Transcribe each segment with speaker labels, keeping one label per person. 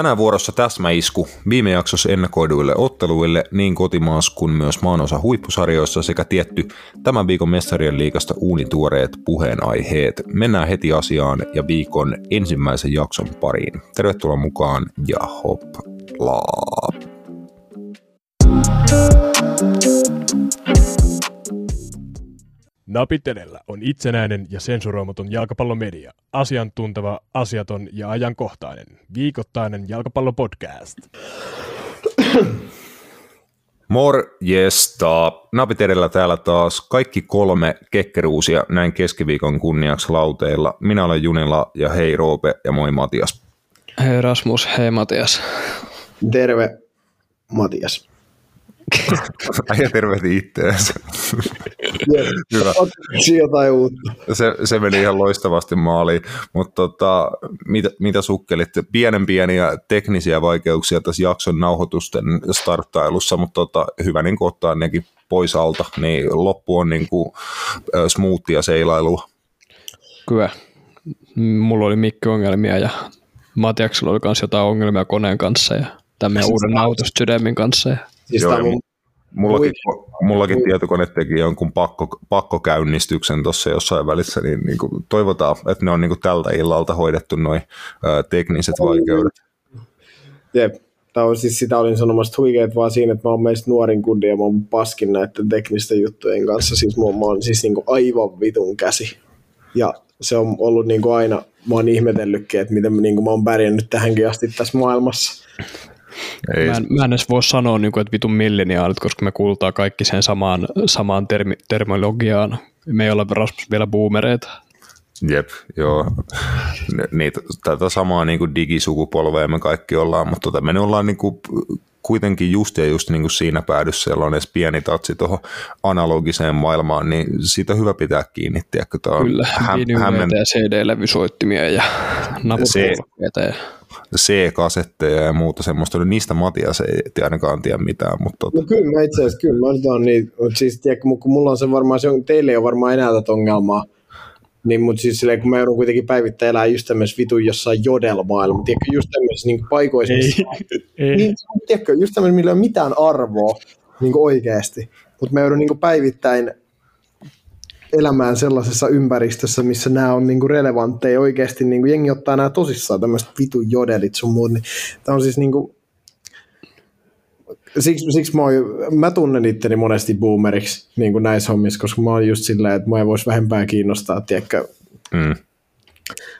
Speaker 1: Tänään vuorossa täsmäisku viime jaksossa ennakoiduille otteluille niin kotimaassa kuin myös maanosa huippusarjoissa sekä tietty tämän viikon mestarien liikasta uunituoreet puheenaiheet. Mennään heti asiaan ja viikon ensimmäisen jakson pariin. Tervetuloa mukaan ja hoplaa.
Speaker 2: Napit edellä on itsenäinen ja sensuroimaton jalkapallomedia. Asiantunteva, asiaton ja ajankohtainen. Viikoittainen jalkapallopodcast.
Speaker 1: Morjesta. Napit edellä täällä taas kaikki kolme kekkeruusia näin keskiviikon kunniaksi lauteilla. Minä olen Junila ja hei Roope ja moi Matias.
Speaker 3: Hei Rasmus, hei Matias.
Speaker 4: Terve, Matias.
Speaker 1: Äijä tervehti itteensä.
Speaker 4: Hyvä. jotain uutta.
Speaker 1: Se, se meni ihan loistavasti maaliin, mutta tota, mitä, mitä sukkelit? Pienen pieniä teknisiä vaikeuksia tässä jakson nauhoitusten starttailussa, mutta tota, hyvä niin ottaa nekin pois alta, niin loppu on niin kuin, smoothia seilailua.
Speaker 3: Kyllä. Mulla oli mikki-ongelmia ja Matiaksella oli myös jotain ongelmia koneen kanssa ja tämän siis uuden autosydämin kanssa. Ja
Speaker 1: Siis Joo, mun, mullakin, mullakin tietokone teki jonkun pakko, pakkokäynnistyksen tuossa jossain välissä, niin, niin kuin toivotaan, että ne on niin kuin tältä illalta hoidettu noin tekniset vaikeudet.
Speaker 4: Jep, Tämä on siis sitä olin sanomassa huikeet vaan siinä, että mä oon meistä nuorin kundi ja mä oon paskin näiden teknisten juttujen kanssa. Siis mä, mä oon siis niinku aivan vitun käsi. Ja se on ollut niinku aina, mä oon ihmetellytkin, että miten niinku mä oon pärjännyt tähänkin asti tässä maailmassa.
Speaker 3: Ei. Mä, en, mä en edes voi sanoa, niin kuin, että vitun milleniaalit, koska me kuulutaan kaikki sen samaan, samaan termi, terminologiaan. Me ei ole Rasmus vielä boomereita.
Speaker 1: Jep, joo. Niitä, tätä samaa niin kuin digisukupolvea me kaikki ollaan, mutta tota, me ollaan niin kuin kuitenkin just ja just niin kuin siinä päädyssä, jolla on edes pieni tatsi tuohon analogiseen maailmaan, niin siitä on hyvä pitää kiinni. Tiedätkö,
Speaker 3: on Kyllä, häm, hämmen... ja CD-levysoittimia ja naputulokkeita. Ja...
Speaker 1: C-kasetteja ja muuta semmoista, no niistä Matias ei ainakaan tiedä mitään. Mutta tota...
Speaker 4: no kyllä mä itse asiassa, kyllä mä on niin, siis tiedätkö, kun mulla on se varmaan, se on, teille ei ole varmaan enää tätä ongelmaa, niin, mutta siis silleen, kun mä joudun kuitenkin päivittäin elää just tämmöisessä vitun jossain jodel-maailma, tiedätkö, just tämmöisessä niin paikoissa, ei, niin, tiedätkö, just tämmöisessä, millä ei ole mitään arvoa niin oikeasti, mutta mä joudun niin päivittäin elämään sellaisessa ympäristössä, missä nämä on niinku relevantteja oikeasti, niinku jengi ottaa nämä tosissaan, tämmöiset vitu jodelit sun muut, niin tämä on siis niinku, siksi, siksi mä, oon, mä tunnen itteni monesti boomeriksi niin kuin näissä hommissa, koska mä oon just silleen, että mä ei voisi vähempää kiinnostaa, tiedätkö, mm.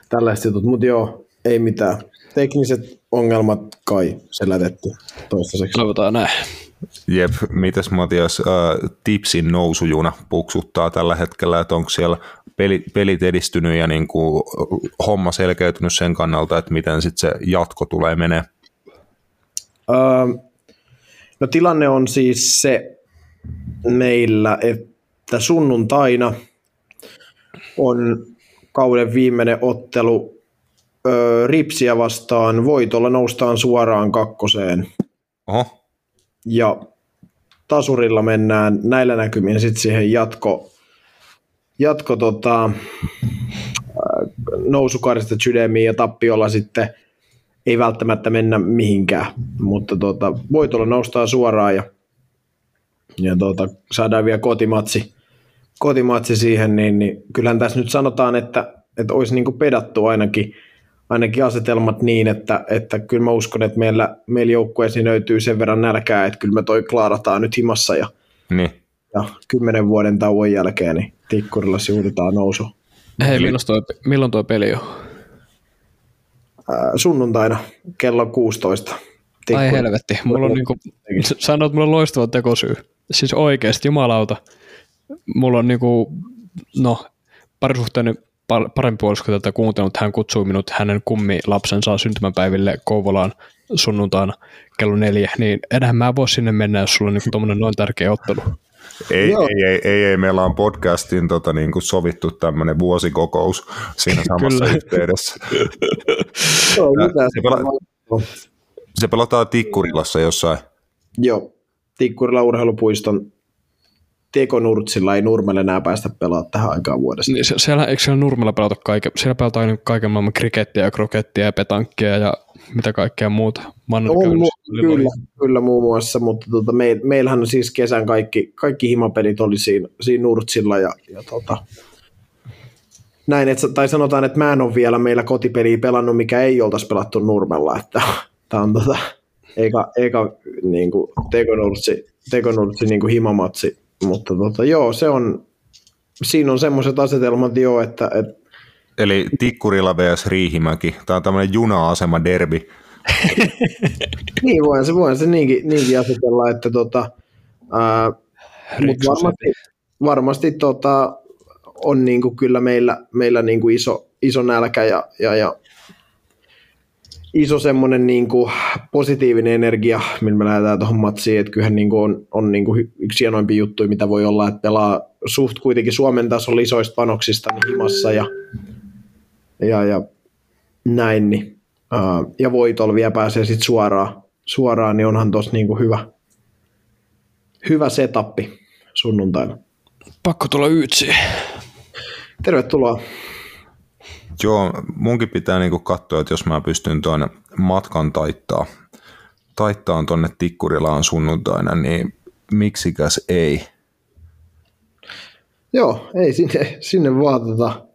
Speaker 4: tällaiset jutut, mutta joo, ei mitään. Tekniset ongelmat kai selätetty toistaiseksi.
Speaker 3: Toivotaan näin.
Speaker 1: Jep, mitäs Matias, äh, tipsin nousujuna puksuttaa tällä hetkellä, että onko siellä peli, pelit edistynyt ja niin kuin homma selkeytynyt sen kannalta, että miten sitten se jatko tulee menee?
Speaker 4: Uh, no tilanne on siis se meillä, että sunnuntaina on kauden viimeinen ottelu ö, Ripsiä vastaan. Voitolla noustaan suoraan kakkoseen.
Speaker 1: Oho
Speaker 4: ja tasurilla mennään näillä näkymin sitten siihen jatko, jatko tota, nousukarista sydämiin ja tappiolla sitten ei välttämättä mennä mihinkään, mutta tota, voitolla noustaan suoraan ja, ja tota, saadaan vielä kotimatsi, kotimatsi siihen, niin, niin kyllähän tässä nyt sanotaan, että, että olisi niin pedattu ainakin – ainakin asetelmat niin, että, että kyllä mä uskon, että meillä, meillä joukkueessa löytyy sen verran nälkää, että kyllä me toi klaarataan nyt himassa ja,
Speaker 1: niin.
Speaker 4: ja kymmenen vuoden tauon jälkeen niin Tikkurilla siulitaan nousu.
Speaker 3: Hei, milloin toi, milloin toi peli on?
Speaker 4: Ää, sunnuntaina kello 16.
Speaker 3: Tikkuri. Ai helvetti, mulla on niinku, sanoit, että mulla on loistava tekosyy. Siis oikeasti, jumalauta. Mulla on niinku, no, parisuhteinen parempi puolisko tätä kuuntelut, hän kutsui minut hänen kummilapsensa syntymäpäiville Kouvolaan sunnuntaina kello neljä, niin enhän mä voi sinne mennä, jos sulla on niin tuommoinen noin tärkeä ottelu.
Speaker 1: Ei, ei, ei, ei, ei, meillä on podcastin tota, niin kuin sovittu tämmöinen vuosikokous siinä samassa yhteydessä.
Speaker 4: Joo, se, pela-
Speaker 1: se pelataan Tikkurilassa jossain.
Speaker 4: Joo, Tikkurila urheilupuiston tekonurtsilla ei Nurmelle enää päästä pelaamaan tähän aikaan vuodesta.
Speaker 3: Niin, siellä, eikö siellä Nurmella pelata kaiken? Siellä pelataan aina kaiken maailman krikettiä ja krokettia ja petankkia ja mitä kaikkea muuta.
Speaker 4: On, kyllä, kyllä muun muassa, mutta tota, me, meillähän siis kesän kaikki, kaikki himapelit oli siinä, siinä Nurtsilla ja, ja tota, näin, että, tai sanotaan, että mä en ole vielä meillä kotipeliä pelannut, mikä ei oltaisi pelattu Nurmella, että tämä on tota, eikä, eikä niin kuin, tekonurtsi, tekonurtsi niin kuin himamatsi, mutta tota, joo, se on, siinä on semmoiset asetelmat jo, että, että
Speaker 1: Eli Tikkurila vs. Riihimäki. Tämä on tämmöinen juna-asema derbi.
Speaker 4: niin, voin se, voin se niinkin, niinkin asetella, että tota, ää, mutta varmasti, varmasti tota, on niinku kyllä meillä, meillä niinku iso, iso nälkä ja, ja, ja iso semmoinen niinku positiivinen energia, millä me lähdetään tuohon matsiin, että kyllähän niinku on, on niinku yksi hienoimpia juttuja, mitä voi olla, että pelaa suht kuitenkin Suomen tasolla isoista panoksista niin himassa ja, ja, ja näin, niin, uh, ja voitolla vielä pääsee sitten suoraan, suoraan, niin onhan tuossa niinku hyvä, hyvä setappi sunnuntaina.
Speaker 3: Pakko tulla yytsiin.
Speaker 4: Tervetuloa.
Speaker 1: Joo, munkin pitää niinku katsoa, että jos mä pystyn tuon matkan taittaa, taittaa tuonne Tikkurilaan sunnuntaina, niin miksikäs ei.
Speaker 4: Joo, ei sinne, sinne vaan tota,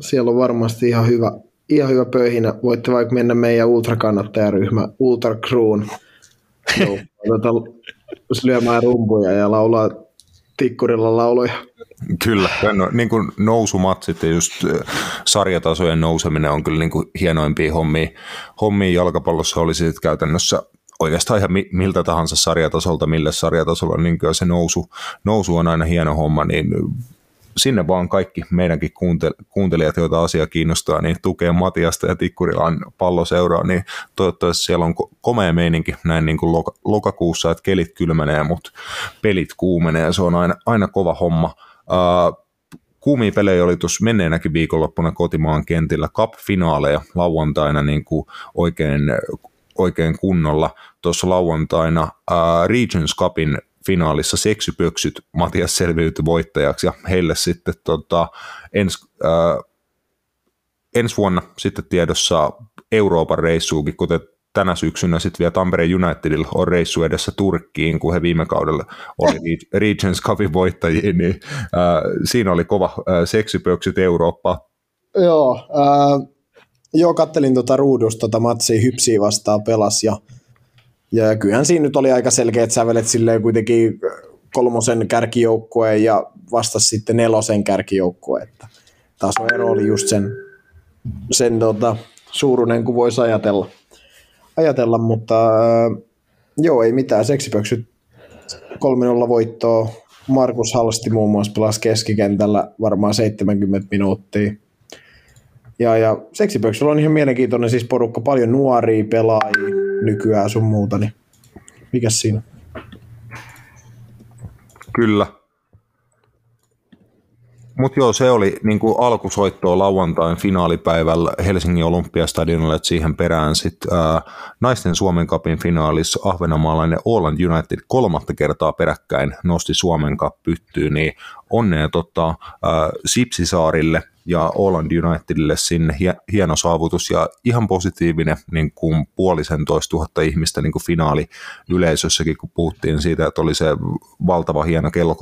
Speaker 4: siellä on varmasti ihan hyvä, ihan hyvä pöyhinä. Voitte vaikka mennä meidän ultrakannattajaryhmä Ultra Crewn lyömään rumpuja ja laulaa tikkurilla lauloja.
Speaker 1: Kyllä, no, niin kuin nousumatsit ja just sarjatasojen nouseminen on kyllä niin kuin hienoimpia hommia. hommia jalkapallossa olisi sitten käytännössä oikeastaan ihan miltä tahansa sarjatasolta, mille sarjatasolla niin se nousu, nousu on aina hieno homma, niin sinne vaan kaikki meidänkin kuuntelijat, joita asia kiinnostaa, niin tukee Matiasta ja Tikkurilan palloseuraa, niin toivottavasti siellä on komea meininki näin niin kuin lokakuussa, että kelit kylmenee, mutta pelit kuumenee ja se on aina, aina kova homma. Uh, kuumia pelejä oli tuossa menneenäkin viikonloppuna kotimaan kentillä cup-finaaleja lauantaina niin kuin oikein, oikein kunnolla. Tuossa lauantaina uh, Regions Cupin finaalissa seksypöksyt Matias selviytyi voittajaksi ja heille sitten tota, ens, äh, ensi vuonna sitten tiedossa Euroopan reissuukin, kuten tänä syksynä sitten vielä Tampereen Unitedilla on reissu edessä Turkkiin, kun he viime kaudella oli Regents Cupin voittajia, niin äh, siinä oli kova äh, seksipöksyt Eurooppaa.
Speaker 4: Joo, äh, joo kattelin tuota ruudusta tota matsia Hypsiä vastaan pelas ja ja kyllähän siinä nyt oli aika selkeät sävelet silleen kuitenkin kolmosen kärkijoukkueen ja vasta sitten nelosen kärkijoukkue. Että tasoero oli just sen, sen tota, suuruinen kuin voisi ajatella. Ajatella mutta äh, joo, ei mitään. Seksipöksyt 3-0 voittoa. Markus Halsti muun muassa pelasi keskikentällä varmaan 70 minuuttia. Ja, ja seksipöksyllä on ihan mielenkiintoinen siis porukka, paljon nuoria pelaajia nykyään sun muuta, niin mikä siinä?
Speaker 1: Kyllä. Mutta joo, se oli niin kuin alkusoittoa lauantain finaalipäivällä Helsingin Olympiastadionilla, että siihen perään sitten naisten Suomen kapin finaalissa ahvenanmaalainen Åland United kolmatta kertaa peräkkäin nosti Suomen Cup pyttyyn, niin onnea tota, ää, Sipsisaarille – ja Åland Unitedille sinne hieno saavutus ja ihan positiivinen niin kuin puolisentoista tuhatta ihmistä niin kuin finaali yleisössäkin, kun puhuttiin siitä, että oli se valtava hieno kello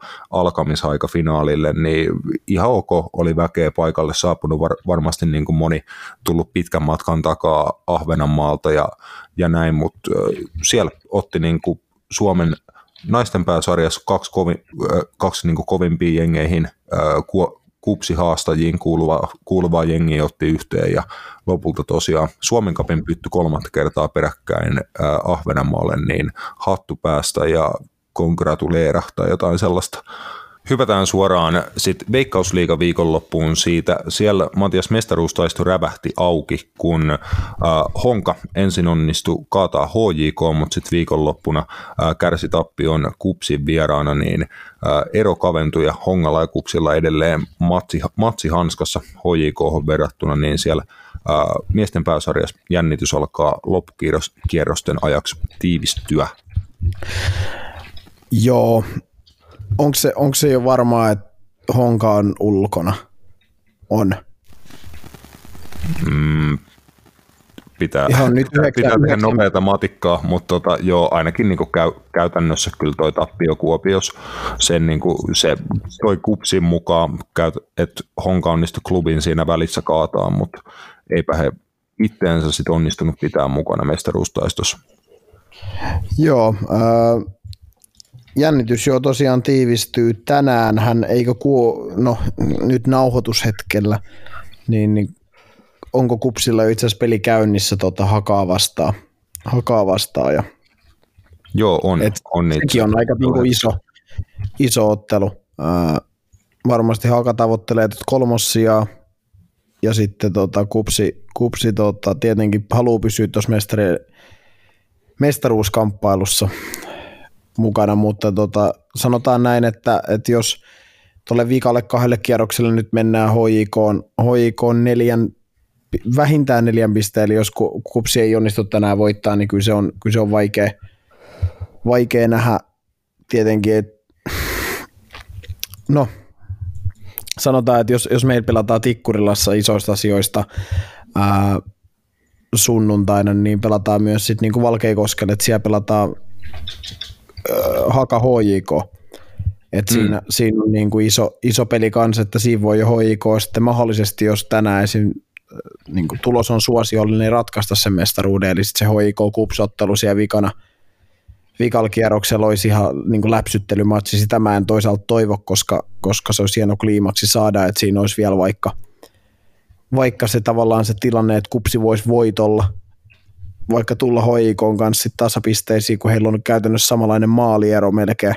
Speaker 1: 13.00 alkamisaika finaalille, niin ihan ok oli väkeä paikalle saapunut var, varmasti niin kuin moni tullut pitkän matkan takaa Ahvenanmaalta ja, ja näin, mutta siellä otti niin kuin Suomen naisten pääsarjassa kaksi, kovi, kaksi niin kovimpia jengeihin kupsi haastajiin kuuluva, kuuluvaa jengi otti yhteen ja lopulta tosiaan Suomen kapin pytty kolmatta kertaa peräkkäin äh, Ahvenanmaalle, niin hattu päästä ja kongratuleera tai jotain sellaista. Hypätään suoraan sitten Veikkausliiga viikonloppuun siitä. Siellä Matias mestaruustaisto rävähti auki, kun äh, Honka ensin onnistui kaataa HJK, mutta sitten viikonloppuna äh, kärsi tappion Kupsin vieraana, niin äh, ero kaventui ja Hongalla ja Kupsilla edelleen matsi, matsi hanskassa HJK verrattuna, niin siellä äh, miesten pääsarjassa jännitys alkaa loppukierrosten ajaksi tiivistyä.
Speaker 4: Joo, onko se, onko se jo varmaa, että Honka on ulkona? On.
Speaker 1: Mm, pitää,
Speaker 4: Ihan nyt
Speaker 1: pitää, pitää tehdä nopeata matikkaa, mutta tota, joo, ainakin niin käy, käytännössä kyllä toi tappio Kuopios, sen niin kuin, se toi kupsin mukaan, että Honka onnistui klubin siinä välissä kaataa, mutta eipä he itteensä sit onnistunut pitää mukana mestaruustaistossa.
Speaker 4: Joo, äh, jännitys jo tosiaan tiivistyy tänään, hän eikö kuo, no nyt nauhoitushetkellä, niin, niin onko Kupsilla itse asiassa peli käynnissä tota, hakaa vastaan, hakaa vastaan ja
Speaker 1: Joo, on.
Speaker 4: Et
Speaker 1: on
Speaker 4: sekin on aika niinku iso, iso ottelu. Ää, varmasti Haka tavoittelee tätä kolmossia ja sitten tota, Kupsi, kupsi tota, tietenkin haluaa pysyä tuossa mestari, mestaruuskamppailussa mukana, mutta tota, sanotaan näin, että, että jos tuolle viikalle kahdelle kierrokselle nyt mennään HJK, HJK neljän, vähintään neljän pisteen, eli jos Ku- Kupsi ei onnistu tänään voittaa, niin kyllä se on, kyllä se on vaikea, vaikea nähdä tietenkin, että no, sanotaan, että jos, jos meillä pelataan Tikkurilassa isoista asioista ää, sunnuntaina, niin pelataan myös sitten niinku Valkeakoskelle, että siellä pelataan ää, Haka HJK. Et
Speaker 1: Mm.
Speaker 4: siinä, siinä on niinku iso, iso peli kanssa, että siinä voi jo HJK sitten mahdollisesti, jos tänään esim. äh, Niinku tulos on suosiollinen, niin ratkaista sen mestaruuden, eli sitten se HJK-kupsottelu siellä vikana, vikalla kierroksella olisi ihan niin läpsyttelymatsi. Sitä mä en toisaalta toivo, koska, koska se olisi hieno kliimaksi saada, että siinä olisi vielä vaikka, vaikka se tavallaan se tilanne, että kupsi voisi voitolla, vaikka tulla hoikoon kanssa sit tasapisteisiin, kun heillä on käytännössä samanlainen maaliero melkein.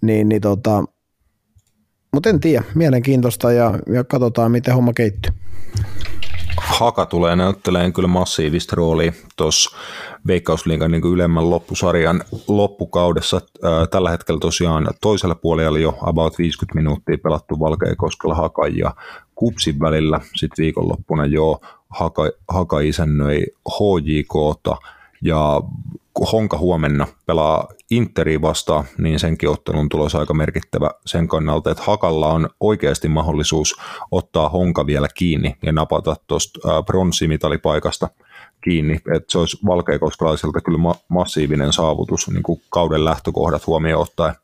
Speaker 4: Niin, niin tota, mutta en tiedä, mielenkiintoista ja, ja katsotaan, miten homma keittyy.
Speaker 1: Haka tulee näyttelemään kyllä massiivista roolia tuossa Veikkausliigan niin ylemmän loppusarjan loppukaudessa. Tällä hetkellä tosiaan toisella puolella jo about 50 minuuttia pelattu Valkeakoskella Hakan ja Kupsin välillä. Sitten viikonloppuna jo Haka, Haka isännöi HJKta ja Honka huomenna pelaa Interi vastaan, niin senkin ottelun tulos aika merkittävä sen kannalta, että Hakalla on oikeasti mahdollisuus ottaa Honka vielä kiinni ja napata tuosta pronssimitalipaikasta kiinni, että se olisi valkeakoskelaiselta kyllä ma- massiivinen saavutus niin kuin kauden lähtökohdat huomioon ottaen.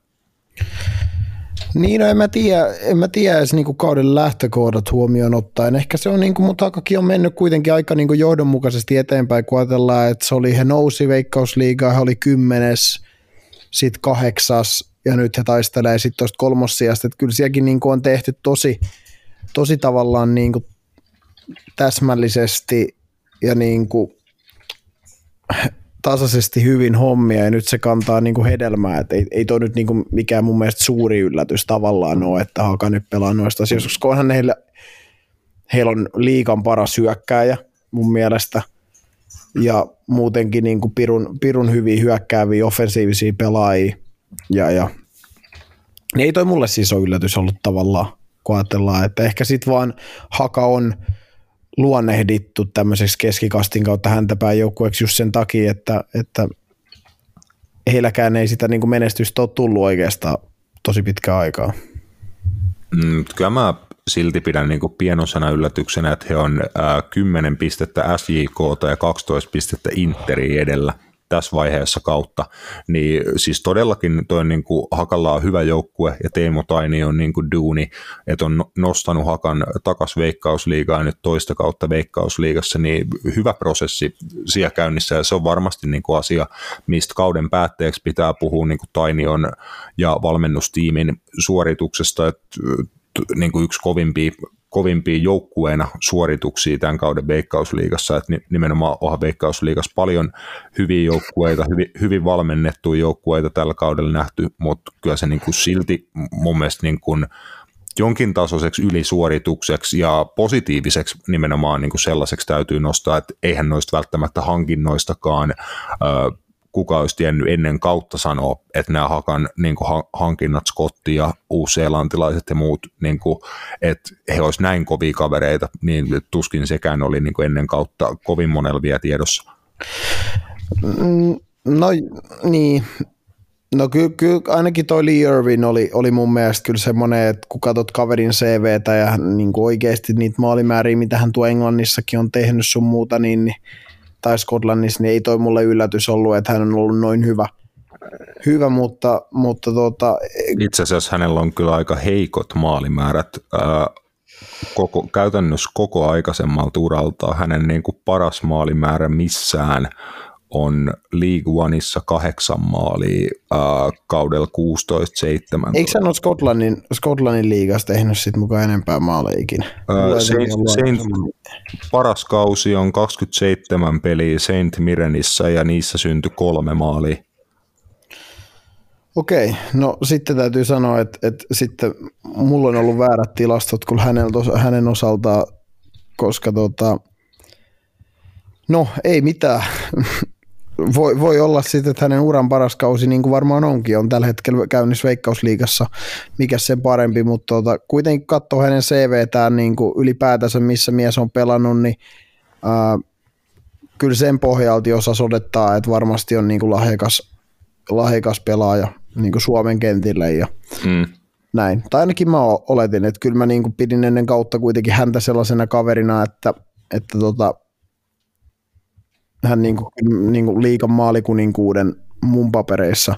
Speaker 4: Niin, no en mä tiedä, en mä tiedä edes niinku kauden lähtökohdat huomioon ottaen. Ehkä se on, niinku, mutta Hakakin on mennyt kuitenkin aika niinku johdonmukaisesti eteenpäin, kun ajatellaan, että se oli, he nousi Veikkausliigaa, he oli kymmenes, sitten kahdeksas, ja nyt he taistelee sitten tuosta kolmossijasta, että kyllä sielläkin niinku on tehty tosi, tosi tavallaan niinku täsmällisesti ja niinku tasaisesti hyvin hommia ja nyt se kantaa niinku hedelmää, että ei, ei toi nyt niinku mikään mun mielestä suuri yllätys tavallaan ole, että Haka nyt pelaa noista asioista, koska onhan heillä, heillä on liikan paras hyökkääjä mun mielestä. Ja muutenkin niinku pirun, pirun hyviä hyökkääviä offensiivisia pelaajia ja, ja niin ei toi mulle siis ole yllätys ollut tavallaan, kun ajatellaan, että ehkä sitten vaan Haka on luonnehdittu tämmöiseksi keskikastin kautta häntäpään joukkueeksi just sen takia, että, että heilläkään ei sitä niin kuin menestystä ole tullut oikeastaan tosi pitkään aikaa.
Speaker 1: Mm, kyllä mä silti pidän niin kuin pienosena yllätyksenä, että he on ää, 10 pistettä SJK ja 12 pistettä Interi edellä tässä vaiheessa kautta, niin siis todellakin toi niin kuin Hakalla on hyvä joukkue ja Teemu Taini on niin kuin duuni, että on nostanut Hakan takas Veikkausliigaa ja nyt toista kautta Veikkausliigassa, niin hyvä prosessi siellä käynnissä ja se on varmasti niin kuin asia, mistä kauden päätteeksi pitää puhua. Niin kuin Tainion ja valmennustiimin suorituksesta, että niin kuin yksi kovimpia kovimpia joukkueena suorituksia tämän kauden Veikkausliigassa, että nimenomaan onhan Veikkausliigassa paljon hyviä joukkueita, hyvin, hyvin valmennettuja joukkueita tällä kaudella nähty, mutta kyllä se niin kuin silti mun mielestä niin kuin jonkin tasoiseksi ylisuoritukseksi ja positiiviseksi nimenomaan niin kuin sellaiseksi täytyy nostaa, että eihän noista välttämättä hankinnoistakaan ö, kuka olisi tiennyt ennen kautta sanoa, että nämä Hakan niin kuin, hankinnat, Skotti ja uusseelantilaiset ja muut, niin kuin, että he olisivat näin kovia kavereita, niin tuskin sekään oli niin kuin ennen kautta kovin monella vielä tiedossa.
Speaker 4: No niin, No kyllä, kyllä ainakin toi Lee Irvin oli, oli mun mielestä kyllä semmoinen, että kun katsot kaverin CVtä ja niin kuin oikeasti niitä maalimääriä, mitä hän tuo Englannissakin on tehnyt sun muuta, niin, niin tai Skotlannissa, niin ei toi mulle yllätys ollut, että hän on ollut noin hyvä. Hyvä, mutta, mutta tuota...
Speaker 1: Itse asiassa hänellä on kyllä aika heikot maalimäärät. Ää, koko, käytännössä koko aikaisemmalta uralta hänen niin kuin paras maalimäärä missään on League Oneissa kahdeksan maalia äh, kaudella 16-17.
Speaker 4: Eikö hän ole Skotlannin, Skotlannin liigasta tehnyt sit mukaan enempää maaleja ikinä?
Speaker 1: Äh, Saint, Saint, paras kausi on 27 peliä Saint Mirenissä ja niissä syntyi kolme maalia.
Speaker 4: Okei, no sitten täytyy sanoa, että, että sitten mulla on ollut väärät tilastot kuin hänen, hänen osaltaan, koska tota, no ei mitään voi, voi olla sitten, että hänen uran paras kausi, niin kuin varmaan onkin, on tällä hetkellä käynnissä Veikkausliigassa, mikä sen parempi, mutta tota, kuitenkin katsoo hänen CVtään niin kuin ylipäätänsä, missä mies on pelannut, niin ää, kyllä sen pohjalta osa sodettaa, että varmasti on niin kuin lahjakas, lahjakas pelaaja niin kuin Suomen kentille ja mm. näin. Tai ainakin mä oletin, että kyllä mä niin kuin pidin ennen kautta kuitenkin häntä sellaisena kaverina, että, että tota, hän niin kuin, niin kuin liikan maalikuninkuuden mun papereissa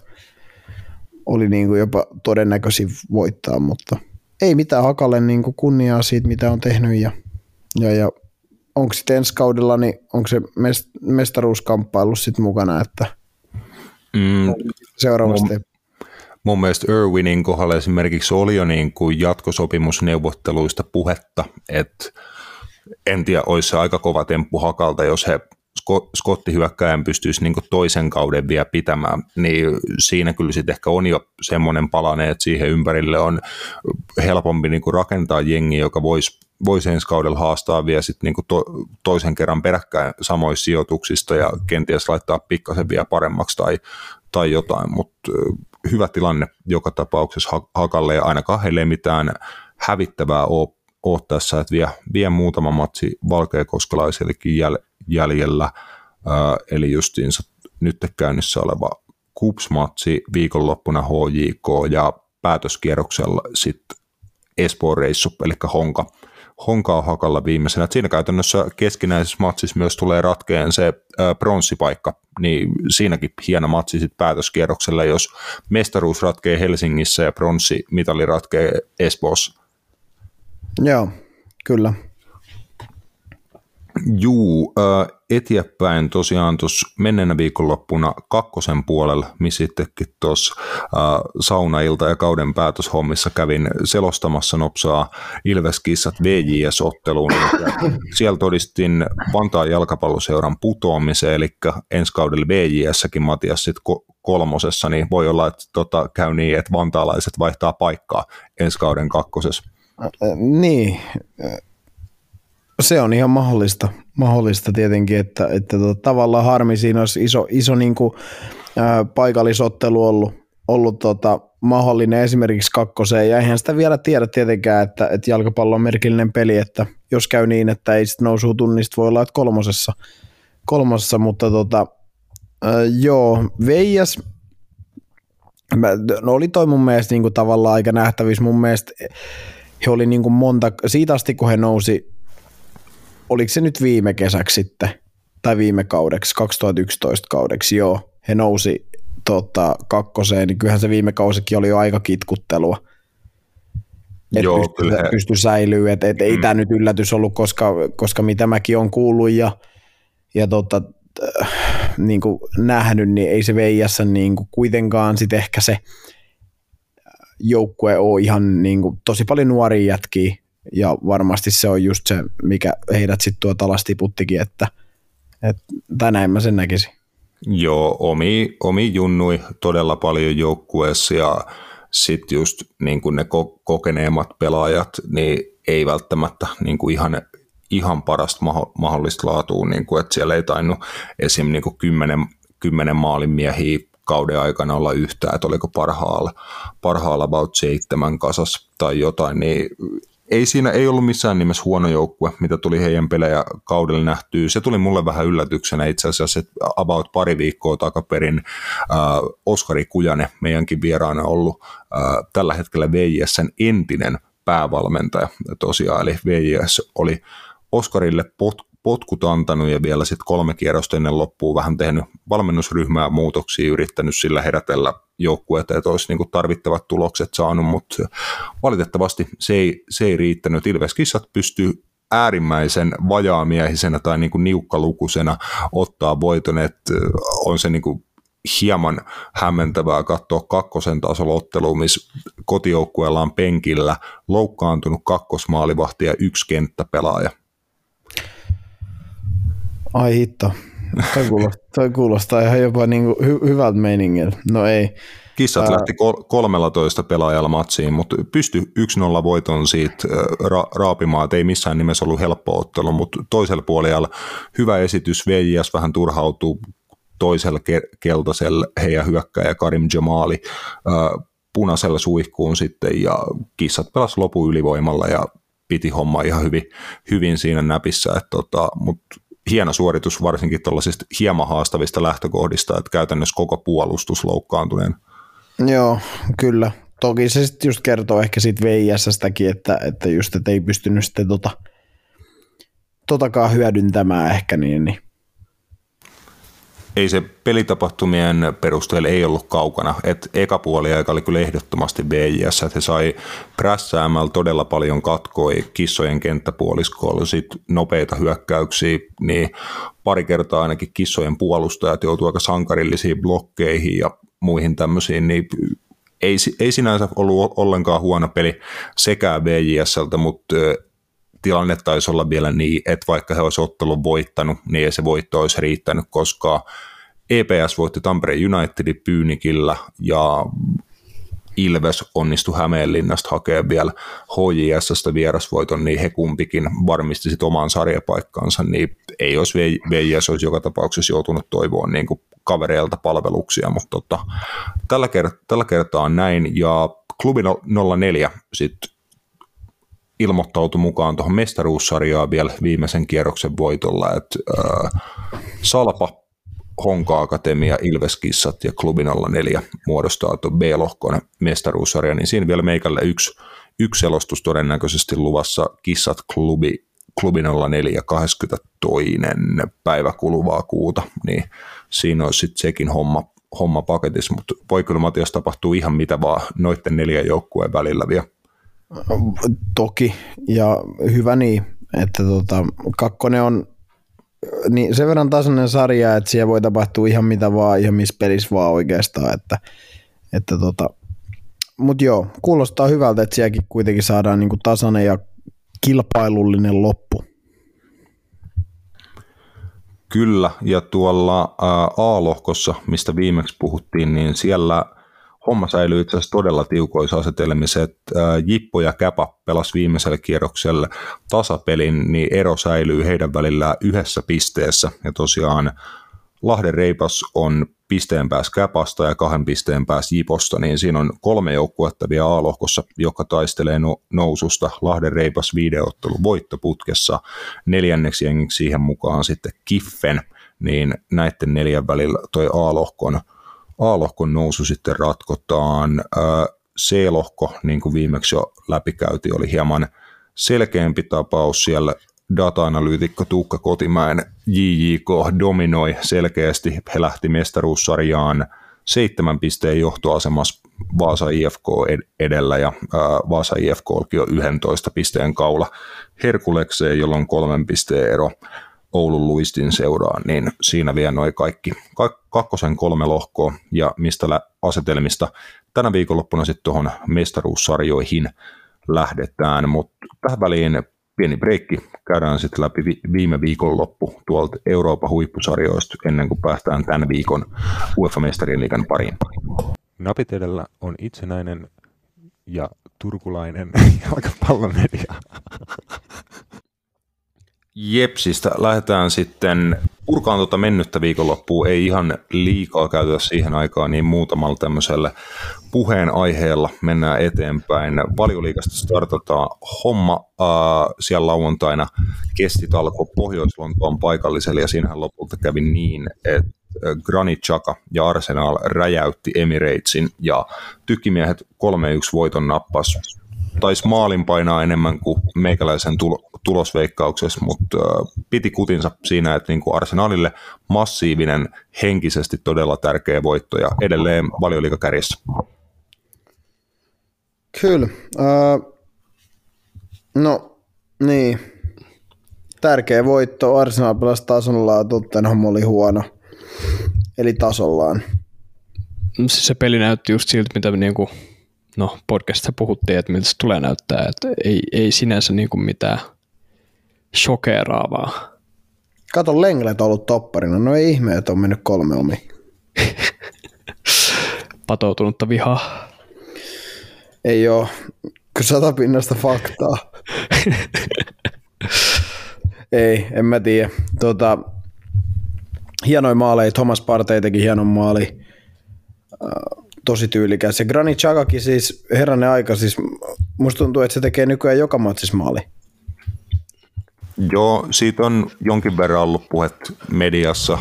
Speaker 4: oli niin kuin jopa todennäköisin voittaa, mutta ei mitään Hakalle niin kuin kunniaa siitä, mitä on tehnyt ja, ja, ja onko sitten ensi kaudella, niin onko se mest, mestaruuskamppailu sitten mukana, että mm, seuraavasti. Mun,
Speaker 1: mun mielestä Irwinin kohdalla esimerkiksi oli jo niin kuin jatkosopimusneuvotteluista puhetta, että en tiedä, olisi se aika kova temppu Hakalta, jos he skottihyökkäjän pystyisi niin toisen kauden vielä pitämään, niin siinä kyllä sitten ehkä on jo semmoinen palane, että siihen ympärille on helpompi niin rakentaa jengi, joka voisi voisi ensi kaudella haastaa vielä sit niin to, toisen kerran peräkkäin samoissa sijoituksista ja kenties laittaa pikkasen vielä paremmaksi tai, tai jotain, mutta hyvä tilanne joka tapauksessa Hakalle ja ainakaan heille ei mitään hävittävää ole, tässä, että vie, vie muutama matsi valkeakoskelaisillekin jäl, jäljellä, eli justiinsa nyt käynnissä oleva KUPS-matsi viikonloppuna HJK ja päätöskierroksella sitten Espoon reissu, eli Honka, Honka on hakalla viimeisenä. Siinä käytännössä keskinäisessä matsissa myös tulee ratkeen se pronssipaikka, niin siinäkin hieno matsi sitten päätöskierroksella, jos mestaruus ratkee Helsingissä ja pronssimitali ratkee Espoossa.
Speaker 4: Joo, kyllä.
Speaker 1: Juu, äh, eteenpäin tosiaan tuossa menneenä viikonloppuna kakkosen puolella, missä sittenkin tuossa saunailta ja kauden päätöshommissa kävin selostamassa nopsaa Ilveskissat VJS-otteluun. Siellä todistin Vantaan jalkapalloseuran putoamiseen, eli ensi kaudella VJS-säkin Matias sit kolmosessa, niin voi olla, että tota, käy niin, että vantaalaiset vaihtaa paikkaa ensi kauden kakkosessa.
Speaker 4: Niin, se on ihan mahdollista, mahdollista tietenkin, että, että tota, tavallaan harmi siinä olisi iso, iso niin kuin, ää, paikallisottelu ollut, ollut tota, mahdollinen esimerkiksi kakkoseen, ja eihän sitä vielä tiedä tietenkään, että, että jalkapallo on merkillinen peli, että jos käy niin, että ei sitten nousu tunnista, voi olla, että kolmosessa, kolmosessa mutta tota, ää, joo, Veijas, no oli toi mun mielestä niin kuin tavallaan aika nähtävissä, mun mielestä he oli niin kuin monta, siitä asti kun he nousi oliko se nyt viime kesäksi sitten, tai viime kaudeksi, 2011 kaudeksi, joo, he nousi tota, kakkoseen, niin kyllähän se viime kausikin oli jo aika kitkuttelua. Että pysty, kyllä. pysty säilyy, että et, mm. ei tämä nyt yllätys ollut, koska, koska mitä mäkin on kuullut ja, ja tota, äh, niin kuin nähnyt, niin ei se VIS niin kuin kuitenkaan sit ehkä se joukkue ole ihan niin kuin, tosi paljon nuoria jätkiä, ja varmasti se on just se, mikä heidät sitten tuota alas tiputtikin, että, että tai näin mä sen näkisin.
Speaker 1: Joo, omi, omi junnui todella paljon joukkueessa ja sitten just niin kuin ne ko- kokeneemmat pelaajat, niin ei välttämättä niin kuin ihan, ihan parasta mahdollista laatua, niin kuin, että siellä ei tainnut esim. Niin kuin kymmenen, kymmenen maalin miehiä kauden aikana olla yhtään, että oliko parhaalla, parhaalla about seitsemän kasas tai jotain, niin ei siinä ei ollut missään nimessä huono joukkue, mitä tuli heidän pelejä kaudella nähtyä. Se tuli mulle vähän yllätyksenä itse asiassa, että about pari viikkoa takaperin äh, Oskari Kujane, meidänkin vieraana ollut äh, tällä hetkellä VJSn entinen päävalmentaja tosiaan, eli VJS oli Oskarille pot, potkut antanut ja vielä sitten kolme kierrosta ennen loppua vähän tehnyt valmennusryhmää muutoksia, yrittänyt sillä herätellä joukkueita, että olisi niin tarvittavat tulokset saanut, mutta valitettavasti se ei, se ei riittänyt. Ilves-kissat pystyy äärimmäisen vajaamiehisenä tai niin kuin niukkalukuisena ottaa voiton, että on se niin kuin hieman hämmentävää katsoa kakkosen tasolla ottelua, missä kotijoukkueella on penkillä loukkaantunut kakkosmaalivahti ja yksi kenttäpelaaja.
Speaker 4: Ai hitto. Toi kuulostaa, toi kuulostaa ihan jopa niinku hy- hyvältä meiningiltä. No ei.
Speaker 1: Kissat Ää... lähti kol- 13 pelaajalla matsiin, mutta pysty 1-0 voiton siitä ra- raapimaan, että ei missään nimessä ollut helppo ottelu, mutta toisella puolella hyvä esitys, VJS vähän turhautuu toisella ke- keltaisella heidän hyökkäjä Karim Jamali ää, punaisella suihkuun sitten ja kissat pelas lopu ylivoimalla ja piti homma ihan hyvin, hyvin siinä näpissä, että tota, mutta hieno suoritus varsinkin tuollaisista hieman haastavista lähtökohdista, että käytännössä koko puolustus loukkaantuneen.
Speaker 4: Joo, kyllä. Toki se sitten just kertoo ehkä siitä VIS-stäkin, että, että just, että ei pystynyt sitten tota, totakaan hyödyntämään ehkä niin, niin
Speaker 1: ei se pelitapahtumien perusteella ei ollut kaukana. Et eka puoli aika oli kyllä ehdottomasti BJS, että he sai prässäämällä todella paljon katkoi kissojen kenttäpuoliskolla, sitten nopeita hyökkäyksiä, niin pari kertaa ainakin kissojen puolustajat joutuu aika sankarillisiin blokkeihin ja muihin tämmöisiin, niin ei, ei sinänsä ollut ollenkaan huono peli sekä BJSltä, mutta tilanne taisi olla vielä niin, että vaikka he olisivat ottelun voittanut, niin ei se voitto olisi riittänyt, koska EPS voitti Tampereen Unitedin Pyynikillä ja Ilves onnistui Hämeenlinnasta hakemaan vielä HJSstä vierasvoiton, niin he kumpikin varmisti sit oman sarjapaikkansa, niin ei olisi VJS olisi joka tapauksessa joutunut toivoon niin kavereilta palveluksia, mutta tota, tällä, kert- tällä kertaa on näin, ja klubi 04 sitten ilmoittautui mukaan tuohon mestaruussarjaan vielä viimeisen kierroksen voitolla, että äh, Salpa, Honka Akatemia, Ilveskissat ja Klubi 04 muodostaa tuon B-lohkon mestaruussarja, niin siinä vielä meikälle yksi, yksi selostus todennäköisesti luvassa Kissat Klubi, Klubi 04 22. päivä kuluvaa kuuta, niin siinä olisi sitten sekin homma, homma paketissa, mutta voi kyllä Matias tapahtuu ihan mitä vaan noiden neljän joukkueen välillä vielä.
Speaker 4: Toki, ja hyvä niin, että tota, kakkonen on niin sen verran tasainen sarja, että siellä voi tapahtua ihan mitä vaan, ihan missä pelissä vaan oikeastaan, että, että tota, mutta joo, kuulostaa hyvältä, että sielläkin kuitenkin saadaan niinku tasainen ja kilpailullinen loppu.
Speaker 1: Kyllä, ja tuolla A-lohkossa, mistä viimeksi puhuttiin, niin siellä – homma säilyy itse asiassa todella tiukoissa asetelmissa, että Jippo ja Käpa pelas viimeisellä kierroksella tasapelin, niin ero säilyy heidän välillään yhdessä pisteessä. Ja tosiaan Lahden Reipas on pisteen päässä Käpasta ja kahden pisteen päässä Jiposta, niin siinä on kolme joukkuetta vielä A-lohkossa, joka taistelee no- noususta. Lahden Reipas videottelu voittoputkessa, neljänneksi jengiksi siihen mukaan sitten Kiffen, niin näiden neljän välillä toi A-lohkon A-lohkon nousu sitten ratkotaan. C-lohko, niin kuin viimeksi jo läpikäyti, oli hieman selkeämpi tapaus siellä data-analyytikko Tuukka Kotimäen JJK dominoi selkeästi. He lähti mestaruussarjaan seitsemän pisteen johtoasemassa Vaasa IFK edellä ja Vaasa IFK oli jo 11 pisteen kaula Herkulekseen, jolloin kolmen pisteen ero Oulun luistin seuraan, niin siinä vielä noin kaikki kakkosen kolme lohkoa ja mistä asetelmista tänä viikonloppuna sitten tuohon mestaruussarjoihin lähdetään, mutta tähän väliin pieni breikki, käydään sitten läpi viime viikon loppu tuolta Euroopan huippusarjoista ennen kuin päästään tämän viikon UEFA-mestarien liigan pariin.
Speaker 2: Napit edellä on itsenäinen ja turkulainen jalkapallomedia.
Speaker 1: Jepsistä lähdetään sitten purkaan tuota mennyttä viikonloppua. Ei ihan liikaa käytetä siihen aikaan, niin muutamalla tämmöisellä puheenaiheella mennään eteenpäin. Valioliikasta startataan homma. Äh, siellä lauantaina kesti talko Pohjois-Lontoon paikalliselle ja siinähän lopulta kävi niin, että Granit Xhaka ja Arsenal räjäytti Emiratesin ja tykkimiehet 3-1 voiton nappas taisi maalin painaa enemmän kuin meikäläisen tulo, tulosveikkauksessa, mutta äh, piti kutinsa siinä, että niin kuin Arsenalille massiivinen, henkisesti todella tärkeä voitto ja edelleen valioliikakärjessä.
Speaker 4: Kyllä. Uh, no, niin. Tärkeä voitto. Arsenal pelasi tasollaan, Tottenham oli huono. Eli tasollaan.
Speaker 3: Se peli näytti just siltä, mitä niinku no podcastissa puhuttiin, että miltä se tulee näyttää, että ei, ei sinänsä niin kuin mitään shokeraavaa.
Speaker 4: Kato, Lenglet on ollut topparina. No ei ihme, että on mennyt kolme omi.
Speaker 3: Patoutunutta vihaa.
Speaker 4: Ei oo. Kyllä satapinnasta faktaa. ei, en mä tiedä. Tota, hienoja maaleja. Thomas Partey teki hienon maali tosi tyylikäs. Ja Granit Chagakin siis, herranen aika, siis musta tuntuu, että se tekee nykyään joka matsissa maali.
Speaker 1: Joo, siitä on jonkin verran ollut puhet mediassa äh,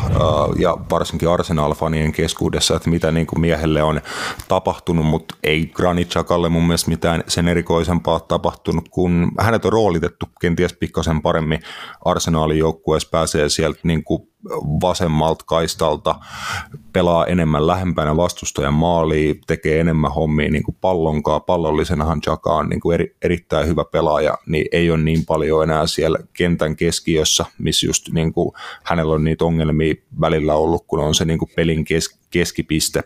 Speaker 1: ja varsinkin Arsenal-fanien keskuudessa, että mitä niin kuin miehelle on tapahtunut, mutta ei Granit Xhakalle mun mielestä mitään sen erikoisempaa tapahtunut, kun hänet on roolitettu kenties pikkasen paremmin Arsenalin joukkueessa, pääsee sieltä niin kuin vasemmalta kaistalta, pelaa enemmän lähempänä vastustajan maaliin, tekee enemmän hommia niin kuin pallonkaa. Pallollisenahan Jaka on niin kuin eri, erittäin hyvä pelaaja, niin ei ole niin paljon enää siellä kentän keskiössä, missä just niin kuin hänellä on niitä ongelmia välillä ollut, kun on se niin kuin pelin kes, keskipiste,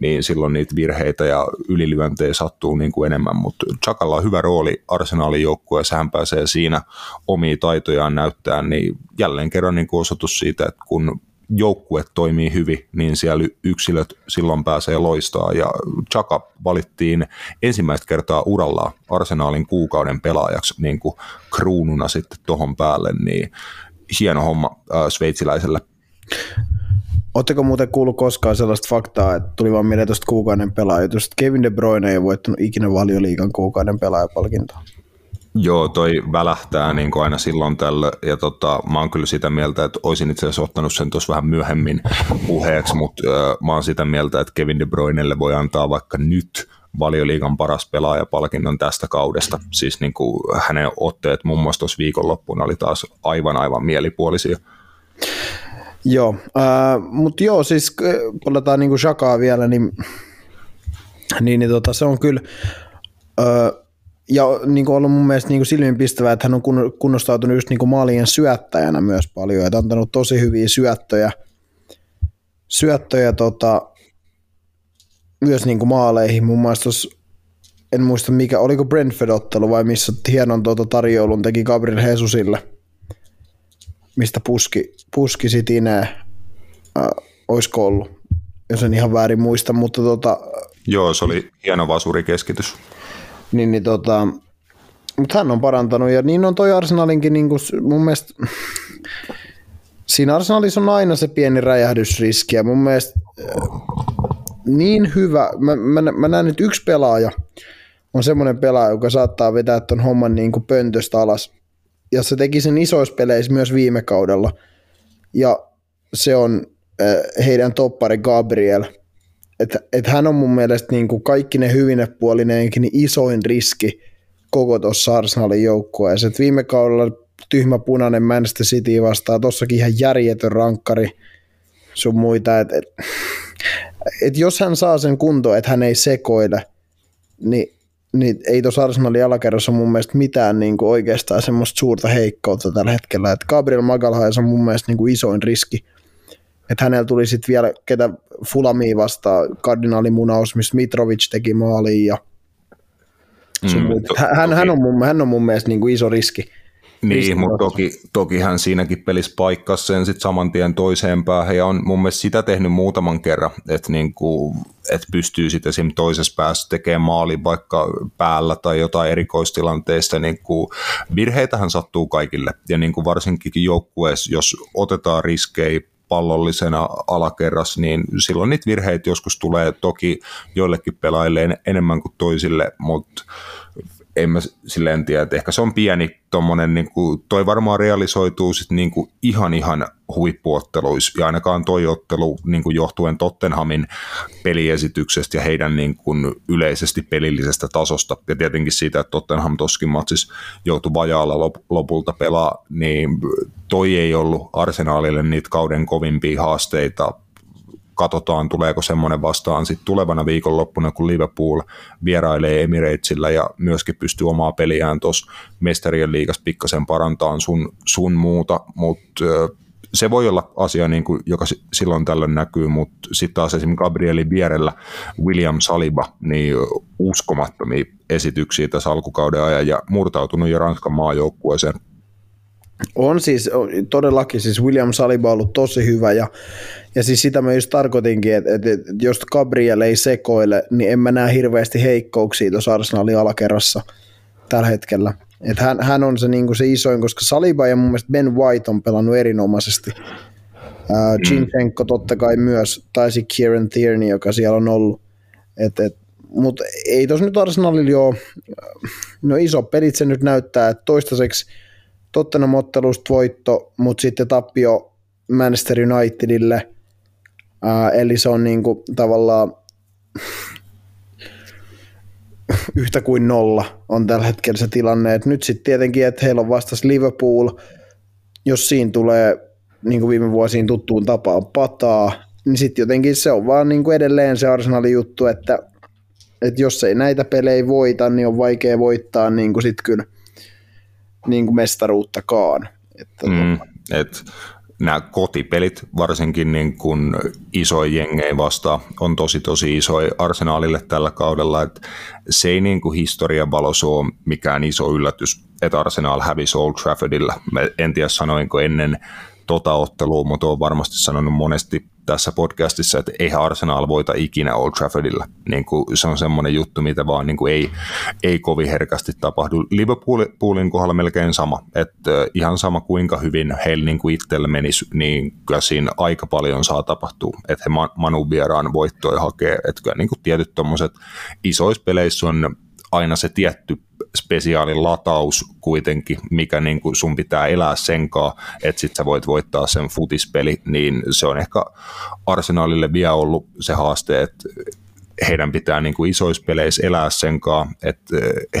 Speaker 1: niin silloin niitä virheitä ja ylilyöntejä sattuu niin kuin enemmän, mutta Chakalla on hyvä rooli Arsenalin joukkueessa, hän pääsee siinä omia taitojaan näyttää, niin jälleen kerran niin kuin osoitus siitä, että kun joukkue toimii hyvin, niin siellä yksilöt silloin pääsee loistaa. Ja Chaka valittiin ensimmäistä kertaa urallaan Arsenaalin kuukauden pelaajaksi niin kuin kruununa sitten tuohon päälle, niin hieno homma äh, sveitsiläiselle.
Speaker 4: Oletteko muuten kuullut koskaan sellaista faktaa, että tuli vaan mieleen tuosta kuukauden että Kevin De Bruyne ei voittanut ikinä valioliigan kuukauden pelaajapalkintoa?
Speaker 1: Joo, toi välähtää niin kuin aina silloin tällä, ja tota, mä oon kyllä sitä mieltä, että olisin itse asiassa ottanut sen tuossa vähän myöhemmin puheeksi, mutta äh, mä oon sitä mieltä, että Kevin De Bruynelle voi antaa vaikka nyt valioliigan paras pelaajapalkinnon tästä kaudesta. Siis niin kuin hänen otteet muun muassa tuossa viikonloppuna oli taas aivan aivan mielipuolisia.
Speaker 4: Joo, äh, mutta joo, siis palataan niin Shakaa vielä, niin, niin, niin tota, se on kyllä, äh, ja niin kuin ollut mun mielestä niin kuin silmiinpistävää, että hän on kunnostautunut just niin kuin maalien syöttäjänä myös paljon, että antanut tosi hyviä syöttöjä, syöttöjä tota, myös niin kuin maaleihin. Mun mielestä tos, en muista mikä, oliko Brentford-ottelu vai missä hienon tuota tarjoulun teki Gabriel Hesusille, mistä puski, puski sit Inee, äh, olisiko ollut, jos en ihan väärin muista, mutta tota,
Speaker 1: Joo, se oli hieno vasurikeskitys.
Speaker 4: Niin, niin tota, mutta hän on parantanut ja niin on toi Arsenalinkin niin kuin mun mielestä siinä Arsenalissa on aina se pieni räjähdysriski ja mun mielestä niin hyvä, mä, mä, mä näen, että yksi pelaaja on semmoinen pelaaja, joka saattaa vetää ton homman niin kuin pöntöstä alas. Ja se teki sen isoissa peleissä myös viime kaudella. Ja se on äh, heidän toppari Gabriel. Että et hän on mun mielestä niin kuin kaikki ne hyvine puolineenkin niin isoin riski koko tuossa Arsenalin joukkueessa. Et viime kaudella tyhmä punainen Manchester City vastaa, tossakin ihan järjetön rankkari sun muita. Et, et, et jos hän saa sen kuntoon, että hän ei sekoile, niin, niin ei tuossa Arsenalin alakerrassa mun mielestä mitään niin kuin oikeastaan semmoista suurta heikkoutta tällä hetkellä. Et Gabriel Magalhaes on mun mielestä niin kuin isoin riski. Että hänellä tuli sitten vielä, ketä Fulamiin vastaan, kardinaalimunaus, missä Mitrovic teki maaliin ja mm, hän, hän, on mun, hän on mun mielestä niin kuin iso riski.
Speaker 1: Niin, mutta toki, tokihan siinäkin pelissä paikkasi sen sitten saman tien toiseen päähän, ja on mun mielestä sitä tehnyt muutaman kerran, että niinku, et pystyy sitten esim. toisessa päässä tekemään maali vaikka päällä tai jotain erikoistilanteista, niinku, virheitähän sattuu kaikille, ja niinku varsinkin joukkueessa, jos otetaan riskejä pallollisena alakerras, niin silloin niitä virheitä joskus tulee toki joillekin pelaajille enemmän kuin toisille, mutta en mä silleen tiedä, että ehkä se on pieni tommonen, niin toi varmaan realisoituu sit niin kuin ihan ihan huippuotteluissa, ja ainakaan toi ottelu niin kuin johtuen Tottenhamin peliesityksestä ja heidän niin kuin yleisesti pelillisestä tasosta, ja tietenkin siitä, että Tottenham toskin matsissa joutui vajaalla lopulta pelaa, niin toi ei ollut arsenaalille niitä kauden kovimpia haasteita katsotaan, tuleeko semmoinen vastaan sitten tulevana viikonloppuna, kun Liverpool vierailee Emiratesillä ja myöskin pystyy omaa peliään tuossa mestarien liigassa pikkasen parantamaan sun, sun muuta, mutta se voi olla asia, niin kuin, joka silloin tällöin näkyy, mutta sitten taas esimerkiksi Gabrielin vierellä William Saliba, niin uskomattomia esityksiä tässä alkukauden ajan ja murtautunut jo Ranskan maajoukkueeseen
Speaker 4: on siis todellakin, siis William Saliba on ollut tosi hyvä ja, ja siis sitä mä just tarkoitinkin, että, että, että jos Gabriel ei sekoile, niin en mä näe hirveästi heikkouksia tuossa Arsenalin alakerrassa tällä hetkellä. Että hän, hän on se, niin se isoin, koska Saliba ja mun mielestä Ben White on pelannut erinomaisesti. Uh, totta kai myös, taisi Kieran Tierney, joka siellä on ollut. Et, et, mutta ei tos nyt Arsenalilla ole, no iso pelit se nyt näyttää, että toistaiseksi – Tottenham ottelusta voitto, mutta sitten tappio Manchester Unitedille. Ää, eli se on niinku tavallaan yhtä kuin nolla on tällä hetkellä se tilanne. Et nyt sitten tietenkin, että heillä on vastas Liverpool, jos siinä tulee niin kuin viime vuosiin tuttuun tapaan pataa, niin sitten jotenkin se on vaan niin kuin edelleen se Arsenalin juttu, että, että jos ei näitä pelejä voita, niin on vaikea voittaa niin kuin sit kyllä – niin kuin mestaruuttakaan. Että mm,
Speaker 1: et nämä kotipelit, varsinkin niin kuin isoja jengejä vastaan, on tosi tosi iso arsenaalille tällä kaudella, että se ei niin kuin historian valossa ole mikään iso yllätys, että Arsenal hävisi Old Traffordilla. en tiedä sanoinko ennen tota ottelua, mutta olen varmasti sanonut monesti tässä podcastissa, että eihän Arsenal voita ikinä Old Traffordilla. Niin kuin se on semmoinen juttu, mitä vaan niin kuin ei, ei kovin herkästi tapahdu. Liverpoolin kohdalla melkein sama, että ihan sama kuinka hyvin heillä niin kuin itsellä menisi, niin kyllä siinä aika paljon saa tapahtua, että he Manu vieraan voittoja hakee, että kyllä niin kuin tietyt tuommoiset isoissa peleissä on aina se tietty spesiaalin lataus kuitenkin, mikä niin kuin sun pitää elää senkaan, että sit sä voit voittaa sen futispeli, niin se on ehkä arsenaalille vielä ollut se haaste, että heidän pitää niin kuin isoissa peleissä elää senkaan, että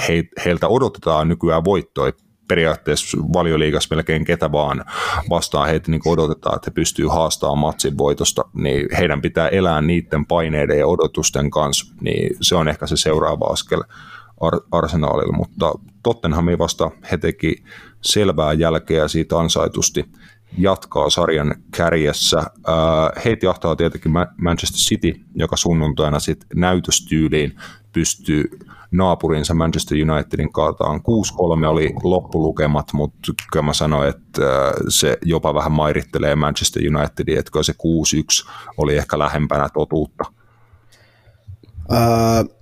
Speaker 1: he, heiltä odotetaan nykyään voittoja. Periaatteessa valioliigassa melkein ketä vaan vastaan heitä niin odotetaan, että he pystyy haastamaan matsin voitosta, niin heidän pitää elää niiden paineiden ja odotusten kanssa, niin se on ehkä se seuraava askel Ar- Arsenaalilla, mutta Tottenhami vasta he teki selvää jälkeä siitä ansaitusti jatkaa sarjan kärjessä. Heitä jahtaa tietenkin Manchester City, joka sunnuntaina sitten näytöstyyliin pystyy naapurinsa Manchester Unitedin kaataan. 6-3 oli loppulukemat, mutta kyllä mä sanoin, että se jopa vähän mairittelee Manchester Unitedin, että se 6-1 oli ehkä lähempänä totuutta.
Speaker 4: Uh,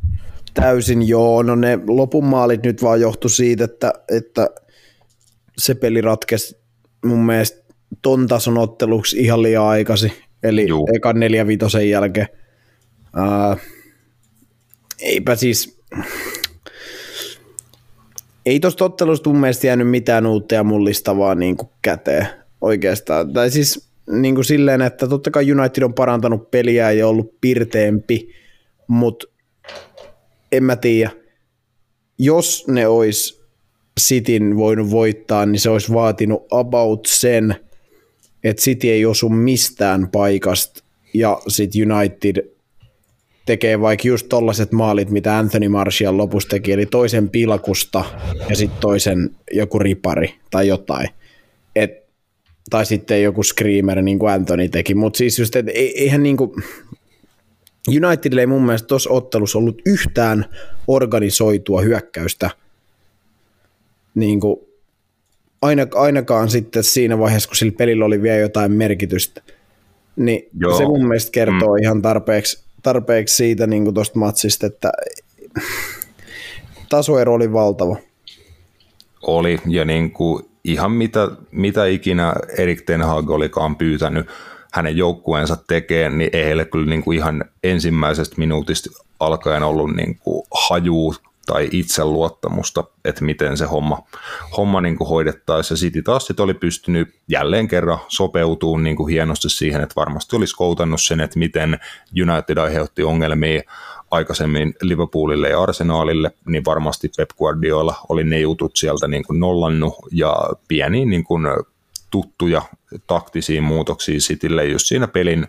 Speaker 4: Täysin joo, no ne lopun maalit nyt vaan johtu siitä, että, että se peli ratkesi mun mielestä ton tason otteluksi ihan liian aikaisin, eli Juu. ekan neljä vitosen jälkeen. Ää, eipä siis, ei tuosta ottelusta mun mielestä jäänyt mitään uutta ja mullistavaa niin kuin käteen oikeastaan. Tai siis niin kuin silleen, että totta kai United on parantanut peliä ja ollut pirteempi, mutta en mä tiedä. Jos ne olisi Cityn voinut voittaa, niin se olisi vaatinut about sen, että City ei osu mistään paikasta ja sitten United tekee vaikka just tollaset maalit, mitä Anthony Martial lopussa teki, eli toisen pilkusta ja sitten toisen joku ripari tai jotain. Et, tai sitten joku screamer, niin kuin Anthony teki, mutta siis just, että eihän niin kuin, Unitedille ei mun mielestä tuossa ottelussa ollut yhtään organisoitua hyökkäystä niin kuin ainakaan sitten siinä vaiheessa, kun sillä pelillä oli vielä jotain merkitystä. Niin Joo. se mun mielestä kertoo mm. ihan tarpeeksi, tarpeeksi siitä niin tuosta matsista, että tasoero oli valtava.
Speaker 1: Oli, ja niin kuin ihan mitä, mitä ikinä Erik Ten Hag olikaan pyytänyt hänen joukkueensa tekee, niin ei heille kyllä niin kuin ihan ensimmäisestä minuutista alkaen ollut niin kuin hajuu tai itseluottamusta, että miten se homma, homma niin kuin hoidettaisiin. Ja City taas sit oli pystynyt jälleen kerran sopeutumaan niin kuin hienosti siihen, että varmasti olisi koutannut sen, että miten United aiheutti ongelmia aikaisemmin Liverpoolille ja Arsenaalille, niin varmasti Pep Guardiola oli ne jutut sieltä niin kuin nollannut ja pieni niin kuin tuttuja taktisiin muutoksiin Citylle. Just siinä pelin,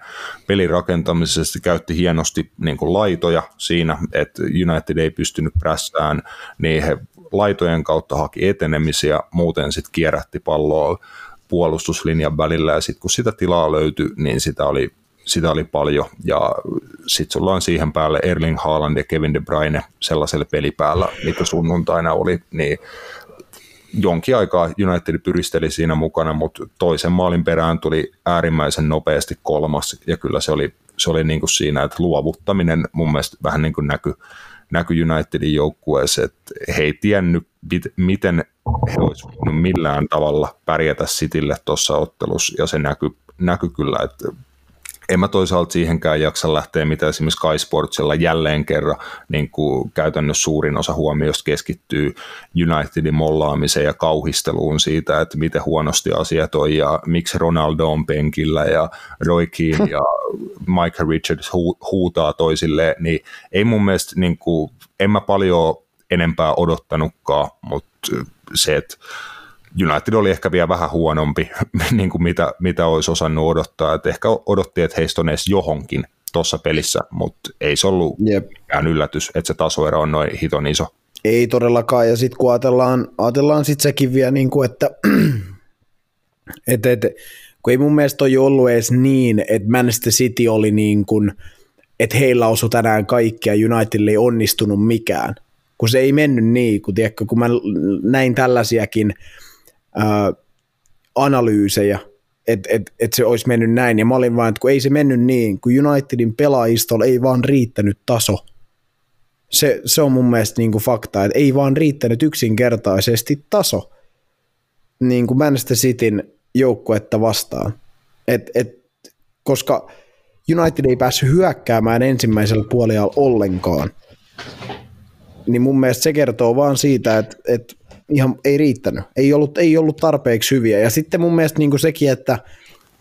Speaker 1: pelin rakentamisessa käytti hienosti niin kuin laitoja siinä, että United ei pystynyt prässään, niin he laitojen kautta haki etenemisiä, muuten sitten kierrätti palloa puolustuslinjan välillä. Ja sitten kun sitä tilaa löytyi, niin sitä oli, sitä oli paljon. Ja sitten sulla on siihen päälle Erling Haaland ja Kevin De Bruyne sellaisella pelipäällä, mitä sunnuntaina oli, niin jonkin aikaa United pyristeli siinä mukana, mutta toisen maalin perään tuli äärimmäisen nopeasti kolmas, ja kyllä se oli, se oli niin kuin siinä, että luovuttaminen mun mielestä vähän niin kuin näkyi näky Unitedin joukkueessa, että he ei tiennyt, miten he olisivat millään tavalla pärjätä Citylle tuossa ottelussa, ja se näkyy näky kyllä, että en mä toisaalta siihenkään jaksa lähteä, mitä esimerkiksi Sky Sportsilla jälleen kerran niin kuin käytännössä suurin osa huomiosta keskittyy Unitedin mollaamiseen ja kauhisteluun siitä, että miten huonosti asiat on ja miksi Ronaldo on penkillä ja Roy Keane ja Michael Richards hu- huutaa toisille, niin ei mun mielestä, niin kuin, en mä paljon enempää odottanutkaan, mutta se, että United oli ehkä vielä vähän huonompi, niin kuin mitä, mitä olisi osannut odottaa. Et ehkä odotti, että heistä on edes johonkin tuossa pelissä, mutta ei se ollut Jep. mikään yllätys, että se tasoero on noin hiton iso.
Speaker 4: Ei todellakaan, ja sitten kun ajatellaan, ajatellaan sitten sekin vielä, niin kuin, että et, et, kun ei mun mielestä ole ollut edes niin, että Manchester City oli niin kuin, että heillä osui tänään kaikkia, Unitedille ei onnistunut mikään, kun se ei mennyt niin, kun, tiedätkö, kun mä näin tällaisiakin ää, analyysejä, että et, et se olisi mennyt näin, ja mä olin vaan, että kun ei se mennyt niin, kun Unitedin pelaajistolla ei vaan riittänyt taso. Se, se on mun mielestä niin kuin fakta, että ei vaan riittänyt yksinkertaisesti taso niin kuin Manchester Cityn joukkuetta vastaan. Et, et, koska United ei päässyt hyökkäämään ensimmäisellä puolella ollenkaan, niin mun mielestä se kertoo vaan siitä, että, että ihan ei riittänyt. Ei ollut, ei ollut tarpeeksi hyviä. Ja sitten mun mielestä niin sekin, että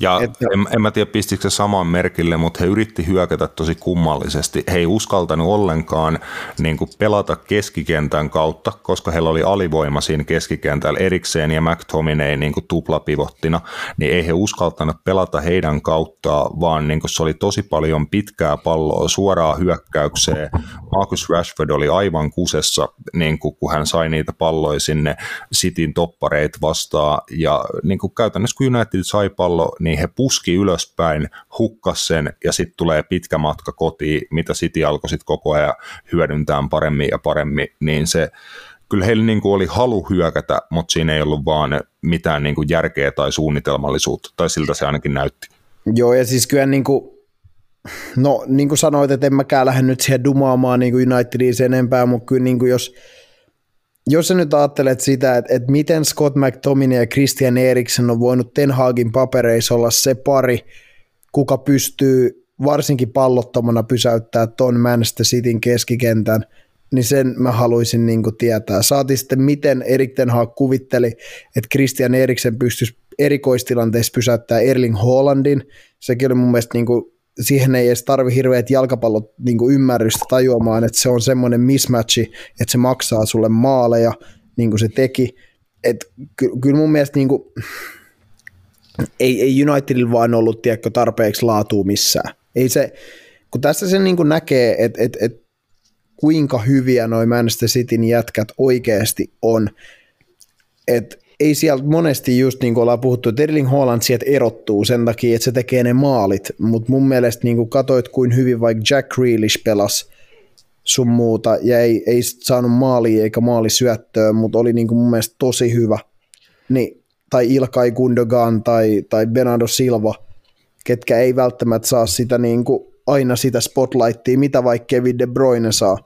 Speaker 1: ja että... en, en mä tiedä pistikö se saman merkille, mutta he yritti hyökätä tosi kummallisesti. He ei uskaltanut ollenkaan niin kuin pelata keskikentän kautta, koska heillä oli alivoima siinä keskikentällä erikseen ja McTominay niin kuin tuplapivottina, niin ei he uskaltanut pelata heidän kauttaan, vaan niin kuin se oli tosi paljon pitkää palloa suoraan hyökkäykseen. Marcus Rashford oli aivan kusessa, niin kuin, kun hän sai niitä palloja sinne Cityn toppareit vastaan, ja niin kuin käytännössä kun United sai pallo, niin he puski ylöspäin, hukkas sen ja sitten tulee pitkä matka kotiin, mitä City alkoi sitten koko ajan hyödyntää paremmin ja paremmin, niin se kyllä heillä niin kuin oli halu hyökätä, mutta siinä ei ollut vaan mitään niin kuin järkeä tai suunnitelmallisuutta, tai siltä se ainakin näytti.
Speaker 4: Joo, ja siis kyllä niin kuin, no niin kuin sanoit, että en mäkään lähde nyt siihen dumaamaan niin kuin Unitediin sen enempää, mutta kyllä niin kuin jos, jos sä nyt ajattelet sitä, että, että miten Scott McTominay ja Christian Eriksen on voinut Ten Hagin papereissa olla se pari, kuka pystyy varsinkin pallottomana pysäyttää ton Manchester Cityn keskikentän, niin sen mä haluaisin niin tietää. Saati sitten, miten Erik Ten Hag kuvitteli, että Christian Eriksen pystyisi erikoistilanteessa pysäyttää Erling Haalandin. Sekin oli mun mielestä niin kuin siihen ei edes tarvi hirveät jalkapallot niin kuin ymmärrystä tajuamaan, että se on semmoinen mismatchi, että se maksaa sulle maaleja, niin kuin se teki. Et ky- kyllä mun mielestä niin kuin, ei, ei Unitedilla vaan ollut tiedätkö, tarpeeksi laatua missään. Ei se, kun tässä se niin kuin näkee, että et, et, kuinka hyviä noin Manchester Cityn jätkät oikeasti on, että ei sieltä monesti just niin kuin ollaan puhuttu, että Erling Haaland sieltä erottuu sen takia, että se tekee ne maalit, mutta mun mielestä niin kuin katoit kuin hyvin vaikka Jack Grealish pelasi sun muuta ja ei, ei saanut maalia eikä maali syöttöä, mutta oli niin kuin mun mielestä tosi hyvä. Niin tai Ilkai Gundogan tai, tai Bernardo Silva, ketkä ei välttämättä saa sitä niin kuin aina sitä spotlightia, mitä vaikka Kevin De Bruyne saa.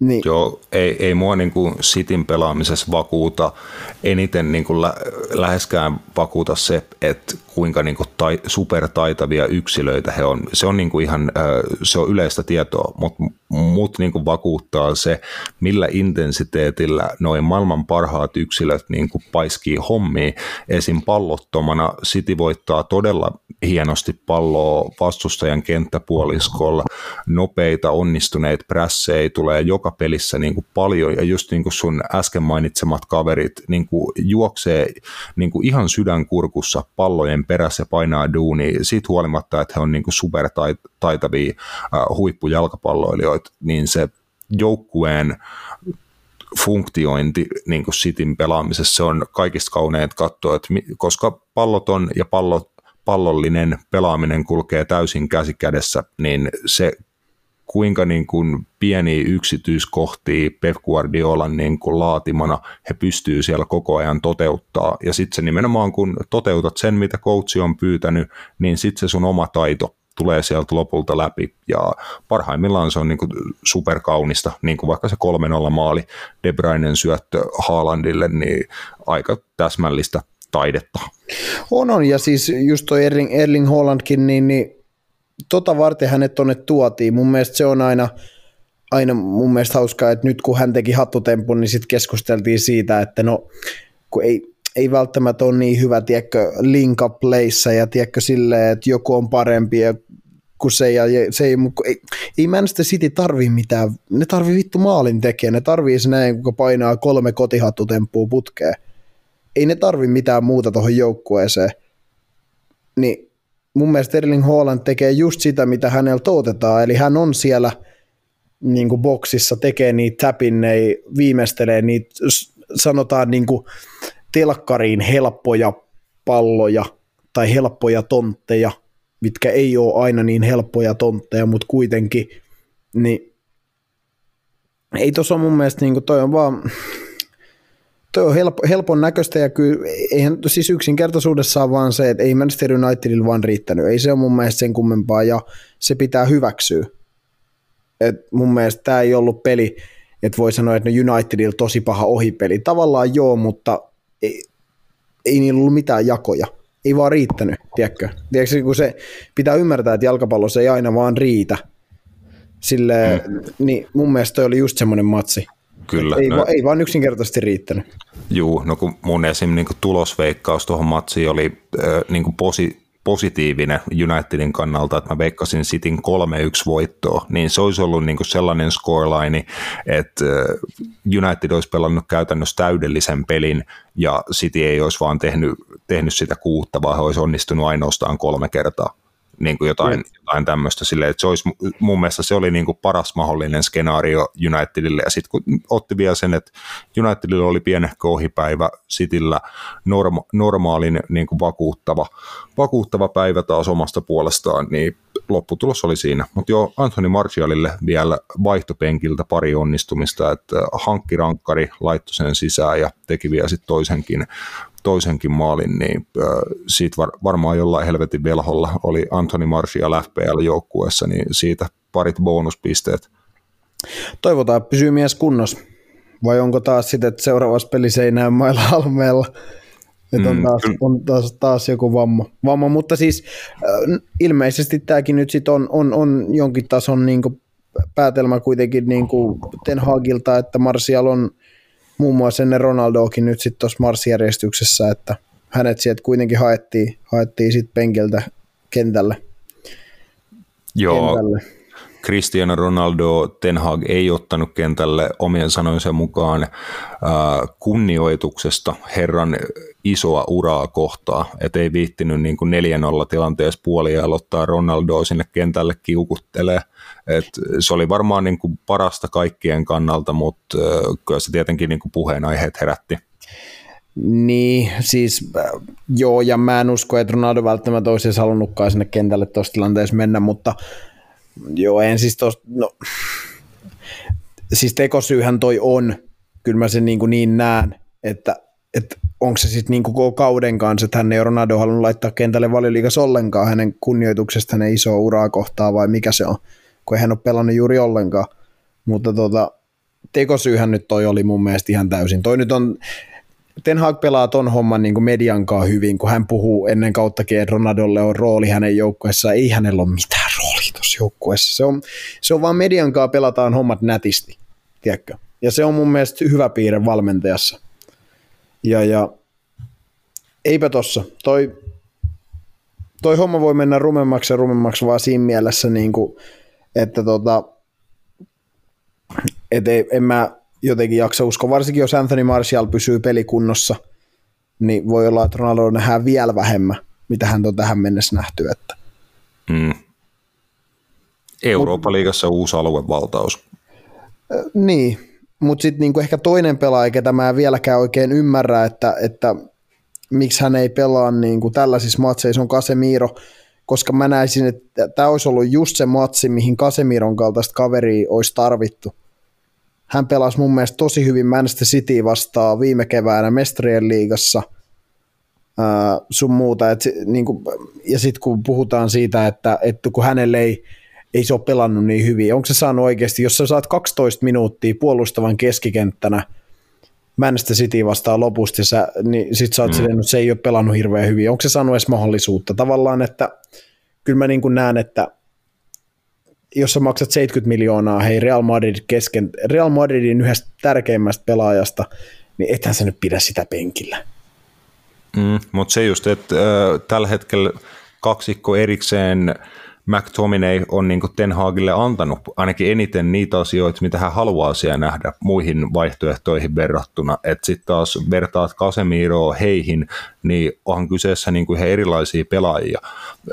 Speaker 1: Niin. Joo, ei, ei mua niin kuin Cityn pelaamisessa vakuuta eniten niin kuin lä- läheskään vakuuta se, että kuinka niin kuin tai, supertaitavia yksilöitä he on. Se on, niin kuin ihan, se on yleistä tietoa, mutta mut niin kuin vakuuttaa se, millä intensiteetillä noin maailman parhaat yksilöt niin kuin paiskii hommia. Esim. pallottomana City voittaa todella hienosti palloa vastustajan kenttäpuoliskolla. Nopeita, onnistuneita prässejä tulee joka pelissä niin kuin paljon ja just niin kuin sun äsken mainitsemat kaverit niin kuin juoksee niin kuin ihan sydänkurkussa pallojen perässä painaa duuni siitä huolimatta, että he on niin kuin supertaitavia äh, huippujalkapalloilijoita, niin se joukkueen funktiointi niin kuin Cityn pelaamisessa on kaikista kauneet katsoa, että koska palloton ja pallot, pallollinen pelaaminen kulkee täysin käsi kädessä, niin se kuinka niin kuin pieniä yksityiskohtia Pep Guardiolan niin kuin laatimana he pystyy siellä koko ajan toteuttaa. Ja sitten se nimenomaan, kun toteutat sen, mitä coachi on pyytänyt, niin sitten se sun oma taito tulee sieltä lopulta läpi. Ja parhaimmillaan se on niin kuin superkaunista, niin kuin vaikka se 3-0 maali De Bruynen syöttö Haalandille, niin aika täsmällistä taidetta.
Speaker 4: On, on, ja siis just toi Erling, Erling Haalandkin, niin, niin tota varten hänet tonne tuotiin. Mun mielestä se on aina, aina mun mielestä hauskaa, että nyt kun hän teki hattutempun, niin sitten keskusteltiin siitä, että no kun ei, ei välttämättä ole niin hyvä, tiedätkö, link up playssä ja tiedätkö silleen, että joku on parempi ja kun se, ja se ei, ei, ei Manchester City tarvii mitään, ne tarvii vittu maalin tekijä, ne tarvii se näin, kun painaa kolme kotihattutemppua putkeen. Ei ne tarvi mitään muuta tuohon joukkueeseen. Niin mun mielestä Erling Haaland tekee just sitä, mitä häneltä otetaan, eli hän on siellä niin kuin boksissa, tekee niitä tapinnei, viimeistelee niitä, sanotaan niin kuin telkkariin helppoja palloja tai helppoja tontteja, mitkä ei ole aina niin helppoja tontteja, mutta kuitenkin, niin ei tuossa mun mielestä, niin kuin toi on vaan, Tuo on helpo, helpon näköistä ja kyllä eihän siis yksinkertaisuudessaan vaan se, että ei Manchester Unitedilla vaan riittänyt. Ei se ole mun mielestä sen kummempaa ja se pitää hyväksyä. Et mun mielestä tämä ei ollut peli, että voi sanoa, että no Unitedilla tosi paha ohipeli. Tavallaan joo, mutta ei, ei niillä ollut mitään jakoja. Ei vaan riittänyt, tiedätkö? tiedätkö kun se pitää ymmärtää, että jalkapallossa ei aina vaan riitä. Sille, mm. niin mun mielestä toi oli just semmoinen matsi.
Speaker 1: Kyllä.
Speaker 4: Ei, no, va, ei vaan yksinkertaisesti riittänyt.
Speaker 1: Juu, no kun mun esim. Niin tulosveikkaus tuohon matsiin oli äh, niin posi, positiivinen Unitedin kannalta, että mä veikkasin Cityn 3-1 voittoa, niin se olisi ollut niin sellainen scoreline, että United olisi pelannut käytännössä täydellisen pelin ja City ei olisi vaan tehnyt, tehnyt sitä kuutta, vaan he olisi onnistunut ainoastaan kolme kertaa niin kuin jotain, mm. jotain tämmöistä silleen, että se olisi, mun mielestä se oli niin kuin paras mahdollinen skenaario Unitedille, ja sitten kun otti vielä sen, että Unitedilla oli pienehkö ohipäivä, Cityllä norma, normaalin niin kuin vakuuttava, vakuuttava päivä taas omasta puolestaan, niin lopputulos oli siinä. Mutta joo, Anthony Martialille vielä vaihtopenkiltä pari onnistumista, että hankki rankkari, laittoi sen sisään ja teki vielä sitten toisenkin toisenkin maalin, niin siitä var, varmaan jollain helvetin velholla oli Anthony Martial FPL-joukkueessa, niin siitä parit bonuspisteet.
Speaker 4: Toivotaan, että pysyy mies kunnossa. Vai onko taas sitten, että seuraavassa pelissä ei näy mailla halmeella? Että on, mm, taas, on taas, taas joku vamma. vamma. Mutta siis äh, ilmeisesti tämäkin nyt sit on, on, on jonkin tason niin päätelmä kuitenkin niin Ten Hagilta, että Martial on muun muassa ennen Ronaldoakin nyt sitten tuossa marssijärjestyksessä, että hänet sieltä kuitenkin haettiin, haettiin sitten penkiltä kentälle.
Speaker 1: Joo, kentälle. Cristiano Ronaldo Ten Hag ei ottanut kentälle omien sanoinsa mukaan äh, kunnioituksesta herran isoa uraa kohtaa, että ei viittinyt niin kuin 4-0 tilanteessa puolia aloittaa Ronaldoa sinne kentälle kiukuttelee. Et se oli varmaan niin kuin parasta kaikkien kannalta, mutta kyllä se tietenkin niin kuin puheenaiheet herätti.
Speaker 4: Niin, siis joo, ja mä en usko, että Ronaldo välttämättä olisi halunnutkaan sinne kentälle tuossa tilanteessa mennä, mutta Joo, en siis tos, no, siis tekosyyhän toi on, kyllä mä sen niin, kuin niin näen, että, että onko se sitten niin koko kauden kanssa, että hän ei Ronaldo halunnut laittaa kentälle valioliigassa ollenkaan hänen kunnioituksesta hänen isoa uraa kohtaa vai mikä se on, kun hän ole pelannut juuri ollenkaan. Mutta tota, tekosyyhän nyt toi oli mun mielestä ihan täysin. Toi nyt on, Ten Hag pelaa ton homman niin mediankaan hyvin, kun hän puhuu ennen kauttakin, että Ronaldolle on rooli hänen joukkueessaan. Ei hänellä ole mitään roolia tuossa joukkueessa. Se on, se on vaan mediankaan pelataan hommat nätisti, tiedätkö? Ja se on mun mielestä hyvä piirre valmentajassa. Ja, ja eipä tossa. Toi, toi homma voi mennä rumemmaksi ja rumemmaksi vaan siinä mielessä, niin kuin, että tota, et ei, en mä jotenkin jaksa uskoa, varsinkin jos Anthony Martial pysyy pelikunnossa, niin voi olla, että Ronaldo nähdään vielä vähemmän, mitä hän on tähän mennessä nähty. Että.
Speaker 1: Mm. Eurooppa-liigassa uusi aluevaltaus.
Speaker 4: Niin, mutta sitten niinku ehkä toinen pelaaja, ketä mä en vieläkään oikein ymmärrä, että, että miksi hän ei pelaa niinku tällaisissa matseissa on Casemiro, koska mä näisin, että tämä olisi ollut just se matsi, mihin Casemiron kaltaista kaveria olisi tarvittu. Hän pelasi mun mielestä tosi hyvin Manchester City vastaan viime keväänä Mestrien liigassa ää, sun muuta. Et, niin kuin, ja sitten kun puhutaan siitä, että, että kun hänelle ei, ei se ole pelannut niin hyvin, onko se saanut oikeasti, jos sä saat 12 minuuttia puolustavan keskikenttänä Manchester City vastaan lopusti, sä, niin sit sä oot mm. silleen, että se ei ole pelannut hirveän hyvin. Onko se saanut edes mahdollisuutta? Tavallaan, että kyllä mä niin näen, että jos sä maksat 70 miljoonaa hei Real Madrid kesken, Real Madridin yhdestä tärkeimmästä pelaajasta, niin ethän sä nyt pidä sitä penkillä.
Speaker 1: Mm, mutta se just, että äh, tällä hetkellä kaksikko erikseen McTominay on niin Ten Hagille antanut ainakin eniten niitä asioita, mitä hän haluaa siellä nähdä muihin vaihtoehtoihin verrattuna. Sitten taas vertaat Casemiroa heihin, niin onhan kyseessä niin kuin he erilaisia pelaajia.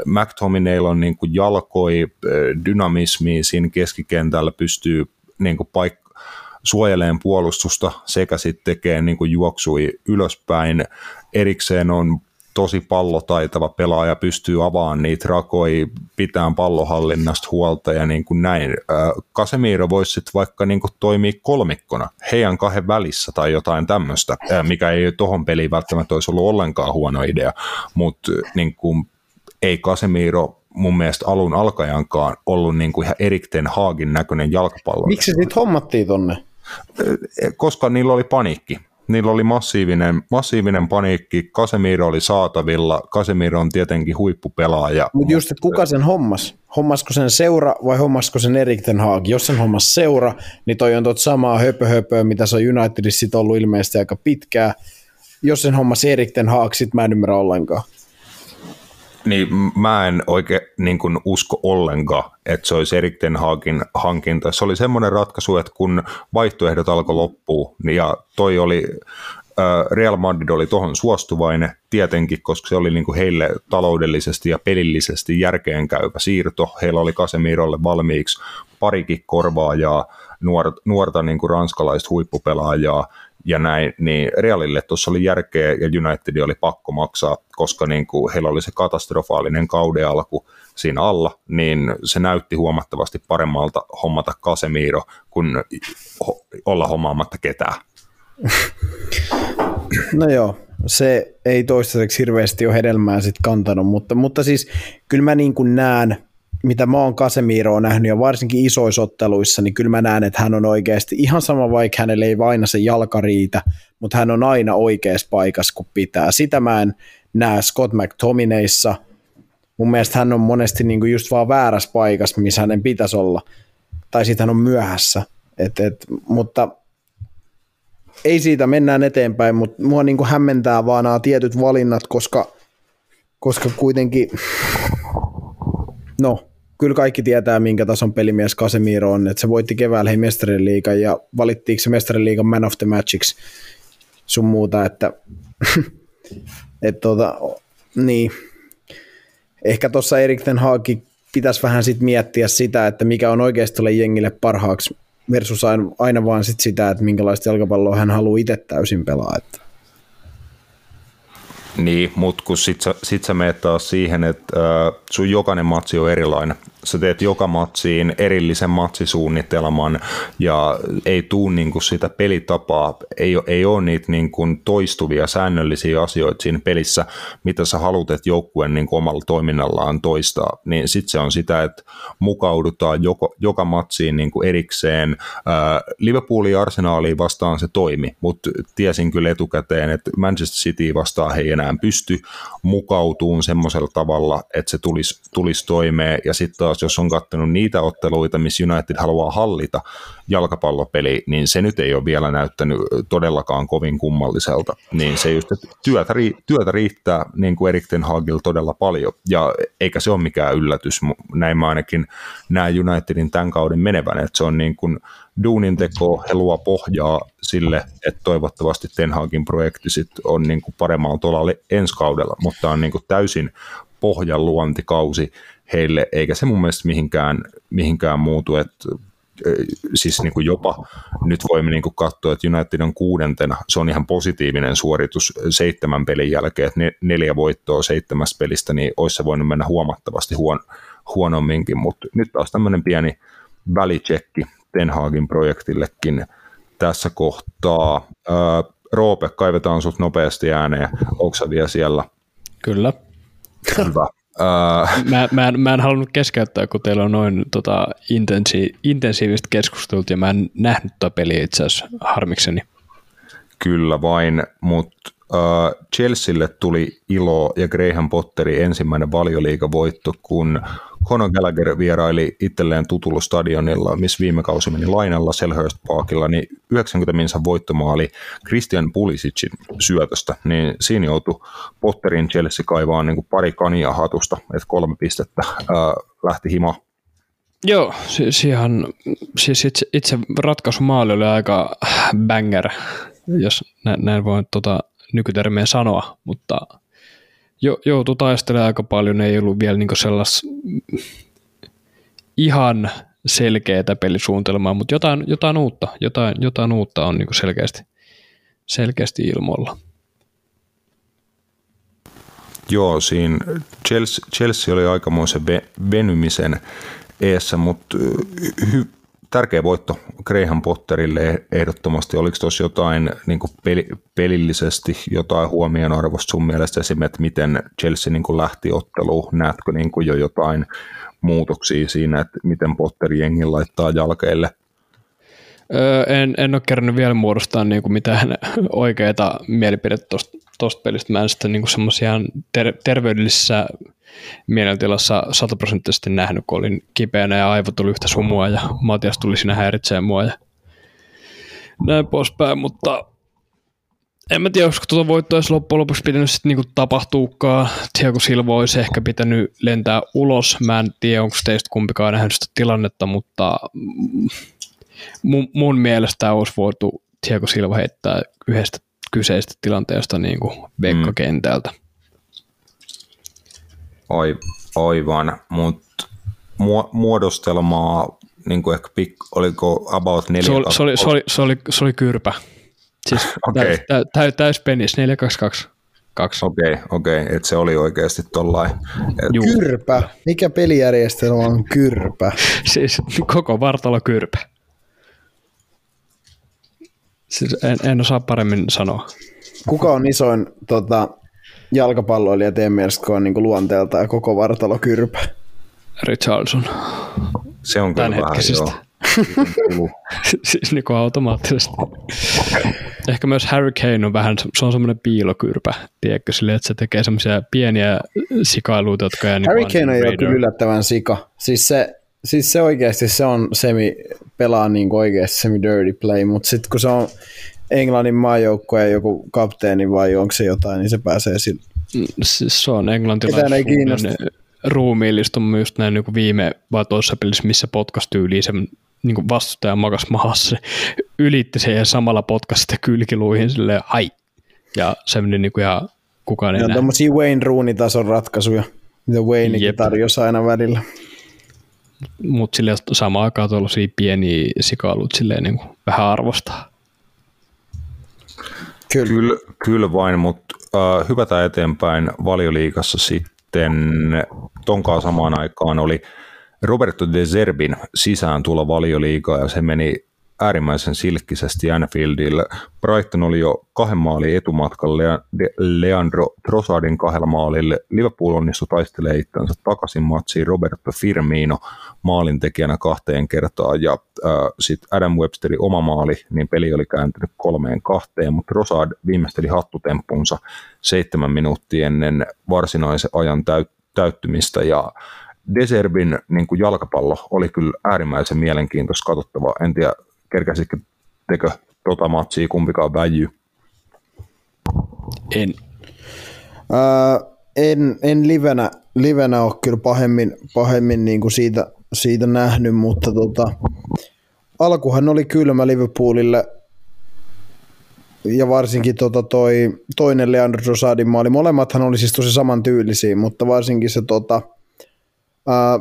Speaker 1: McTominay on niin kuin jalkoi, dynamismiin siinä keskikentällä, pystyy niin kuin paik- suojeleen puolustusta sekä sitten tekee niin kuin juoksui ylöspäin. Erikseen on tosi pallotaitava pelaaja, pystyy avaamaan niitä rakoja, pitää pallohallinnasta huolta ja niin kuin näin. Casemiro voisi sitten vaikka niin kuin toimia kolmikkona heidän kahden välissä tai jotain tämmöistä, mikä ei tuohon peliin välttämättä olisi ollut ollenkaan huono idea, mutta niin kuin, ei Casemiro mun mielestä alun alkajankaan ollut niin kuin ihan Erik Ten Hagin näköinen jalkapallo.
Speaker 4: Miksi sitten hommattiin tonne?
Speaker 1: Koska niillä oli paniikki niillä oli massiivinen, massiivinen paniikki, Casemiro oli saatavilla, Casemiro on tietenkin huippupelaaja.
Speaker 4: Mutta just, että kuka sen hommas? Hommasko sen seura vai hommasko sen Erik Ten Hag? Jos sen hommas seura, niin toi on tot samaa höpö, höpö mitä se on Unitedissa sit ollut ilmeisesti aika pitkää. Jos sen hommas Erik Ten Hag, sit mä en ymmärrä ollenkaan
Speaker 1: niin mä en oikein niin kuin usko ollenkaan, että se olisi Erik Ten Hagin hankinta. Se oli semmoinen ratkaisu, että kun vaihtoehdot alkoi loppua, niin ja toi oli, Real Madrid oli tuohon suostuvainen tietenkin, koska se oli niin kuin heille taloudellisesti ja pelillisesti järkeenkäyvä siirto. Heillä oli Casemirolle valmiiksi parikin korvaajaa, nuorta, nuorta niin kuin ranskalaista huippupelaajaa, ja näin, niin Realille tuossa oli järkeä ja United oli pakko maksaa, koska niin kuin heillä oli se katastrofaalinen kauden alku siinä alla, niin se näytti huomattavasti paremmalta hommata Casemiro kuin olla hommaamatta ketään.
Speaker 4: No joo, se ei toistaiseksi hirveästi ole hedelmää sitten kantanut, mutta, mutta siis kyllä mä niin kuin näen, mitä mä oon Casemiroa nähnyt ja varsinkin isoissa otteluissa, niin kyllä mä näen, että hän on oikeasti ihan sama, vaikka hänelle ei aina se jalka riitä, mutta hän on aina oikeassa paikassa, kun pitää. Sitä mä en näe Scott McTominayssa. Mun mielestä hän on monesti niin kuin just vaan väärässä paikassa, missä hänen pitäisi olla. Tai sitten hän on myöhässä. Et, et, mutta ei siitä, mennään eteenpäin, mutta mua niin kuin hämmentää vaan nämä tietyt valinnat, koska, koska kuitenkin No, kyllä kaikki tietää, minkä tason pelimies Casemiro on, että se voitti keväällä hei Mestarien liigan ja valittiinko se Mestarien liigan man of the matchiksi sun muuta, että et tota, niin. Ehkä tuossa Erik Ten Hagi pitäisi vähän sit miettiä sitä, että mikä on oikeasti ole jengille parhaaksi versus aina, aina vaan sit sitä, että minkälaista jalkapalloa hän haluaa itse täysin pelaa. Että.
Speaker 1: Niin, mutta kun sit sä, sit sä meet taas siihen, että äh, sun jokainen matsi on erilainen, sä teet joka matsiin erillisen matsisuunnitelman ja ei tuu niin kuin sitä pelitapaa, ei, ei ole niitä niin kuin toistuvia säännöllisiä asioita siinä pelissä, mitä sä haluat, että joukkueen niin omalla toiminnallaan toistaa, niin sitten se on sitä, että mukaudutaan joko, joka matsiin niin kuin erikseen. Ää, Liverpoolin ja Arsenaaliin vastaan se toimi, mutta tiesin kyllä etukäteen, että Manchester City vastaan he ei enää pysty. Mukautuun semmoisella tavalla, että se tulisi, tulisi toimeen. Ja sitten taas jos on katsonut niitä otteluita, missä United haluaa hallita jalkapallopeli, niin se nyt ei ole vielä näyttänyt todellakaan kovin kummalliselta. Niin se just, että työtä, työtä riittää niin kuin Erik Ten Hagil todella paljon, ja eikä se ole mikään yllätys. Näin mä ainakin näen Unitedin tämän kauden menevän, että se on niin kuin duunin teko, he luo pohjaa sille, että toivottavasti Ten Hagin projekti sit on niin kuin paremmalla tolalla ensi kaudella, mutta on niin kuin täysin pohjan luontikausi heille, eikä se mun mielestä mihinkään, mihinkään muutu, että siis niin kuin jopa nyt voimme niin kuin katsoa, että United on kuudentena, se on ihan positiivinen suoritus seitsemän pelin jälkeen, että neljä voittoa seitsemästä pelistä, niin olisi se voinut mennä huomattavasti huon, huonomminkin, mutta nyt taas tämmöinen pieni välitsekki Ten Hagin projektillekin tässä kohtaa. Ää, Roope, kaivetaan sut nopeasti ääneen, onko vielä siellä?
Speaker 3: Kyllä.
Speaker 1: Hyvä. Uh,
Speaker 3: mä, mä, en, mä en halunnut keskeyttää, kun teillä on noin tota, intensi, intensiivistä keskustelua, ja mä en nähnyt tätä peliä itse asiassa harmikseni.
Speaker 1: Kyllä vain, mutta uh, Chelsealle tuli ilo ja Graham Potteri ensimmäinen valioliigavoitto, kun Conor Gallagher vieraili itselleen tutulla stadionilla, missä viime kausi meni lainalla Selhurst Parkilla, niin 90 minsa voittomaali Christian Pulisicin syötöstä, niin siinä joutui Potterin Chelsea kaivaa niin kuin pari kania hatusta, että kolme pistettä ää, lähti hima.
Speaker 3: Joo, siis, ihan, siis itse, itse ratkaisumaali oli aika banger, jos näin, näin voin tota, nykytermejä sanoa, mutta jo, joutui taistelemaan aika paljon, ei ollut vielä niin sellas ihan selkeää pelisuunnitelmaa, mutta jotain, jotain uutta, jotain, jotain uutta on niin selkeästi, selkeästi ilmoilla.
Speaker 1: Joo, siinä Chelsea, Chelsea oli aikamoisen venymisen eessä, mutta hy, tärkeä voitto Graham Potterille ehdottomasti. Oliko tuossa jotain niin peli, pelillisesti jotain huomionarvoista sun mielestä esimerkiksi, miten Chelsea niin lähti otteluun? Näetkö niin jo jotain muutoksia siinä, että miten Potter jengin laittaa jalkeille?
Speaker 3: Öö, en, en ole kerännyt vielä muodostaa niin kuin mitään oikeita mielipidettä tuosta pelistä. Mä en sitten niin semmoisia ter- terveydellisessä mielentilassa sataprosenttisesti nähnyt, kun olin kipeänä ja aivot tuli yhtä sumua ja Matias tuli sinä häiritsemään mua ja näin poispäin, mutta en mä tiedä, olisiko tuota voittoa olisi loppujen lopuksi pitänyt sitten niinku tapahtuukaan. Thiago Silva olisi ehkä pitänyt lentää ulos. Mä en tiedä, onko teistä kumpikaan nähnyt sitä tilannetta, mutta mun, mun mielestä olisi voitu Thiago Silva heittää yhdestä kyseisestä tilanteesta niin kuin Veikka-kentältä. Mm.
Speaker 1: Aivan, mutta muodostelmaa, niin kuin ehkä pik, oliko about 4
Speaker 3: se oli, se, oli, se, oli, se, oli, se oli kyrpä. Siis okay. täys, täys, täys penis, 422.
Speaker 1: Okei, okay, okei, okay. että se oli oikeasti tollain.
Speaker 4: Et... Kyrpä? Mikä pelijärjestelmä on kyrpä?
Speaker 3: siis koko vartalo kyrpä. Siis en, en osaa paremmin sanoa.
Speaker 4: Kuka on isoin tota, jalkapalloilija teidän mielestä, kun on niin luonteelta ja koko vartalo kyrpä?
Speaker 3: Richardson.
Speaker 1: Se on kyllä vähän, joo.
Speaker 3: siis niin kuin automaattisesti. Ehkä myös Harry Kane on vähän, se on semmoinen piilokyrpä, tiedätkö, sille, että se tekee semmoisia pieniä sikailuita, jotka jää
Speaker 4: niin Harry Kane on jo kyllä yllättävän sika. Siis se, siis se oikeasti se on semi, pelaa niin oikeasti semi dirty play, mutta sitten kun se on Englannin maajoukkojen joku kapteeni vai onko se jotain, niin se pääsee sille.
Speaker 3: Mm, siis se on englantilainen ruumiillistunut just näin niin viime vai toisessa pelissä, missä potkastyyliin se niin vastustaja makas mahassa, ylitti sen ja samalla potkasi sitä kylkiluihin silleen, hai. Ja se meni niin kuin ihan kukaan ei
Speaker 4: näe. Tuommoisia Wayne Rooney-tason ratkaisuja, mitä Waynekin tarjosi aina välillä.
Speaker 3: Mutta sille samaan aikaan tuollaisia pieniä sikailut silleen niin kuin vähän arvostaa.
Speaker 1: Kyllä, kyllä, kyllä vain, mutta uh, hyvätä eteenpäin valioliikassa sitten tonkaan samaan aikaan oli Roberto De Zerbin sisään tulla valioliigaa ja se meni äärimmäisen silkkisesti Anfieldille. Brighton oli jo kahden maalin etumatkalla Leandro Trossardin kahdella maalille. Liverpool onnistui taistelee itsensä takaisin matsiin Roberto Firmino maalintekijänä kahteen kertaan ja äh, sitten Adam Websterin oma maali, niin peli oli kääntynyt kolmeen kahteen, mutta Trossard viimeisteli hattutemppunsa seitsemän minuuttia ennen varsinaisen ajan täyt- täyttymistä ja Deserbin niin kuin jalkapallo oli kyllä äärimmäisen mielenkiintoista katsottavaa. En tiedä, kerkäsitkö tekö tota matsia kumpikaan väijy?
Speaker 3: En.
Speaker 4: Öö, en, en livenä, livenä ole kyllä pahemmin, pahemmin niin kuin siitä, siitä nähnyt, mutta tota, alkuhan oli kylmä Liverpoolille ja varsinkin tota toi, toinen Leandro Rosadin maali. Molemmathan oli siis tosi samantyylisiä, mutta varsinkin se tota, ää,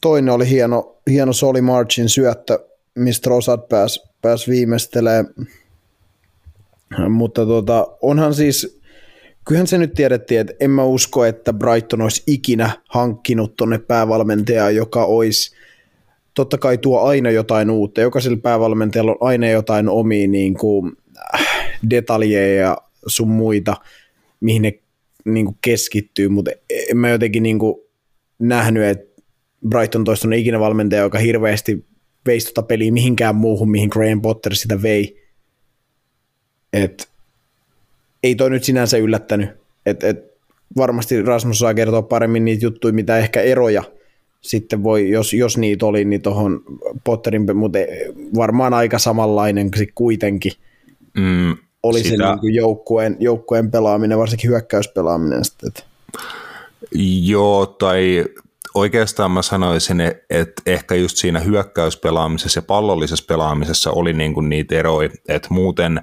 Speaker 4: toinen oli hieno, hieno Soli Marchin syöttö, mistä Rosad pääsi pääs viimeistelee. Mutta tota, onhan siis, kyllähän se nyt tiedettiin, että en mä usko, että Brighton olisi ikinä hankkinut tonne päävalmentajaa, joka olisi totta kai tuo aina jotain uutta. Jokaisella päävalmentajalla on aina jotain omia niin kuin, äh, detaljeja ja sun muita, mihin ne niin kuin keskittyy, mutta en mä jotenkin niin kuin nähnyt, että Brighton toista on ikinä valmentaja, joka hirveästi veisi tota peliä mihinkään muuhun, mihin Graham Potter sitä vei. Et, ei toi nyt sinänsä yllättänyt. Et, et, varmasti Rasmus saa kertoa paremmin niitä juttuja, mitä ehkä eroja sitten voi, jos, jos niitä oli, niin tuohon Potterin, mutta varmaan aika samanlainen kuitenkin. Mm, oli sitä... se niin joukkueen, joukkueen pelaaminen, varsinkin hyökkäyspelaaminen. Sitten.
Speaker 1: Joo, tai oikeastaan mä sanoisin, että ehkä just siinä hyökkäyspelaamisessa ja pallollisessa pelaamisessa oli niin kuin niitä eroja, että muuten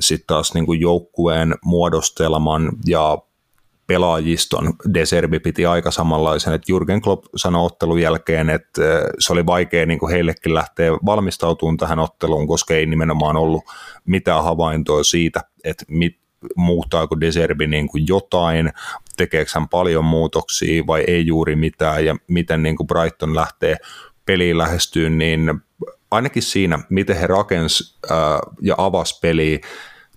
Speaker 1: sitten taas niin kuin joukkueen muodostelman ja pelaajiston Deserbi piti aika samanlaisen, että Jurgen Klopp sanoi ottelun jälkeen, että se oli vaikea niin kuin heillekin lähteä valmistautumaan tähän otteluun, koska ei nimenomaan ollut mitään havaintoa siitä, että mit, muuttaako Deserbi niin kuin jotain, tekeekö hän paljon muutoksia vai ei juuri mitään ja miten niin kuin Brighton lähtee peliin lähestyyn, niin ainakin siinä, miten he rakens ja avas peliä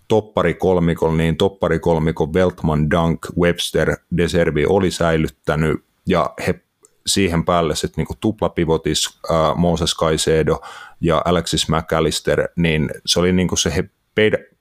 Speaker 1: toppari kolmikon, niin toppari kolmikon Weltman, Dunk, Webster, Deserbi oli säilyttänyt ja he siihen päälle sitten niinku tuplapivotis äh, Moses Caicedo ja Alexis McAllister, niin se oli niinku se he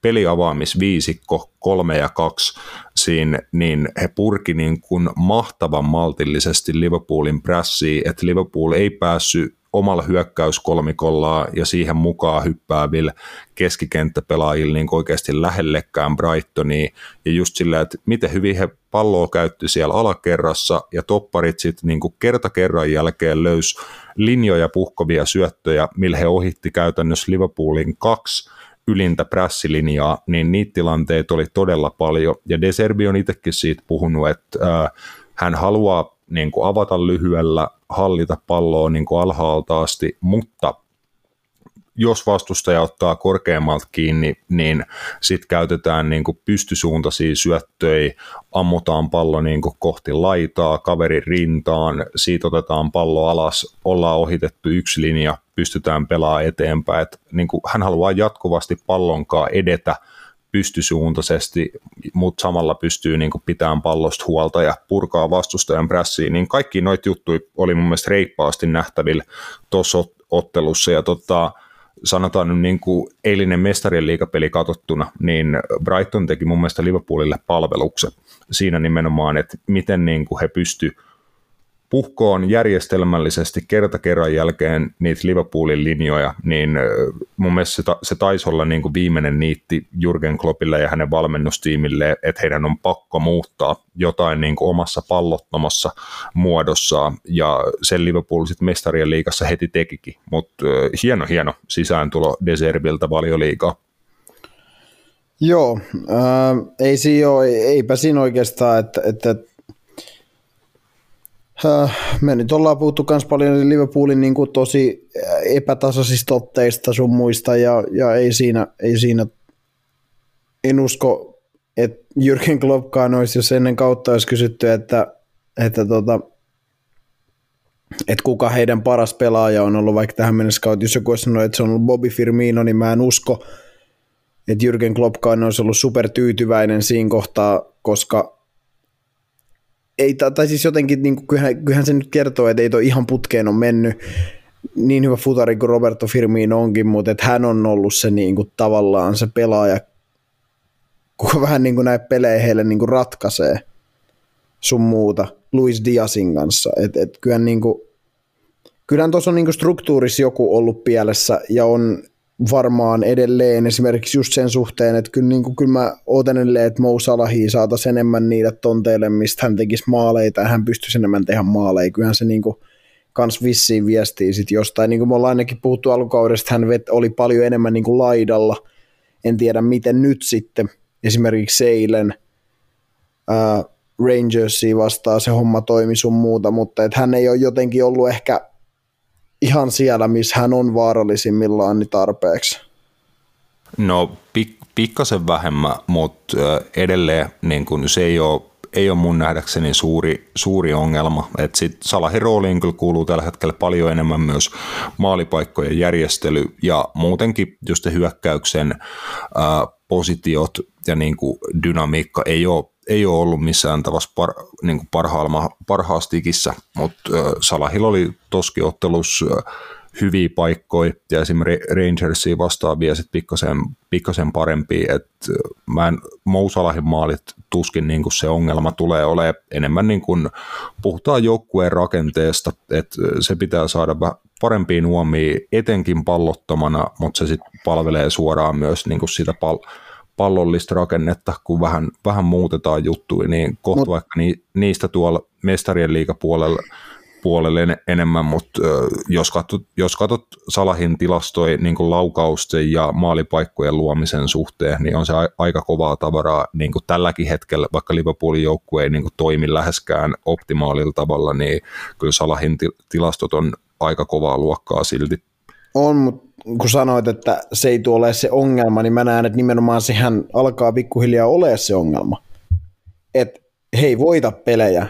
Speaker 1: peliavaamisviisikko kolme ja kaksi siinä, niin he purki niin kuin mahtavan maltillisesti Liverpoolin prässiin, että Liverpool ei päässyt omalla hyökkäyskolmikollaan ja siihen mukaan hyppäävillä keskikenttäpelaajilla niin oikeasti lähellekään Brightonia ja just sillä, että miten hyvin he palloa käytti siellä alakerrassa ja topparit sitten niin kerta kerran jälkeen löys linjoja puhkovia syöttöjä, millä he ohitti käytännössä Liverpoolin kaksi ylintä prässilinjaa, niin niitä tilanteita oli todella paljon. Ja Deserbi on itsekin siitä puhunut, että äh, hän haluaa niin kuin avata lyhyellä, hallita palloa niin kuin alhaalta asti, mutta jos vastustaja ottaa korkeammalta kiinni, niin sitten käytetään niin kuin pystysuuntaisia syöttöjä, ammutaan pallo niin kuin kohti laitaa, kaverin rintaan, siitä otetaan pallo alas, ollaan ohitettu yksi linja, pystytään pelaamaan eteenpäin. Et niin kuin hän haluaa jatkuvasti pallonkaan edetä pystysuuntaisesti, mutta samalla pystyy niin pitämään pallosta huolta ja purkaa vastustajan prässiin, niin kaikki noita juttuja oli mun mielestä reippaasti nähtävillä tuossa ottelussa, ja tota, sanotaan nyt niin kuin eilinen mestarien liikapeli katsottuna, niin Brighton teki mun mielestä Liverpoolille palveluksen siinä nimenomaan, että miten niin kuin he pysty puhkoon järjestelmällisesti kerta kerran jälkeen niitä Liverpoolin linjoja, niin mun mielestä se, ta- se taisi olla niin kuin viimeinen niitti Jurgen Kloppille ja hänen valmennustiimille, että heidän on pakko muuttaa jotain niin kuin omassa pallottomassa muodossaan, ja sen Liverpool sitten mestarien liigassa heti tekikin, mutta hieno hieno sisääntulo Deserviltä valioliigaa.
Speaker 4: Joo, äh, ei siinä ole, eipä siinä oikeastaan, että, että me nyt ollaan puhuttu myös paljon Liverpoolin niin kuin tosi epätasaisista otteista sun muista ja, ja ei, siinä, ei siinä, en usko, että Jürgen Kloppkaan olisi, jos ennen kautta olisi kysytty, että, että tota, että kuka heidän paras pelaaja on ollut vaikka tähän mennessä kautta. Jos joku olisi sanonut, että se on ollut Bobby Firmino, niin mä en usko, että Jürgen Kloppkaan olisi ollut super tyytyväinen siinä kohtaa, koska ei, tai siis jotenkin, niin kuin, kyllähän, kyllähän se nyt kertoo, että ei toi ihan putkeen on mennyt niin hyvä futari kuin Roberto Firmino onkin, mutta että hän on ollut se niin kuin, tavallaan se pelaaja, kuka vähän niin kuin näitä pelejä heille niin kuin ratkaisee sun muuta Luis Diasin kanssa. Et, et kyllähän, niin kuin, kyllähän tuossa on niin kuin struktuurissa joku ollut pielessä ja on varmaan edelleen esimerkiksi just sen suhteen, että kyllä, niin kuin, kyllä mä ootan edelleen, että Mo Salahi saataisiin enemmän niitä tonteille, mistä hän tekisi maaleita ja hän pystyisi enemmän tehdä maaleja. Kyllähän se niin kuin, kans vissiin viestii sit jostain, niin kuin me ollaan ainakin puhuttu alkukaudesta, hän vet, oli paljon enemmän niin kuin laidalla, en tiedä miten nyt sitten, esimerkiksi eilen ää, Rangersia vastaan se homma toimi sun muuta, mutta et hän ei ole jotenkin ollut ehkä ihan siellä, missä hän on vaarallisimmillaan niin tarpeeksi.
Speaker 1: No pik- pikkasen vähemmän, mutta edelleen niin kun se ei ole ei ole mun nähdäkseni suuri, suuri ongelma. Salahin rooliin kyllä kuuluu tällä hetkellä paljon enemmän myös maalipaikkojen järjestely ja muutenkin just hyökkäyksen ää, positiot ja niin kuin dynamiikka ei ole ei ole ollut missään tavalla par, niin kuin parhaastikissä, mutta äh, Salahilla oli toskiottelussa äh, hyviä paikkoja ja esimerkiksi Rangersia vastaan vielä sitten pikkasen, pikkasen parempi, että mä en, Mousalahin maalit tuskin niin kuin se ongelma tulee olemaan enemmän niin kuin puhutaan joukkueen rakenteesta, että se pitää saada parempiin nuomiin etenkin pallottomana, mutta se sitten palvelee suoraan myös niin kuin sitä pal- pallollista rakennetta, kun vähän, vähän muutetaan juttuja, niin kohta Mut, vaikka ni, niistä tuolla mestarien liikapuolella puolelle enemmän, mutta jos katsot, jos katsot Salahin tilastoja niin kuin laukausten ja maalipaikkojen luomisen suhteen, niin on se aika kovaa tavaraa niin kuin tälläkin hetkellä, vaikka Liverpoolin joukkue ei niin kuin toimi läheskään optimaalilla tavalla, niin kyllä Salahin tilastot on aika kovaa luokkaa silti.
Speaker 4: On, mutta kun sanoit, että se ei tule se ongelma, niin mä näen, että nimenomaan sehän alkaa pikkuhiljaa ole se ongelma. Että he ei voita pelejä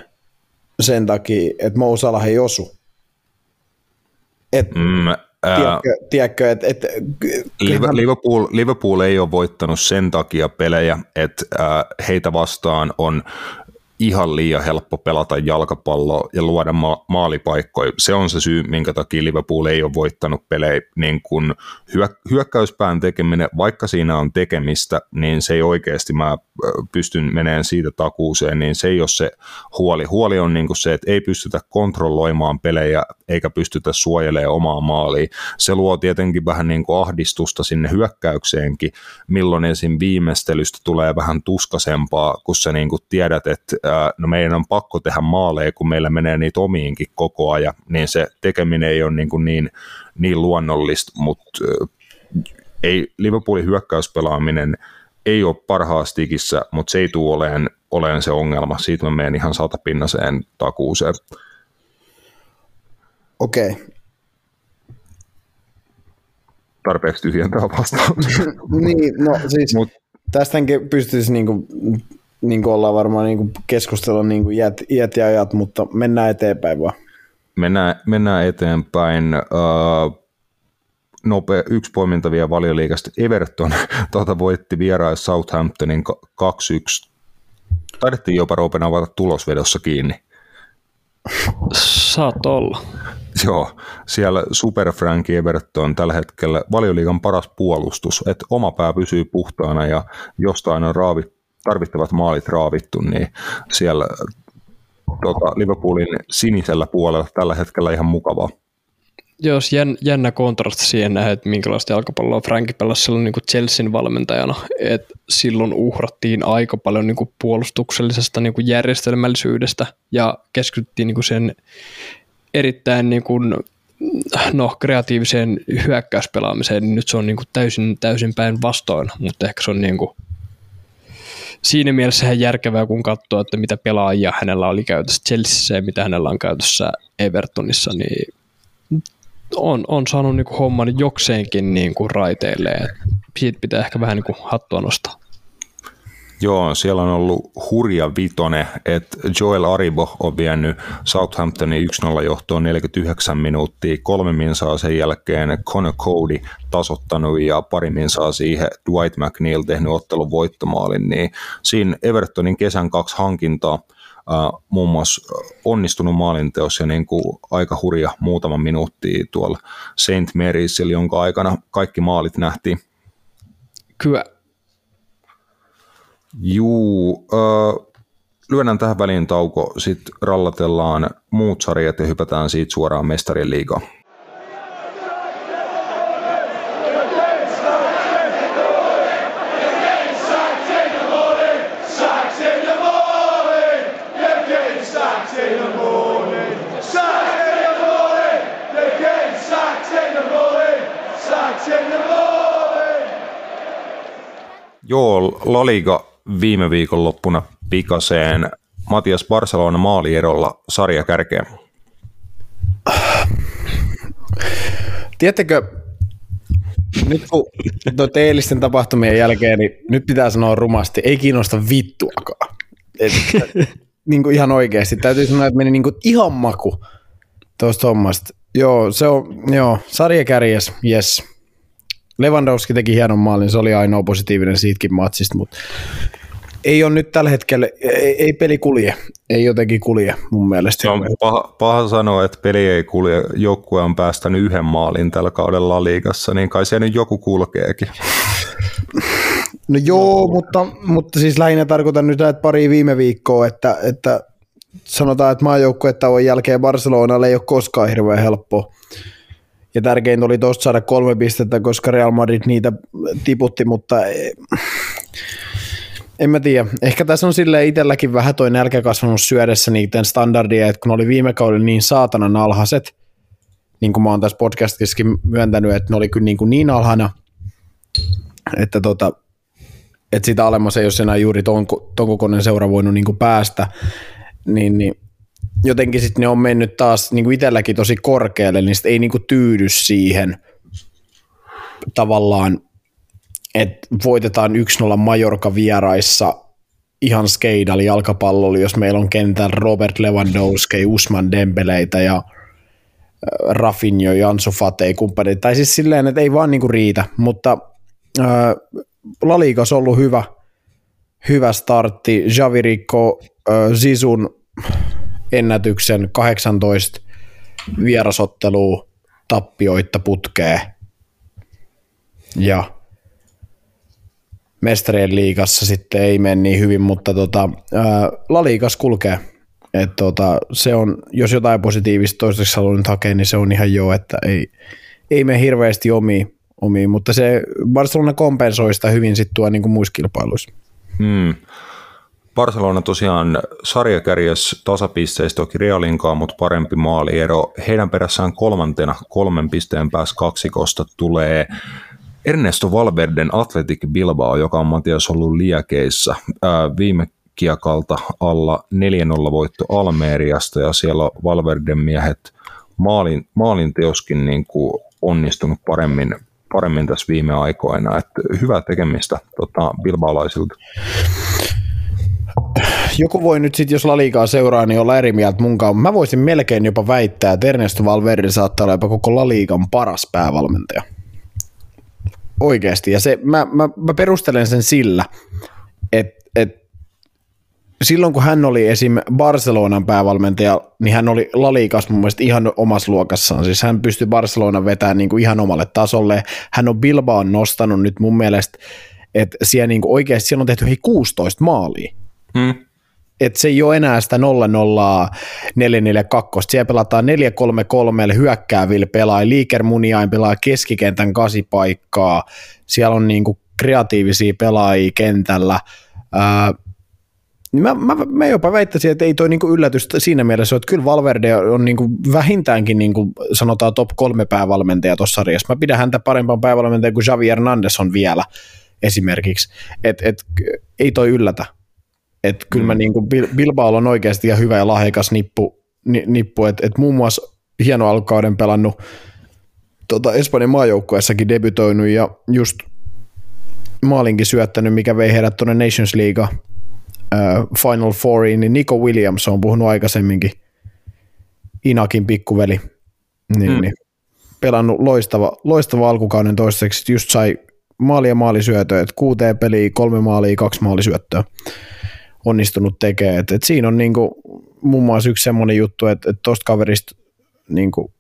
Speaker 4: sen takia, että Mo Salah ei osu. Et, mm, ää... tiedätkö, tiedätkö että et,
Speaker 1: Liverpool, Liverpool ei ole voittanut sen takia pelejä, että heitä vastaan on ihan liian helppo pelata jalkapalloa ja luoda ma- maalipaikkoja. Se on se syy, minkä takia Liverpool ei ole voittanut pelejä. Niin kun hyö- hyökkäyspään tekeminen, vaikka siinä on tekemistä, niin se ei oikeasti, mä pystyn meneen siitä takuuseen, niin se ei ole se huoli. Huoli on niin se, että ei pystytä kontrolloimaan pelejä eikä pystytä suojelemaan omaa maalia. Se luo tietenkin vähän niin kuin ahdistusta sinne hyökkäykseenkin, milloin esim. viimeistelystä tulee vähän tuskasempaa, kun sä niin kuin tiedät, että no meidän on pakko tehdä maaleja, kun meillä menee niitä omiinkin koko ajan, niin se tekeminen ei ole niin, kuin niin, niin luonnollista, mutta ei Liverpoolin hyökkäyspelaaminen ei ole parhaastikissä, mutta se ei tule olemaan, olemaan se ongelma. Siitä mä menen ihan satapinnaseen takuuseen.
Speaker 4: Okei. Okay.
Speaker 1: Tarpeeksi tyhjentää vastaan.
Speaker 4: niin, no siis Mut, tästäkin pystyisi niinku niin kuin ollaan varmaan niin kuin keskustella niin kuin iät, iät ja ajat, mutta mennään eteenpäin vaan.
Speaker 1: Mennään, mennään eteenpäin. Uh, nopea yksi poiminta vielä valioliikasta. Everton tuota voitti vierais Southamptonin 2-1. Taidettiin jopa Roopen avata tulosvedossa kiinni.
Speaker 3: Saat olla.
Speaker 1: Joo, siellä Super Frankie Everton tällä hetkellä valioliigan paras puolustus, että oma pää pysyy puhtaana ja jostain on raavit, tarvittavat maalit raavittu, niin siellä tota, Liverpoolin sinisellä puolella tällä hetkellä ihan mukavaa.
Speaker 3: Joo, jännä kontrasti siihen nähdä, että minkälaista jalkapalloa Frank pelasi silloin niin kuin Chelsean valmentajana, että silloin uhrattiin aika paljon niin kuin puolustuksellisesta niin kuin järjestelmällisyydestä ja keskityttiin niin kuin sen erittäin niin kuin, no, kreatiiviseen hyökkäyspelaamiseen, niin nyt se on niin kuin täysin, täysin päin vastoin, mutta ehkä se on niin kuin siinä mielessä ihan järkevää, kun katsoo, että mitä pelaajia hänellä oli käytössä Chelseassa ja mitä hänellä on käytössä Evertonissa, niin on, on saanut niin kuin homman jokseenkin niin kuin raiteille. siitä pitää ehkä vähän niin kuin hattua nostaa.
Speaker 1: Joo, siellä on ollut hurja vitone, että Joel Aribo on vienyt Southamptonin 1-0 johtoon 49 minuuttia, kolme minsaa sen jälkeen Conor Cody tasottanut ja pari minsaa siihen Dwight McNeil tehnyt ottelun voittomaalin, niin siinä Evertonin kesän kaksi hankintaa, Uh, muun muassa onnistunut maalinteos ja niin kuin aika hurja muutama minuutti tuolla St. Mary's, jonka aikana kaikki maalit nähtiin.
Speaker 3: Kyllä,
Speaker 1: Juu, öö, lyödään tähän väliin tauko, sitten rallatellaan muut sarjat ja hypätään siitä suoraan mestarien liigaan. Joo, La Liga viime viikon loppuna pikaseen Matias Barcelona maalierolla sarja kärkeä.
Speaker 4: Tiedättekö, nyt kun eilisten tapahtumien jälkeen, niin nyt pitää sanoa rumasti, ei kiinnosta vittuakaan. Et, niin kuin ihan oikeasti. Täytyy sanoa, että meni niin kuin ihan maku tuosta hommasta. Joo, se on, joo, sarja kärjes, yes. Lewandowski teki hienon maalin, se oli ainoa positiivinen siitäkin matsista, mutta ei ole nyt tällä hetkellä, ei, ei peli kulje, ei jotenkin kulje mun mielestä.
Speaker 1: Se on paha, paha sanoa, että peli ei kulje, joukkue on päästänyt yhden maalin tällä kaudella liigassa, niin kai se nyt joku kulkeekin.
Speaker 4: No joo, mutta, mutta siis lähinnä tarkoitan nyt näitä pari viime viikkoa, että, että sanotaan, että maajoukkuetauon jälkeen Barcelonalle ei ole koskaan hirveän helppo. Ja tärkeintä oli tuosta saada kolme pistettä, koska Real Madrid niitä tiputti, mutta en mä tiedä. Ehkä tässä on sille itselläkin vähän toi nälkä kasvanut syödessä niiden standardia, että kun oli viime kaudella niin saatanan alhaiset, niin kuin mä oon tässä podcastissakin myöntänyt, että ne oli kyllä niin, kuin niin alhana, että, tota, että sitä alemmas ei ole enää juuri ton, ton kokoinen seura voinut niin kuin päästä, niin, niin jotenkin sitten ne on mennyt taas niin kuin itselläkin tosi korkealle, niin ei niin kuin tyydy siihen tavallaan että voitetaan 1-0 Majorka vieraissa ihan skeidali jalkapallolla, jos meillä on kentällä Robert Lewandowski, Usman Dembeleitä ja Rafinho, Jansu Fatei, kumppanit. Tai siis silleen, että ei vaan niinku riitä, mutta äh, La Ligas on ollut hyvä, hyvä startti. Javirikko äh, Zisun ennätyksen 18 vierasottelua tappioitta putkee. Ja mestarien liigassa sitten ei mene niin hyvin, mutta tota, ää, La Liigas kulkee. Et tota, se on, jos jotain positiivista toistaiseksi haluan nyt hakea, niin se on ihan joo, että ei, ei mene hirveästi omiin, omiin, mutta se Barcelona kompensoi sitä hyvin sitten tuo niin kuin muissa kilpailuissa.
Speaker 1: Hmm. Barcelona tosiaan sarjakärjessä tasapisteistä toki Realinkaan, mutta parempi maaliero. Heidän perässään kolmantena kolmen pisteen päässä kaksikosta tulee Ernesto Valverden Athletic Bilbao, joka on Matias ollut liäkeissä viime kiekalta alla 4-0 voitto Almeriasta ja siellä Valverden miehet maalin, maalinteoskin niin kuin onnistunut paremmin, paremmin tässä viime aikoina. Että hyvää tekemistä tota, bilbaolaisilta.
Speaker 4: Joku voi nyt sitten, jos Laliikaa seuraa, niin olla eri mieltä munkaan. Mä voisin melkein jopa väittää, että Ernesto Valverde saattaa olla jopa koko Laliikan paras päävalmentaja. Oikeasti. Ja se, mä, mä, mä perustelen sen sillä, että et, silloin kun hän oli esim. Barcelonan päävalmentaja, niin hän oli Laliikas mun mielestä ihan omassa luokassaan. Siis hän pystyi Barcelonan vetämään niin kuin ihan omalle tasolle. Hän on Bilbaan nostanut nyt mun mielestä, että siellä niin kuin oikeasti siellä on tehty hei 16 maalia. Hmm että se ei ole enää sitä 0 442, siellä pelataan 4-3-3 hyökkäävillä pelaa, Liiker Muniain pelaa keskikentän kasipaikkaa, siellä on niinku kreatiivisia pelaajia kentällä, ää, niin mä, mä, mä, jopa väittäisin, että ei toi niinku yllätys siinä mielessä, että kyllä Valverde on niinku vähintäänkin niinku sanotaan top kolme päävalmentaja tuossa sarjassa. Mä pidän häntä parempaan päävalmentajan kuin Javi Hernandez on vielä esimerkiksi. Et, et, ei toi yllätä. Että kyllä mä mm. niin kuin Bilbao on oikeasti ihan hyvä ja lahjakas nippu, ni, nippu. Että et muun muassa hieno alkauden pelannut tota Espanjan maajoukkueessakin debytoinut ja just maalinkin syöttänyt, mikä vei heidät tuonne Nations League Final Fouriin, niin Nico Williams on puhunut aikaisemminkin, Inakin pikkuveli, niin, mm. niin. Pelannut loistava, loistava alkukauden toiseksi, just sai maali ja maalisyötöä, että kuuteen peliä, kolme maalia, kaksi maalisyöttöä onnistunut tekemään. Et, et siinä on niinku, muun muassa yksi semmoinen juttu, että et tuosta kaverista niinku,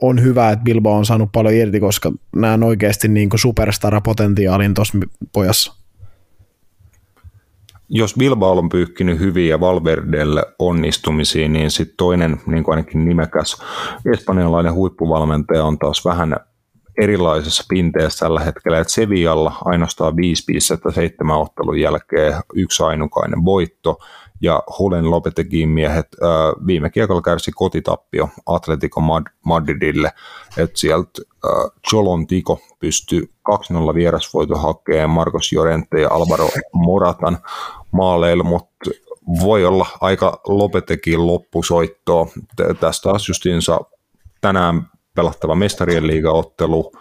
Speaker 4: on hyvä, että Bilbao on saanut paljon irti, koska näen oikeasti niinku superstar-potentiaalin tuossa pojassa
Speaker 1: jos Bilbao on pyyhkinyt hyviä Valverdelle onnistumisiin, niin sitten toinen, niin kuin ainakin nimekäs espanjalainen huippuvalmentaja on taas vähän erilaisessa pinteessä tällä hetkellä, että Sevillalla ainoastaan viisi pistettä seitsemän ottelun jälkeen yksi ainukainen voitto, ja Hulen Lopetegin miehet äh, viime kiekolla kärsi kotitappio Atletico Madridille, että sieltä Cholon Tiko pystyi 2-0 vierasvoito hakemaan Marcos Llorente ja Alvaro Moratan maaleilla, mutta voi olla aika Lopetegin loppusoittoa. Tästä taas justiinsa tänään pelattava mestarien liigaottelu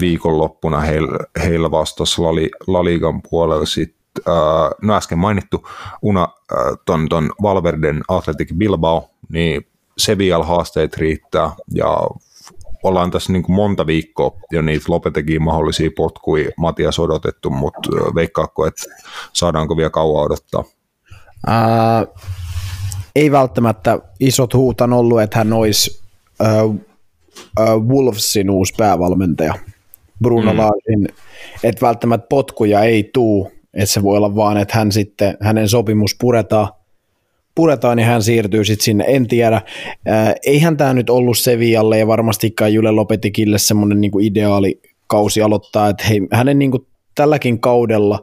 Speaker 1: viikonloppuna heillä, heillä vastasi Lali, Laligan puolella sitten äh, no äsken mainittu Una äh, ton, ton Valverden Athletic Bilbao, niin Sevilla haasteet riittää ja ollaan tässä niin kuin monta viikkoa jo niitä lopetekin mahdollisia potkuja Matias odotettu, mutta veikkaako, että saadaanko vielä kauan odottaa?
Speaker 4: Ää, ei välttämättä isot huutan ollut, että hän olisi äh, äh, Wolvesin uusi päävalmentaja. Bruno mm. Larsin, että välttämättä potkuja ei tuu, että se voi olla vaan, että hän sitten, hänen sopimus puretaan, puretaan niin hän siirtyy sitten sinne, en tiedä. Äh, eihän tämä nyt ollut Sevialle ja varmastikaan Jule Lopetikille semmoinen niinku ideaali kausi aloittaa, että hei, hänen niinku tälläkin kaudella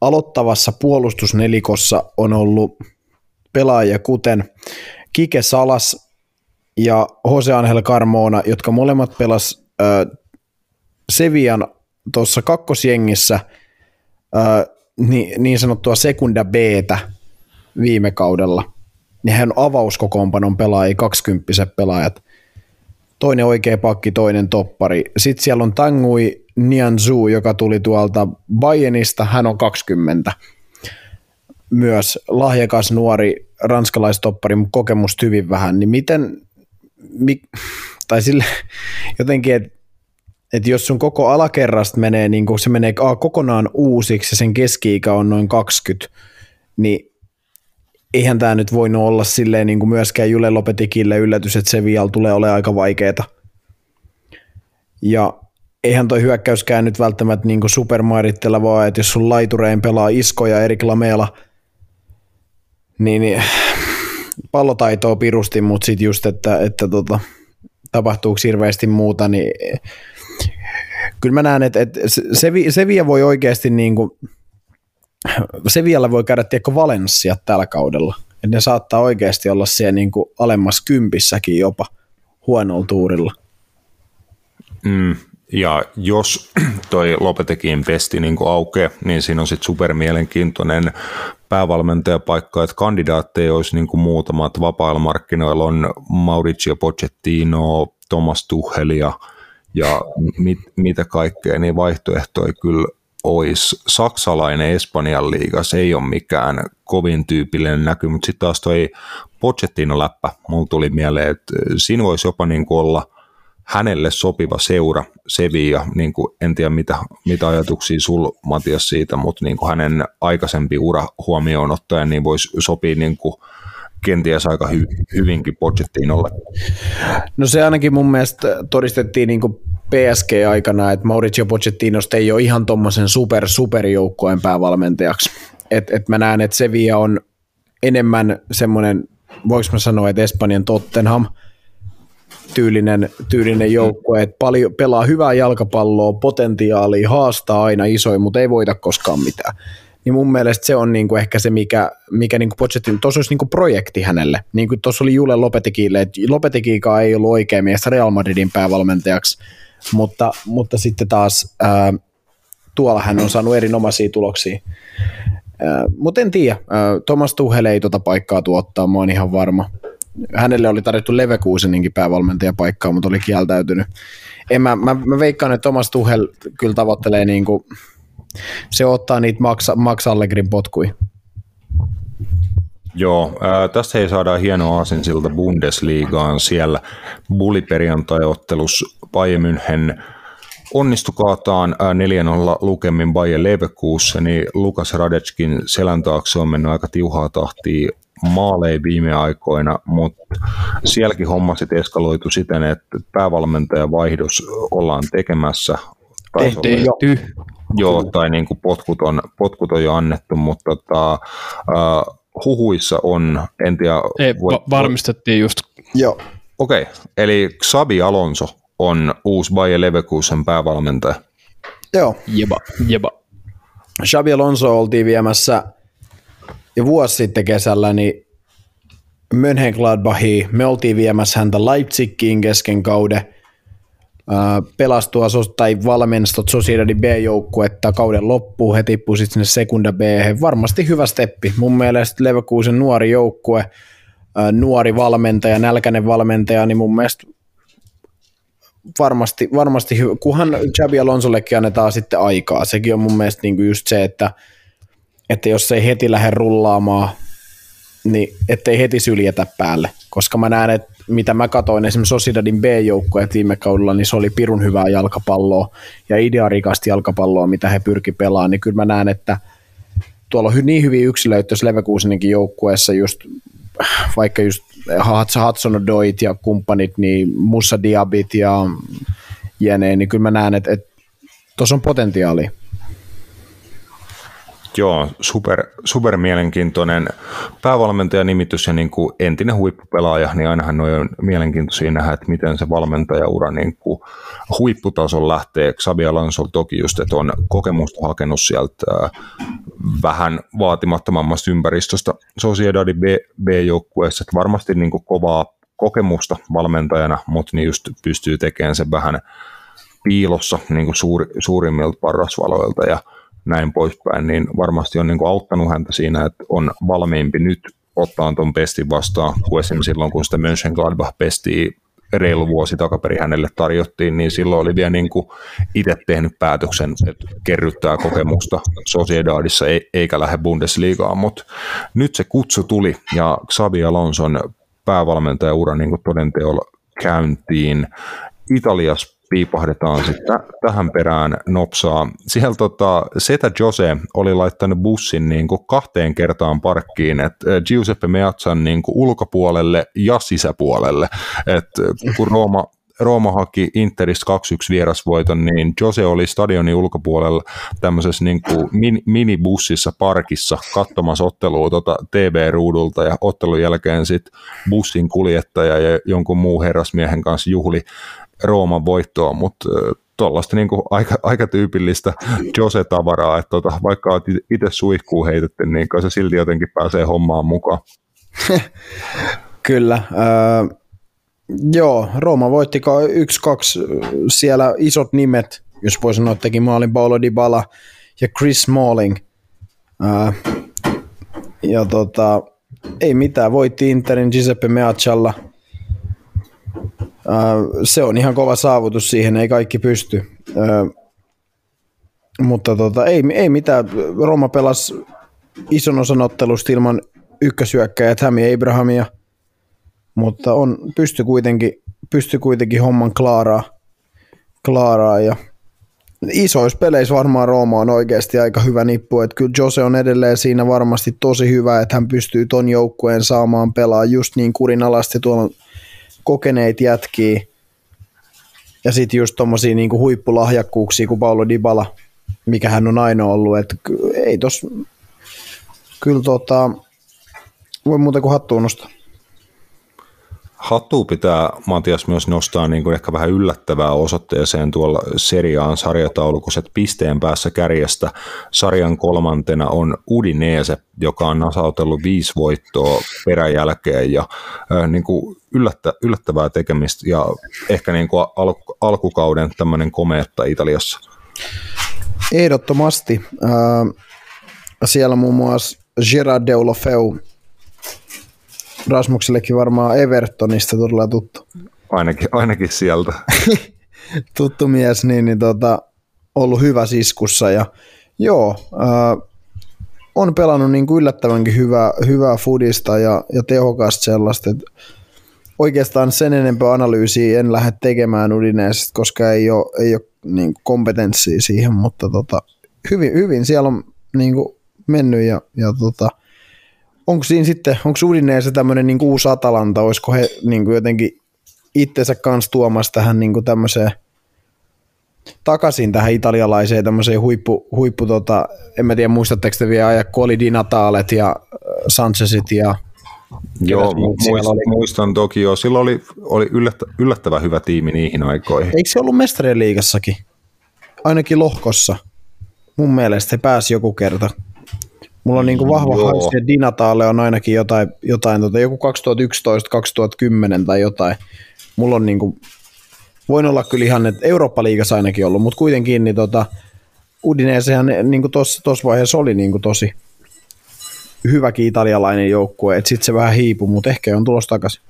Speaker 4: aloittavassa puolustusnelikossa on ollut pelaajia kuten Kike Salas ja Jose Angel Carmona, jotka molemmat pelas äh, Sevian tuossa kakkosjengissä äh, niin, niin sanottua sekunda b viime kaudella. Niin hän avauskokoonpanon pelaajia, 20 pelaajat. Toinen oikea pakki, toinen toppari. Sitten siellä on Tangui Nianzu, joka tuli tuolta Bayernista, hän on 20. Myös lahjakas nuori ranskalaistoppari, mutta kokemus hyvin vähän. Niin miten, mi, tai sille jotenkin, että että jos sun koko alakerrasta menee, niin se menee a, kokonaan uusiksi ja sen keski-ikä on noin 20, niin eihän tämä nyt voinut olla silleen niin kuin myöskään Jule Lopetikille yllätys, että Sevilla tulee olemaan aika vaikeeta. Ja eihän toi hyökkäyskään nyt välttämättä niin supermairittelevaa, että jos sun laitureen pelaa Isko ja Erik Lamela, niin, niin pallotaitoa pirusti, mutta sitten just, että, että tota, tapahtuuko hirveästi muuta, niin kyllä mä näen, että, että Sevilla voi oikeasti niin kuin, Sevillalla voi käydä tiedätkö Valencia tällä kaudella. Että ne saattaa oikeasti olla siellä niin kuin alemmas kympissäkin jopa huonolla tuurilla.
Speaker 1: Mm, ja jos toi Lopetekin pesti niin aukeaa, niin siinä on sitten supermielenkiintoinen päävalmentajapaikka, että kandidaatteja olisi niin kuin muutamat vapailla markkinoilla on Mauricio Pochettino, Thomas Tuchel ja ja mit, mitä kaikkea, niin vaihtoehtoja kyllä olisi. Saksalainen Espanjan liiga, se ei ole mikään kovin tyypillinen näky, mutta sitten taas toi Pochettino läppä, mulla tuli mieleen, että siinä voisi jopa niin olla hänelle sopiva seura Sevilla, niin kuin, en tiedä mitä, mitä ajatuksia sul Matias siitä, mutta niin kuin hänen aikaisempi ura huomioon ottaen, niin voisi sopia niin kuin kenties aika hy- hyvinkin Pochettinolle.
Speaker 4: No se ainakin mun mielestä todistettiin niin PSG-aikana, että Mauricio Pochettinosta ei ole ihan tuommoisen super superjoukkojen päävalmentajaksi. Et, et mä näen, että Sevilla on enemmän semmoinen, voiko mä sanoa, että Espanjan Tottenham, tyylinen, tyylinen joukkue, että paljon, pelaa hyvää jalkapalloa, potentiaalia, haastaa aina isoin, mutta ei voita koskaan mitään niin mun mielestä se on niinku ehkä se, mikä, mikä niinku Pochettino, tuossa olisi niinku projekti hänelle. Niin kuin tuossa oli Jule Lopetekille, että Lopetekiikaan ei ollut oikea mies Real Madridin päävalmentajaksi, mutta, mutta sitten taas ää, tuolla hän on saanut erinomaisia tuloksia. Mutta en tiedä, Thomas Tuchel ei tuota paikkaa tuottaa, mä oon ihan varma. Hänelle oli tarjottu Levekuuseninkin päävalmentajapaikkaa, mutta oli kieltäytynyt. En mä, mä, mä veikkaan, että Thomas Tuchel kyllä tavoittelee niinku se ottaa niitä Max, Max Allegrin potkui.
Speaker 1: Joo, ää, tästä ei saada hienoa asensilta Bundesligaan siellä buliperjantai-ottelus Bayern München onnistukaataan 4-0 lukemin Bayer Leverkusen, niin Lukas Radetskin selän taakse on mennyt aika tiuhaa tahtia maaleja viime aikoina, mutta sielläkin homma sitten eskaloitu siten, että päävalmentajan vaihdos ollaan tekemässä.
Speaker 3: Tehty.
Speaker 1: Joo, tai niin kuin potkut, on, potkut on jo annettu, mutta tota, uh, huhuissa on, en tiedä...
Speaker 3: Ei, voi, va- varmistettiin just.
Speaker 4: Joo.
Speaker 1: Okei, okay. eli Xabi Alonso on uusi Bayer Leverkusen päävalmentaja.
Speaker 4: Joo.
Speaker 3: Jeba, jeba.
Speaker 4: Xabi Alonso oltiin viemässä jo vuosi sitten kesällä, niin Mönchengladbachiin. Me oltiin viemässä häntä Leipzigiin kesken kauden pelastua tai valmennustot Sociedadin B-joukkuetta kauden loppuun, he tippuivat sitten sinne sekunda B. Varmasti hyvä steppi. Mun mielestä Leverkusen nuori joukkue, nuori valmentaja, nälkäinen valmentaja, niin mun mielestä varmasti, varmasti hyvä. Kunhan Javi Alonsollekin annetaan sitten aikaa. Sekin on mun mielestä niin kuin just se, että, että jos ei heti lähde rullaamaan, niin ettei heti syljetä päälle. Koska mä näen, että mitä mä katoin esimerkiksi Sociedadin B-joukkueet viime kaudella, niin se oli pirun hyvää jalkapalloa ja idearikasti jalkapalloa, mitä he pyrki pelaamaan, niin kyllä mä näen, että tuolla on niin hyviä yksilöitä tuossa Leverkuseninkin joukkueessa just vaikka just Hudson Doit ja kumppanit, niin Musa Diabit ja jene, niin kyllä mä näen, että, että tuossa on potentiaalia.
Speaker 1: Joo, super, super mielenkiintoinen päävalmentajanimitys ja niin kuin entinen huippupelaaja, niin ainahan on mielenkiintoisia nähdä, että miten se valmentajaura niin kuin huipputason lähtee. Xabi Alonso toki just, että on kokemusta hakenut sieltä äh, vähän vaatimattomammasta ympäristöstä Sociedadin B-joukkueessa, että varmasti niin kuin kovaa kokemusta valmentajana, mutta niin just pystyy tekemään sen vähän piilossa niin kuin suuri, suurimmilta parrasvaloilta ja näin poispäin, niin varmasti on niin kuin auttanut häntä siinä, että on valmiimpi nyt ottaa tuon pestin vastaan, kuin esimerkiksi silloin, kun sitä Mönchengladbach pesti reilu vuosi takaperin hänelle tarjottiin, niin silloin oli vielä niin kuin itse tehnyt päätöksen, että kerryttää kokemusta Sociedadissa eikä lähde Bundesligaan, mutta nyt se kutsu tuli ja Xabi Alonson päävalmentajaura niin kuin todenteolla käyntiin. Italiassa piipahdetaan sitten tähän perään nopsaa. Siellä tota, Setä Jose oli laittanut bussin niin kuin kahteen kertaan parkkiin, että Giuseppe Meazzan niin kuin ulkopuolelle ja sisäpuolelle. Et kun Rooma, Rooma haki Interist 2-1 vierasvoiton, niin Jose oli stadionin ulkopuolella tämmöisessä niin kuin min, minibussissa parkissa katsomassa ottelua tuota TV-ruudulta ja ottelun jälkeen sitten bussin kuljettaja ja jonkun muu herrasmiehen kanssa juhli Rooman voittoa, mutta tuollaista niin aika, aika tyypillistä Jose-tavaraa, että tota, vaikka olet itse suihkuu heitetty, niin se silti jotenkin pääsee hommaan mukaan.
Speaker 4: Kyllä. Äh, joo, Rooma voitti 1-2 siellä isot nimet, jos voi sanoa, teki maalin Paolo Dybala ja Chris Smalling. Äh, ja tota, ei mitään, voitti Interin Giuseppe Meaccialla – se on ihan kova saavutus, siihen ei kaikki pysty. mutta tota, ei, ei mitään, Roma pelasi ison osan ottelusta ilman ykkösyökkäjät Hämi Abrahamia, mutta on, pysty kuitenkin, pysty kuitenkin homman klaaraa, klaaraa ja isoissa peleissä varmaan Rooma on oikeasti aika hyvä nippu, että kyllä Jose on edelleen siinä varmasti tosi hyvä, että hän pystyy ton joukkueen saamaan pelaa just niin kurinalaisesti tuolla kokeneet jätkiä ja sitten just tommosia niinku huippulahjakkuuksia kuin Paulo Dybala, mikä hän on aina ollut, että ei tos, kyllä tota, voi muuta kuin hattuun nostaa.
Speaker 1: Hattu pitää Matias myös nostaa niin kuin ehkä vähän yllättävää osoitteeseen tuolla seriaan sarjataulukossa, että pisteen päässä kärjestä sarjan kolmantena on Udinese, joka on nasautellut viisi voittoa peräjälkeen ja niin kuin yllättä, yllättävää tekemistä ja ehkä niin kuin al, alkukauden tämmöinen komeetta Italiassa.
Speaker 4: Ehdottomasti. Äh, siellä muun muassa Gerard Deulofeu Rasmuksellekin varmaan Evertonista todella tuttu.
Speaker 1: Ainakin, ainakin sieltä.
Speaker 4: tuttu mies, niin, niin tota, ollut hyvä siskussa ja Joo, äh, on pelannut niin kuin yllättävänkin hyvää, hyvää fudista ja, ja tehokasta sellaista, että oikeastaan sen enempää analyysiä en lähde tekemään Udineesta, koska ei ole, ei ole niin kompetenssia siihen, mutta tota, hyvin, hyvin siellä on niin kuin mennyt ja, ja tota, onko siinä sitten, onko Udineessa tämmöinen niin uusi Atalanta, olisiko he niin kuin jotenkin itsensä kanssa tuomassa tähän niin kuin tämmöiseen takaisin tähän italialaiseen tämmöiseen huippu, huippu tota, en mä tiedä muistatteko te vielä ajat, kun oli Di Natalet ja äh, Sanchezit ja
Speaker 1: Joo, muistan, oli? muistan toki jo. Silloin oli, oli yllättä, yllättävän hyvä tiimi niihin aikoihin.
Speaker 4: Eikö se ollut mestarien liigassakin? Ainakin lohkossa. Mun mielestä he pääsi joku kerta. Mulla on niin kuin vahva haisti, että Dinataale on ainakin jotain, jotain tota, joku 2011-2010 tai jotain. Mulla on niin kuin, voin olla kyllä ihan, että Eurooppa-liigassa ainakin ollut, mutta kuitenkin niin tota, Udinesehan niin tuossa vaiheessa oli niin kuin tosi, hyväkin italialainen joukkue, että sitten se vähän hiipui, mutta ehkä on tulossa takaisin.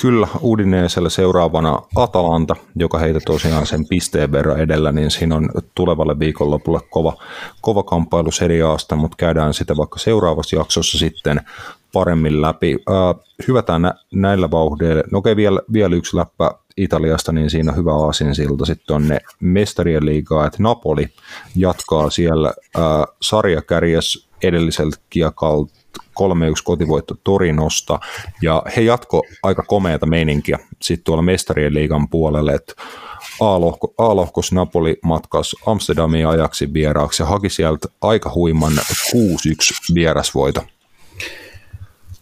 Speaker 1: Kyllä, Udineeselle seuraavana Atalanta, joka heitä tosiaan sen pisteen verran edellä, niin siinä on tulevalle viikonlopulle kova, kova kamppailu seriaasta, mutta käydään sitä vaikka seuraavassa jaksossa sitten paremmin läpi. Äh, hyvätään nä- näillä vauhdeilla. No okei, vielä, vielä yksi läppä Italiasta, niin siinä on hyvä aasinsilta sitten on ne mestarien liigaa, että Napoli jatkaa siellä äh, sarjakärjessä edelliseltä kiekalta 3-1 kotivoitto Torinosta, ja he jatko aika komeata meininkiä sitten tuolla mestarien liigan puolelle, että A-lohko, A-lohkos Napoli matkas Amsterdamin ajaksi vieraaksi ja haki sieltä aika huiman 6-1 vierasvoito.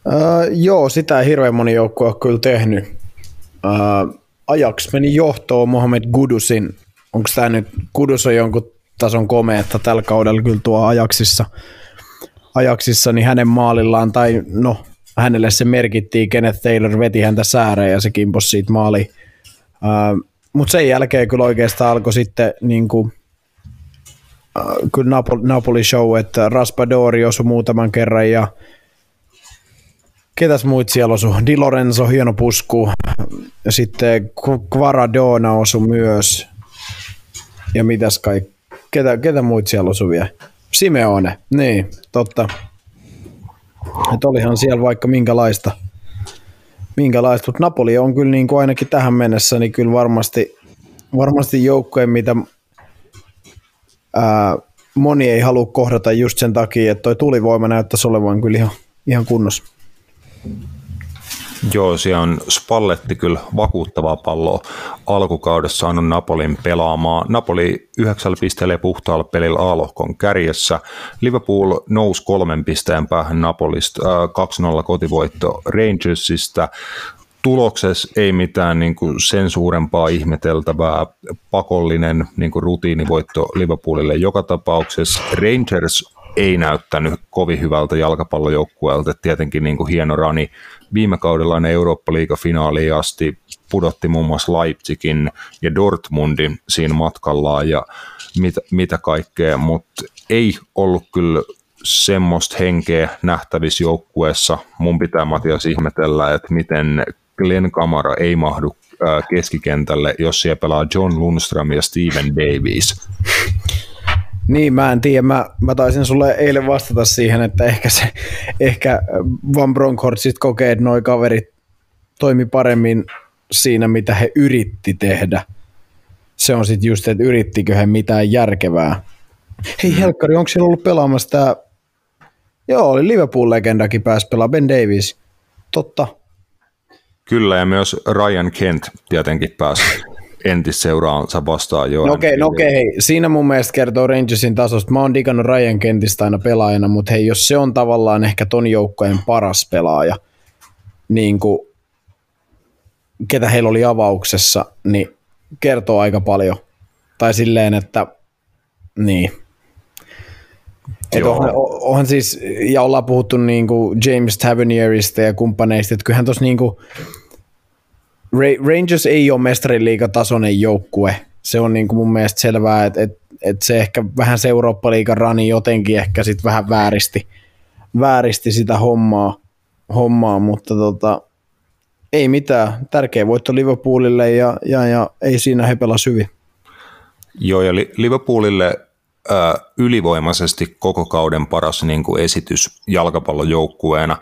Speaker 4: Uh, joo, sitä ei hirveän moni joukkue ole kyllä tehnyt. Uh, Ajax meni johtoon Mohamed Gudusin. Onko tämä nyt, Gudus on jonkun tason komea, että tällä kaudella kyllä tuo Ajaxissa – ajaksissa, niin hänen maalillaan, tai no hänelle se merkittiin, Kenneth Taylor veti häntä sääreen ja se kimposi siitä maali. Uh, Mutta sen jälkeen kyllä oikeastaan alkoi sitten niin kuin, uh, kyllä Napoli, Napoli show, että Raspadori osui muutaman kerran ja ketäs muut siellä osu? Di Lorenzo, hieno pusku. Ja sitten Quaradona osui myös. Ja mitäs kai, ketä, ketä muut siellä osui vielä? Simeone, niin, totta. Että olihan siellä vaikka minkälaista, minkälaista. mutta Napoli on kyllä niin kuin ainakin tähän mennessä, niin kyllä varmasti, varmasti joukkojen, mitä ää, moni ei halua kohdata just sen takia, että toi tulivoima näyttäisi olevan kyllä ihan, ihan kunnossa.
Speaker 1: Joo, siellä on Spalletti kyllä vakuuttavaa palloa alkukaudessa saanut Napolin pelaamaan. Napoli yhdeksällä pisteellä puhtaalla pelillä A-lohkon kärjessä. Liverpool nousi kolmen pisteen päähän Napolista, 2-0 kotivoitto Rangersista. Tuloksessa ei mitään niin kuin sen suurempaa ihmeteltävää, pakollinen niin kuin rutiinivoitto Liverpoolille joka tapauksessa. Rangers ei näyttänyt kovin hyvältä jalkapallojoukkueelta. Tietenkin niin kuin hieno rani viime kaudella ne Eurooppa-liiga-finaaliin asti pudotti muun muassa Leipzigin ja Dortmundin siinä matkallaan ja mitä, mitä kaikkea, mutta ei ollut kyllä semmoista henkeä nähtävissä joukkueessa. Mun pitää Matias ihmetellä, että miten Glenn Kamara ei mahdu keskikentälle, jos siellä pelaa John Lundström ja Steven Davies.
Speaker 4: Niin, mä en tiedä. Mä, mä taisin sulle eilen vastata siihen, että ehkä, se, ehkä Van Bronckhorst kokee, että noi kaverit toimi paremmin siinä, mitä he yritti tehdä. Se on sitten just, että yrittikö he mitään järkevää. Hei mm. Helkkari, onko siellä ollut pelaamassa tämä... Joo, oli Liverpool-legendakin pääsi pelaamaan, Ben Davis. Totta.
Speaker 1: Kyllä, ja myös Ryan Kent tietenkin pääsi entisseuraansa vastaan jo.
Speaker 4: No okei, okay, no okei, okay, hei. siinä mun mielestä kertoo Rangersin tasosta. Mä oon digannut Ryan Kentistä aina pelaajana, mutta hei, jos se on tavallaan ehkä ton joukkojen paras pelaaja, niin kuin, ketä heillä oli avauksessa, niin kertoo aika paljon. Tai silleen, että niin. Et onhan, onhan, siis, ja ollaan puhuttu niin kuin James Tavernierista ja kumppaneista, että kyllähän tuossa niin kuin, Rangers ei ole mestariliigatasoinen joukkue. Se on niin kuin mun mielestä selvää, että, että, että se ehkä vähän se Eurooppa-liigan rani jotenkin ehkä sitten vähän vääristi, vääristi sitä hommaa, hommaa mutta tota, ei mitään. Tärkeä voitto Liverpoolille ja, ja, ja ei siinä he pelaa hyvin.
Speaker 1: Joo, ja Liverpoolille ylivoimaisesti koko kauden paras niin kuin esitys jalkapallojoukkueena.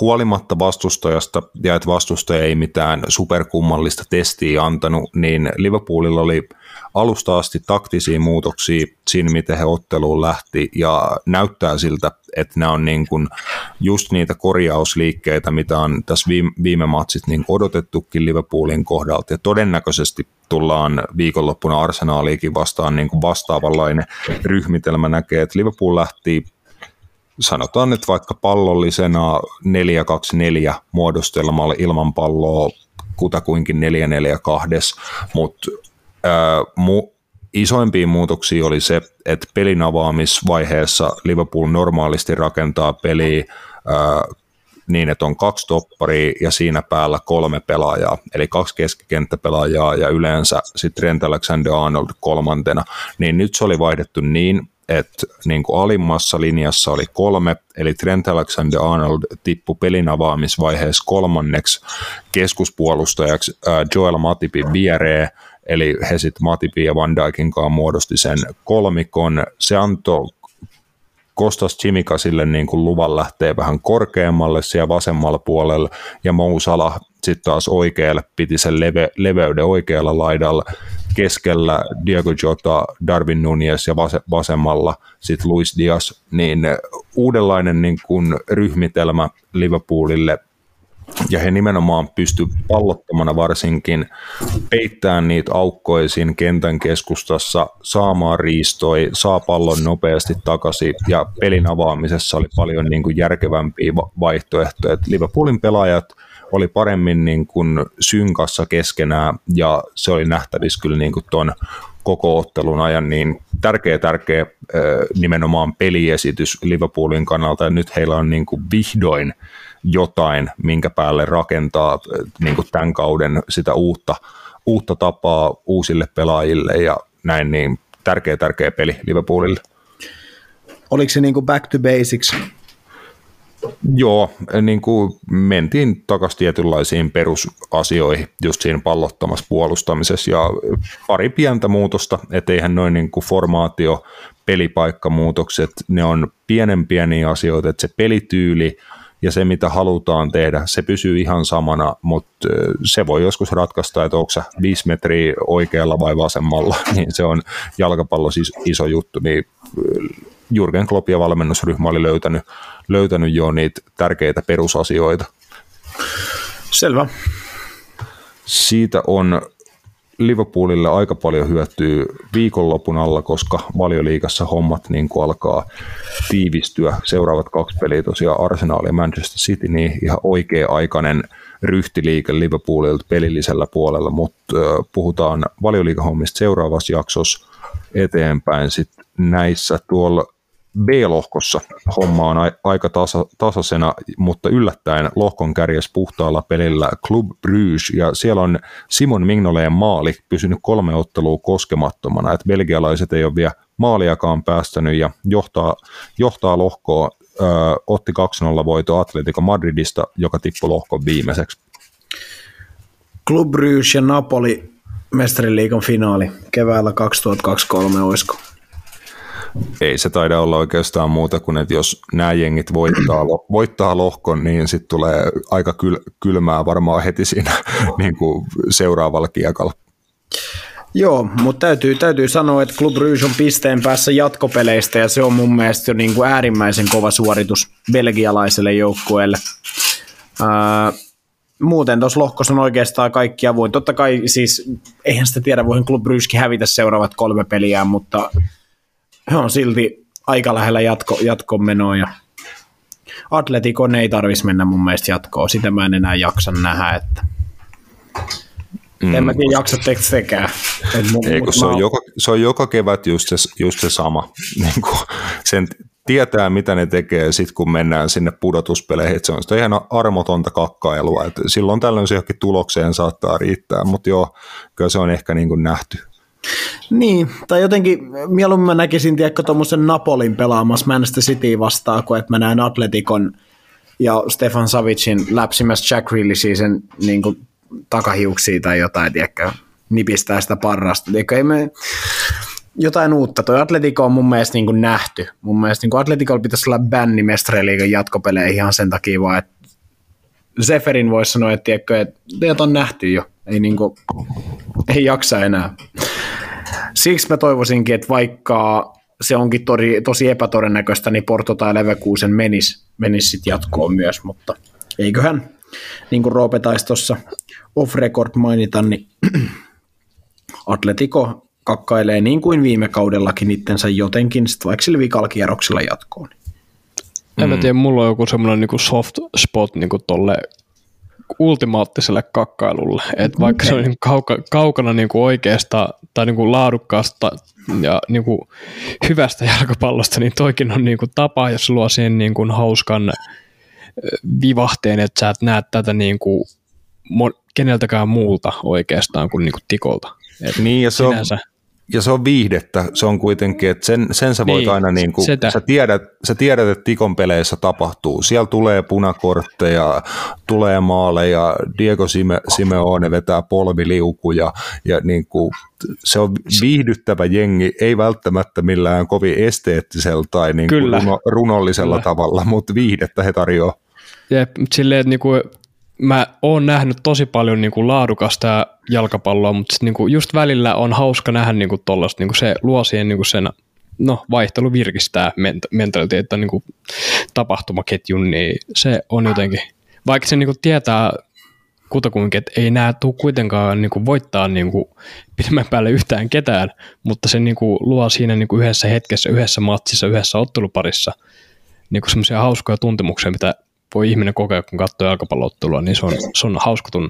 Speaker 1: Huolimatta vastustajasta ja että vastustaja ei mitään superkummallista testiä antanut, niin Liverpoolilla oli alusta asti taktisia muutoksia siinä, miten he otteluun lähti. Ja näyttää siltä, että nämä on niin kuin just niitä korjausliikkeitä, mitä on tässä viime, viime matsit niin odotettukin Liverpoolin kohdalta. Ja todennäköisesti tullaan viikonloppuna Arsenaaliikin vastaan niin kuin vastaavanlainen ryhmitelmä näkee, että Liverpool lähti sanotaan, että vaikka pallollisena 4-2-4 muodostelmalla ilman palloa kutakuinkin 4-4-2, mutta mu, isoimpia muutoksia oli se, että pelin avaamisvaiheessa Liverpool normaalisti rakentaa peliä niin, että on kaksi topparia ja siinä päällä kolme pelaajaa, eli kaksi keskikenttäpelaajaa ja yleensä sitten Trent Alexander-Arnold kolmantena, niin nyt se oli vaihdettu niin, että niin kuin alimmassa linjassa oli kolme, eli Trent Alexander-Arnold tippui pelin avaamisvaiheessa kolmanneksi keskuspuolustajaksi Joel Matipin viereen, eli he sitten Matipin ja Van Dijkin kanssa muodosti sen kolmikon. Se antoi Kostas Chimikasille niin kuin luvan lähtee vähän korkeammalle siellä vasemmalla puolella, ja Mousala sitten taas oikealle piti sen leve, leveyden oikealla laidalla, keskellä Diego Jota, Darwin Nunez ja vasemmalla sitten Luis Diaz, niin uudenlainen niin kuin ryhmitelmä Liverpoolille ja he nimenomaan pysty pallottomana varsinkin peittämään niitä aukkoja siinä kentän keskustassa, saamaan riistoi, saa pallon nopeasti takaisin ja pelin avaamisessa oli paljon niin kuin järkevämpiä vaihtoehtoja. Et Liverpoolin pelaajat oli paremmin niin kuin synkassa keskenään ja se oli nähtävissä kyllä niin kuin ton koko ottelun ajan, niin tärkeä, tärkeä nimenomaan peliesitys Liverpoolin kannalta ja nyt heillä on niin kuin vihdoin jotain, minkä päälle rakentaa niin kuin tämän kauden sitä uutta, uutta tapaa uusille pelaajille ja näin, niin tärkeä, tärkeä peli Liverpoolille.
Speaker 4: Oliko se niin kuin back to basics?
Speaker 1: Joo, niin kuin mentiin takaisin tietynlaisiin perusasioihin just siinä pallottomassa puolustamisessa ja pari pientä muutosta, etteihän noin niin kuin formaatio, pelipaikkamuutokset, ne on pienen pieniä asioita, että se pelityyli, ja se, mitä halutaan tehdä, se pysyy ihan samana, mutta se voi joskus ratkaista, että onko se viisi metriä oikealla vai vasemmalla, niin se on jalkapallo siis iso juttu, niin Jurgen Klopp ja valmennusryhmä oli löytänyt, löytänyt jo niitä tärkeitä perusasioita.
Speaker 4: Selvä.
Speaker 1: Siitä on Liverpoolille aika paljon hyötyy viikonlopun alla, koska valioliikassa hommat niin kuin alkaa tiivistyä. Seuraavat kaksi peliä tosiaan Arsenal ja Manchester City, niin ihan oikea-aikainen ryhtiliike Liverpoolilta pelillisellä puolella, mutta puhutaan valioliikahommista seuraavassa jaksossa eteenpäin. Sitten näissä tuolla B-lohkossa homma on aika tasa, tasaisena, mutta yllättäen lohkon kärjes puhtaalla pelillä Club Bruges, ja siellä on Simon Mignoleen maali pysynyt kolme ottelua koskemattomana, että belgialaiset ei ole vielä maaliakaan päästänyt ja johtaa, johtaa lohkoa, ö, otti 2-0 voito Atletico Madridista, joka tippui lohkon viimeiseksi.
Speaker 4: Club Bruges ja Napoli mestariliikan finaali keväällä 2023, olisiko?
Speaker 1: Ei se taida olla oikeastaan muuta kuin, että jos nämä jengit voittaa, voittaa lohkon, niin sitten tulee aika kyl, kylmää varmaan heti siinä niin kuin seuraavalla kiekalla.
Speaker 4: Joo, mutta täytyy, täytyy sanoa, että Club Rouge on pisteen päässä jatkopeleistä ja se on mun mielestä jo niin kuin äärimmäisen kova suoritus belgialaiselle joukkueelle. Muuten tuossa lohkossa on oikeastaan kaikki avoin. Totta kai siis, eihän sitä tiedä, voihin Club Rougekin hävitä seuraavat kolme peliä, mutta on silti aika lähellä jatko, jatkomenoa ja Atletikon ei tarvitsisi mennä mun mielestä jatkoon. Sitä mä en enää jaksa nähdä, että Mm. En mä tiedä, jaksatteko sekään.
Speaker 1: Ei, kun se, on joka, se on joka kevät just se, just se sama. Niin kuin sen tietää, mitä ne tekee sitten, kun mennään sinne pudotuspeleihin. se on sitä ihan armotonta kakkailua. Et silloin tällöin se johonkin tulokseen saattaa riittää, mutta joo, kyllä se on ehkä niin kuin nähty.
Speaker 4: Niin, tai jotenkin mieluummin mä näkisin, tiedätkö, tuommoisen Napolin pelaamassa Manchester City vastaan, kun että mä näen Atletikon ja Stefan Savicin läpsimässä Jack Grealishin sen niin kuin, takahiuksia tai jotain, tiedätkö, nipistää sitä parrasta. Tiedätkö, ei me, jotain uutta. Toi Atletico on mun mielestä niin kuin nähty. Mun mielestä niin Atleticolla pitäisi olla bänni mestareliigan jatkopeleihin ihan sen takia vaan, että Zeferin voisi sanoa, että, tiedätkö, että teidät on nähty jo. Ei, niin kuin, ei jaksa enää. Siksi mä toivoisinkin, että vaikka se onkin tori, tosi epätodennäköistä, niin Porto tai Leverkusen menisi menis sit jatkoon myös, mutta eiköhän, niin kuin Roope taisi tuossa off-record mainita, niin Atletico kakkailee niin kuin viime kaudellakin itsensä jotenkin, sit vaikka sillä vikalla kierroksella jatkoon.
Speaker 3: En mä tiedä, mulla on joku semmoinen niinku soft spot niinku tolle ultimaattiselle kakkailulle. Et vaikka se on niinku kauka, kaukana niinku oikeasta tai niinku laadukkaasta ja niinku hyvästä jalkapallosta, niin toikin on niinku tapa, jos luo siihen niinku hauskan ö, vivahteen, että sä et näe tätä niinku mo- keneltäkään muulta oikeastaan kuin niinku tikolta. Et
Speaker 1: Niin, ja se on,
Speaker 3: sinänsä,
Speaker 1: ja se on viihdettä. Se on kuitenkin, että sen, sen sä voit
Speaker 3: Niin,
Speaker 1: aina, niin kuin, sä, tiedät, sä tiedät, että Tikon peleissä tapahtuu. Siellä tulee punakortteja, tulee maaleja, Diego Sime, Simeone vetää polviliukuja, ja niin kuin, se on viihdyttävä jengi, ei välttämättä millään kovin esteettisellä tai niin kuin
Speaker 3: Kyllä.
Speaker 1: runo, runollisella
Speaker 3: Kyllä.
Speaker 1: tavalla, mutta viihdettä he tarjoaa.
Speaker 3: Jep, silleen, että niinku, mä oon nähnyt tosi paljon niinku laadukasta jalkapalloa, mutta sit niinku just välillä on hauska nähdä niinku tollasta, niinku se luo siihen niinku sen, no vaihtelu virkistää ment- mentaliteettia niinku tapahtumaketjun, niin se on jotenkin, vaikka se niinku tietää kutakuinkin, että ei nää tuu kuitenkaan niinku voittaa niinku pidemmän päälle yhtään ketään, mutta se niinku luo siinä niinku yhdessä hetkessä, yhdessä matsissa, yhdessä otteluparissa niinku semmoisia hauskoja tuntemuksia, mitä voi ihminen kokea, kun katsoo jalkapalloottelua, niin se on, se on hauska tunne.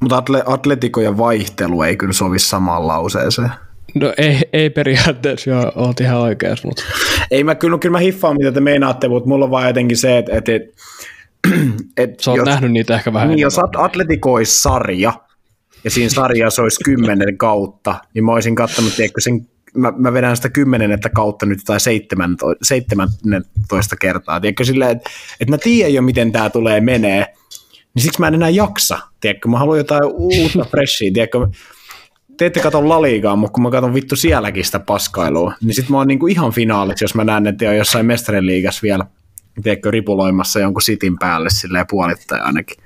Speaker 4: Mutta atle, Atletico ja vaihtelu ei kyllä sovi samaan lauseeseen.
Speaker 3: No ei, ei periaatteessa, joo, oot ihan oikeas, mutta
Speaker 4: Ei mä kyllä, kyllä mä hiffaan, mitä te meinaatte, mutta mulla on vaan jotenkin se, että et, et, et
Speaker 3: sä oot jos, nähnyt niitä ehkä vähän
Speaker 4: Niin, jos At- Atletico olisi sarja, ja siinä sarjassa olisi kymmenen kautta, niin mä olisin katsonut, tiedätkö, sen, mä, mä vedän sitä kymmenennettä kautta nyt tai seitsemänto- seitsemäntoista kertaa, tiedätkö, silleen, että, että mä tiedän jo, miten tämä tulee menee, niin siksi mä en enää jaksa, tiedätkö, mä haluan jotain uutta freshia, tiedätkö, te ette katso laliigaa, mutta kun mä katson vittu sielläkin sitä paskailua, niin sit mä oon niinku ihan finaalissa, jos mä näen, että on jossain mestarien liigassa vielä, tiedätkö, ripuloimassa jonkun sitin päälle silleen puolittain ainakin.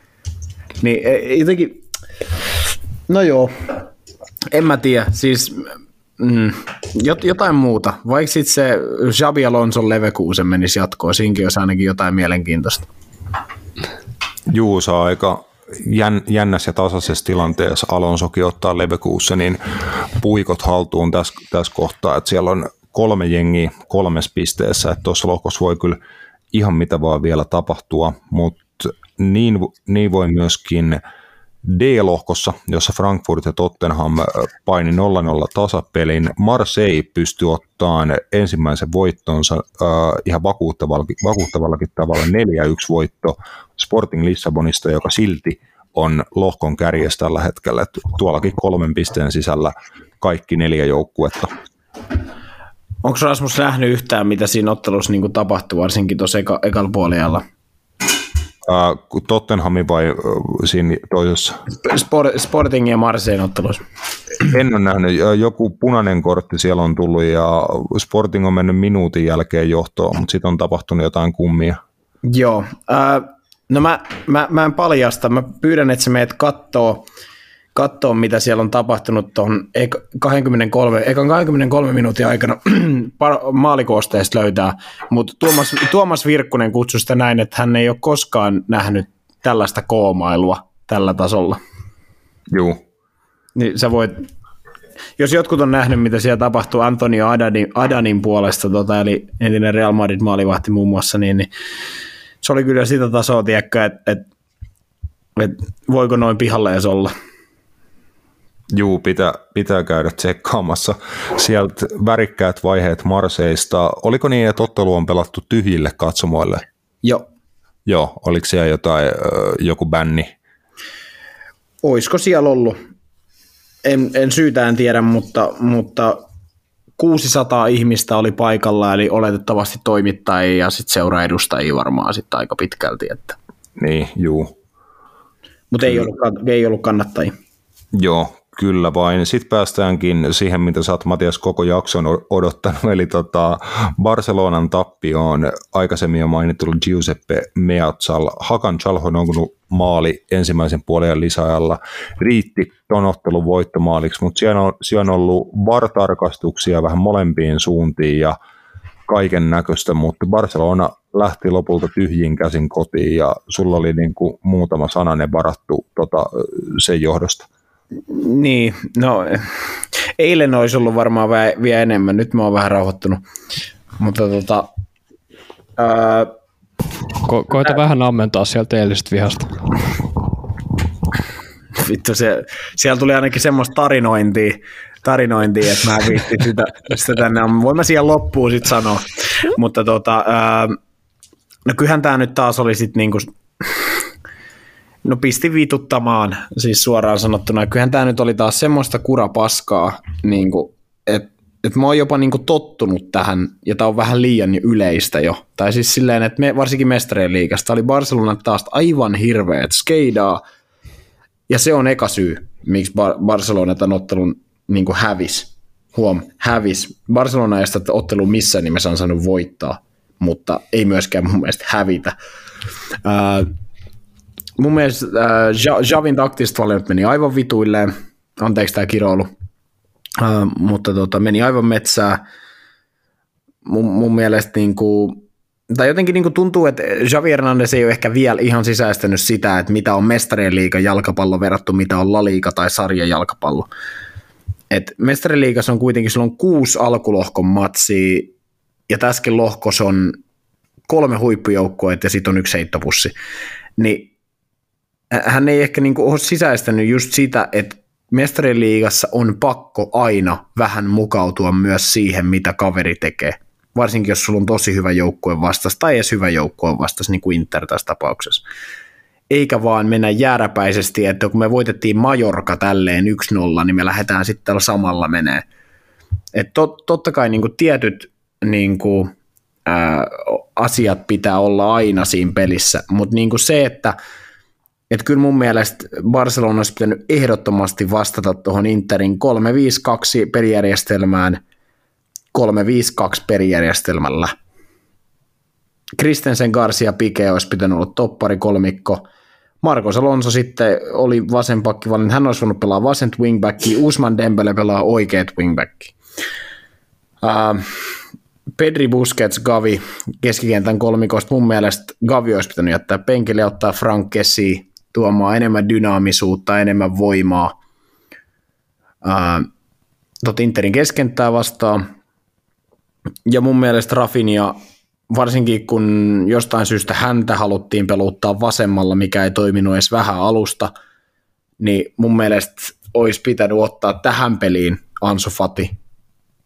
Speaker 4: Niin e- jotenkin, no joo, en mä tiedä, siis mm, jot, jotain muuta. Vaikka sitten se Xabi Alonson Leverkusen menisi jatkoon, siinäkin olisi ainakin jotain mielenkiintoista.
Speaker 1: Juu, se on aika jän, jännässä ja tasaisessa tilanteessa. Alonsokin ottaa Leverkusenin puikot haltuun tässä, tässä kohtaa, että siellä on kolme jengiä kolmessa pisteessä, että tuossa lohkossa voi kyllä ihan mitä vaan vielä tapahtua, mutta niin, niin voi myöskin D-lohkossa, jossa Frankfurt ja Tottenham paini 0-0 tasapelin. Marseille pystyi ottamaan ensimmäisen voittonsa äh, ihan vakuuttavallakin, vakuuttavallakin tavalla 4-1 voitto Sporting Lissabonista, joka silti on lohkon kärjessä tällä hetkellä. Et tuollakin kolmen pisteen sisällä kaikki neljä joukkuetta.
Speaker 4: Onko Rasmus nähnyt yhtään, mitä siinä ottelussa niin tapahtui, varsinkin tuossa eka, ekalla puolella?
Speaker 1: Äh, Tottenhamin vai äh, siinä toisessa?
Speaker 4: Sport, Sporting ja Marseille ottelussa.
Speaker 1: En ole nähnyt. Joku punainen kortti siellä on tullut ja Sporting on mennyt minuutin jälkeen johtoon, mutta sitten on tapahtunut jotain kummia.
Speaker 4: Joo. Äh, no mä, mä, mä en paljasta. Mä pyydän, että sä meet kattoo, kattoo mitä siellä on tapahtunut tuon 23, ekan 23 minuutin aikana maalikoosteesta löytää. Mutta Tuomas, Tuomas Virkkunen kutsui sitä näin, että hän ei ole koskaan nähnyt tällaista koomailua tällä tasolla.
Speaker 1: Juu.
Speaker 4: Niin sä voit, jos jotkut on nähnyt, mitä siellä tapahtuu Antonio Adanin, Adanin puolesta, tota, eli entinen Real Madrid maalivahti muun muassa, niin, niin se oli kyllä sitä tasoa, tiedäkö, että et, et, voiko noin pihalle edes olla.
Speaker 1: Juu, pitää, pitää käydä tsekkaamassa sieltä värikkäät vaiheet Marseista. Oliko niin, että ottelu on pelattu tyhjille katsomoille?
Speaker 4: Joo.
Speaker 1: Joo, oliko siellä jotain, joku bänni?
Speaker 4: Oisko siellä ollut? En, en syytään tiedä, mutta, mutta 600 ihmistä oli paikalla, eli oletettavasti toimittajia ja sitten seuraedustajia varmaan sitten aika pitkälti. Että.
Speaker 1: Niin, juu.
Speaker 4: Mutta ei ollut, ei ollut kannattajia.
Speaker 1: Joo, Kyllä vain. Sitten päästäänkin siihen, mitä sä oot Matias koko jakson odottanut, eli tota Barcelonan tappioon aikaisemmin jo mainittu Giuseppe Meazzal. Hakan Chalhonoglu maali ensimmäisen puolen lisäajalla riitti ton ottelun voittomaaliksi, mutta siellä on, siellä on ollut vartarkastuksia vähän molempiin suuntiin ja kaiken näköistä, mutta Barcelona lähti lopulta tyhjin käsin kotiin ja sulla oli niin kuin muutama sananen varattu tota, sen johdosta.
Speaker 4: Niin, no eilen olisi ollut varmaan vielä enemmän, nyt mä oon vähän rauhoittunut. Mutta tota, ää,
Speaker 3: Ko- koita ää... vähän ammentaa sieltä eilisestä vihasta.
Speaker 4: Vittu, se, siellä tuli ainakin semmoista tarinointia, tarinointia että mä viittin sitä, sitä tänne. Voin mä siihen loppuun sitten sanoa. Mutta tota, ää, no kyllähän tämä nyt taas oli sitten niinku No pisti vituttamaan, siis suoraan sanottuna. Kyllähän tämä nyt oli taas semmoista kurapaskaa, niin että et mä oon jopa niin kuin tottunut tähän, ja tämä on vähän liian yleistä jo. Tai siis silleen, että me, varsinkin mestareen liikasta oli Barcelona taas aivan hirveät skeidaa, ja se on eka syy, miksi Bar- Barcelona tämän ottelun niin kuin hävis. Huom, hävis. Barcelona ei sitä ottelun missään nimessä on saanut voittaa, mutta ei myöskään mun mielestä hävitä. Ää, mun mielestä äh, Javin taktiset valinnat meni aivan vituilleen, anteeksi tämä kiroilu, äh, mutta tota, meni aivan metsää. Mun, mun mielestä niin kuin, tai jotenkin niin kuin tuntuu, että Javi Hernandez ei ole ehkä vielä ihan sisäistänyt sitä, että mitä on mestarien liiga jalkapallo verrattu mitä on La Liga tai sarja jalkapallo. Et mestariliigassa on kuitenkin silloin kuusi alkulohkon matsia, ja tässäkin lohkos on kolme huippujoukkoa, ja sitten on yksi heittopussi. Niin hän ei ehkä niin ole sisäistänyt just sitä, että mestarien liigassa on pakko aina vähän mukautua myös siihen, mitä kaveri tekee. Varsinkin, jos sulla on tosi hyvä joukkue vastas tai edes hyvä joukkue vastas, niin kuin Inter tässä tapauksessa. Eikä vaan mennä jääräpäisesti, että kun me voitettiin Majorka tälleen 1-0, niin me lähdetään sitten tällä samalla menee. Et tot, totta kai niin kuin tietyt niin kuin, ää, asiat pitää olla aina siinä pelissä, mutta niin kuin se, että – että kyllä mun mielestä Barcelona olisi pitänyt ehdottomasti vastata tuohon Interin 3-5-2 perijärjestelmään 3-5-2 perijärjestelmällä. Kristensen Garcia Pike olisi pitänyt olla toppari kolmikko. Marcos Alonso sitten oli vasen pakki, hän olisi voinut pelaa vasent wingbacki, Usman Dembele pelaa oikeat wingbacki. Uh, Pedri Busquets, Gavi keskikentän kolmikosta. Mun mielestä Gavi olisi pitänyt jättää penkille ja ottaa Frank Kessi tuomaan enemmän dynaamisuutta, enemmän voimaa. Tot Interin keskenttää vastaan. Ja mun mielestä Rafinia, varsinkin kun jostain syystä häntä haluttiin peluttaa vasemmalla, mikä ei toiminut edes vähän alusta, niin mun mielestä olisi pitänyt ottaa tähän peliin Ansu Fati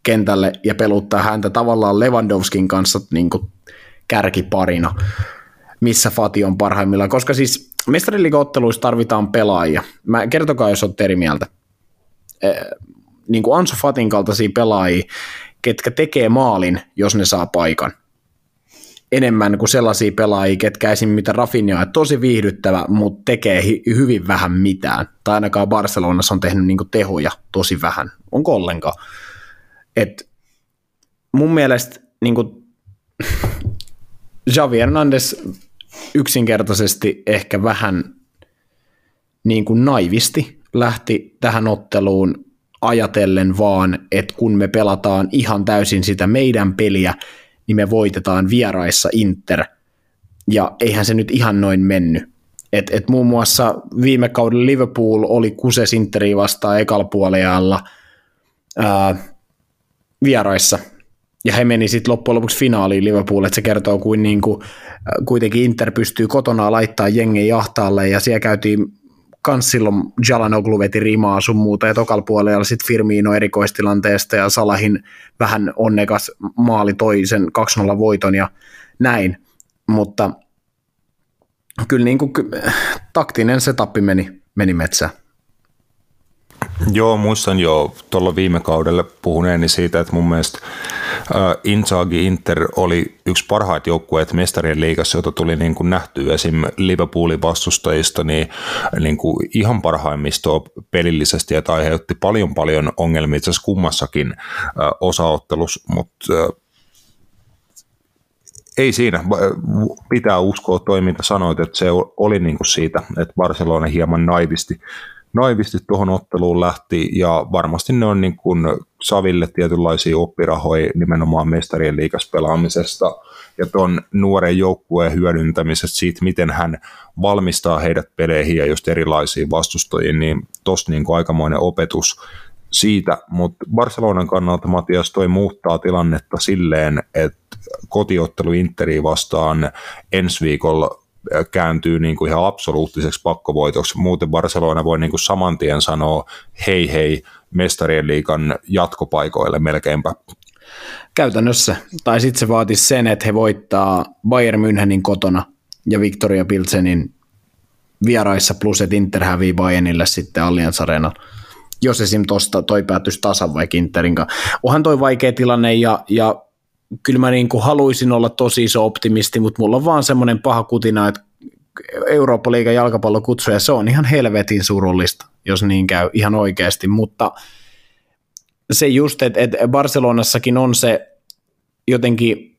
Speaker 4: kentälle ja peluttaa häntä tavallaan Lewandowskin kanssa niin kuin kärkiparina, missä Fati on parhaimmillaan, koska siis mestariliigaotteluissa tarvitaan pelaajia. Mä, kertokaa, jos olette eri mieltä. E, niin kuin Ansu Fatin kaltaisia pelaajia, ketkä tekee maalin, jos ne saa paikan. Enemmän kuin sellaisia pelaajia, ketkä esim. mitä Rafinha on tosi viihdyttävä, mutta tekee hi- hyvin vähän mitään. Tai ainakaan Barcelonassa on tehnyt niin tehoja tosi vähän. Onko ollenkaan? Et mun mielestä niin kuin, Javi Hernandez yksinkertaisesti ehkä vähän niin kuin naivisti lähti tähän otteluun ajatellen vaan, että kun me pelataan ihan täysin sitä meidän peliä, niin me voitetaan vieraissa Inter. Ja eihän se nyt ihan noin mennyt. Et, et muun muassa viime kaudella Liverpool oli kuses Interi vastaan ekalla puolella vieraissa ja he meni sitten loppujen lopuksi finaaliin Liverpool, että se kertoo kuin, niin kuin kuitenkin Inter pystyy kotona laittaa jengen jahtaalle ja siellä käytiin kans silloin Jalanoglu veti rimaa sun muuta ja tokal puolella sitten Firmino erikoistilanteesta ja Salahin vähän onnekas maali toi sen 2-0 voiton ja näin, mutta kyllä niin kuin, taktinen setappi meni, meni metsään.
Speaker 1: Joo, muistan jo tuolla viime kaudella puhuneeni siitä, että mun mielestä Inzaghi Inter oli yksi parhaita joukkueita mestarien liigassa, jota tuli niin kuin nähty esim. Liverpoolin vastustajista niin, niin kuin ihan parhaimmistoa pelillisesti, että aiheutti paljon paljon ongelmia itse asiassa kummassakin osaottelussa, mutta ei siinä, pitää uskoa toiminta, sanoit, että se oli niin kuin siitä, että Barcelona hieman naivisti, naivisti tuohon otteluun lähti ja varmasti ne on niin kuin Saville tietynlaisia oppirahoja nimenomaan mestarien liikaspelaamisesta ja tuon nuoren joukkueen hyödyntämisestä siitä, miten hän valmistaa heidät peleihin ja just erilaisiin vastustajiin, niin tosta niin aikamoinen opetus siitä, mutta Barcelonan kannalta Matias toi muuttaa tilannetta silleen, että kotiottelu Interiin vastaan ensi viikolla kääntyy niin kuin ihan absoluuttiseksi pakkovoitoksi. Muuten Barcelona voi niin kuin saman tien sanoa hei hei mestarien liikan jatkopaikoille melkeinpä.
Speaker 4: Käytännössä. Tai sitten se vaatisi sen, että he voittaa Bayern Münchenin kotona ja Victoria Pilsenin vieraissa plus, että Inter hävii Bayernille sitten Allianz Arenalla jos esim. tosta toi päätyisi tasan vaikka Interin kanssa. Onhan toi vaikea tilanne ja, ja kyllä mä niin kuin haluaisin olla tosi iso optimisti, mutta mulla on vaan semmoinen paha kutina, että Eurooppa-liigan jalkapallokutsu ja se on ihan helvetin surullista, jos niin käy ihan oikeasti, mutta se just, että, että Barcelonassakin on se jotenkin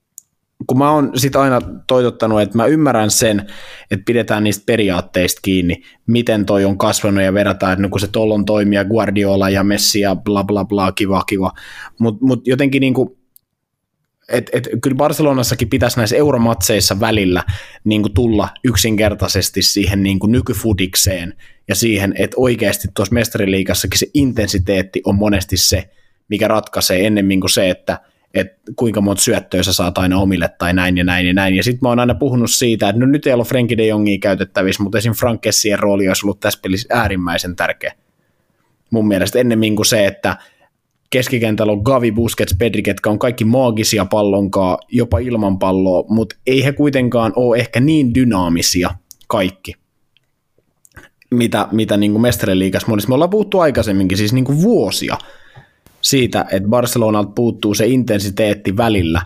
Speaker 4: kun mä oon sit aina toitottanut, että mä ymmärrän sen, että pidetään niistä periaatteista kiinni, miten toi on kasvanut ja verrataan, että no kun se tollon toimia Guardiola ja Messi ja bla bla bla, kiva kiva, mutta mut jotenkin niinku, et, et, kyllä Barcelonassakin pitäisi näissä euromatseissa välillä niin kuin tulla yksinkertaisesti siihen niin kuin nykyfudikseen ja siihen, että oikeasti tuossa mestariliigassakin se intensiteetti on monesti se, mikä ratkaisee ennemmin kuin se, että – että kuinka monta syöttöä sä saat aina omille tai näin ja näin ja näin. Ja sitten mä oon aina puhunut siitä, että no nyt ei ollut Frenkie de Jongia käytettävissä, mutta esim. Frank Kessien rooli olisi ollut tässä pelissä äärimmäisen tärkeä. Mun mielestä ennemmin kuin se, että keskikentällä on Gavi, Busquets, Pedri, ketkä on kaikki maagisia pallonkaa, jopa ilman palloa, mutta ei he kuitenkaan ole ehkä niin dynaamisia kaikki, mitä, mitä niin kuin mestariliikas monissa. Me ollaan puhuttu aikaisemminkin, siis niin kuin vuosia, siitä, että Barcelonalta puuttuu se intensiteetti välillä,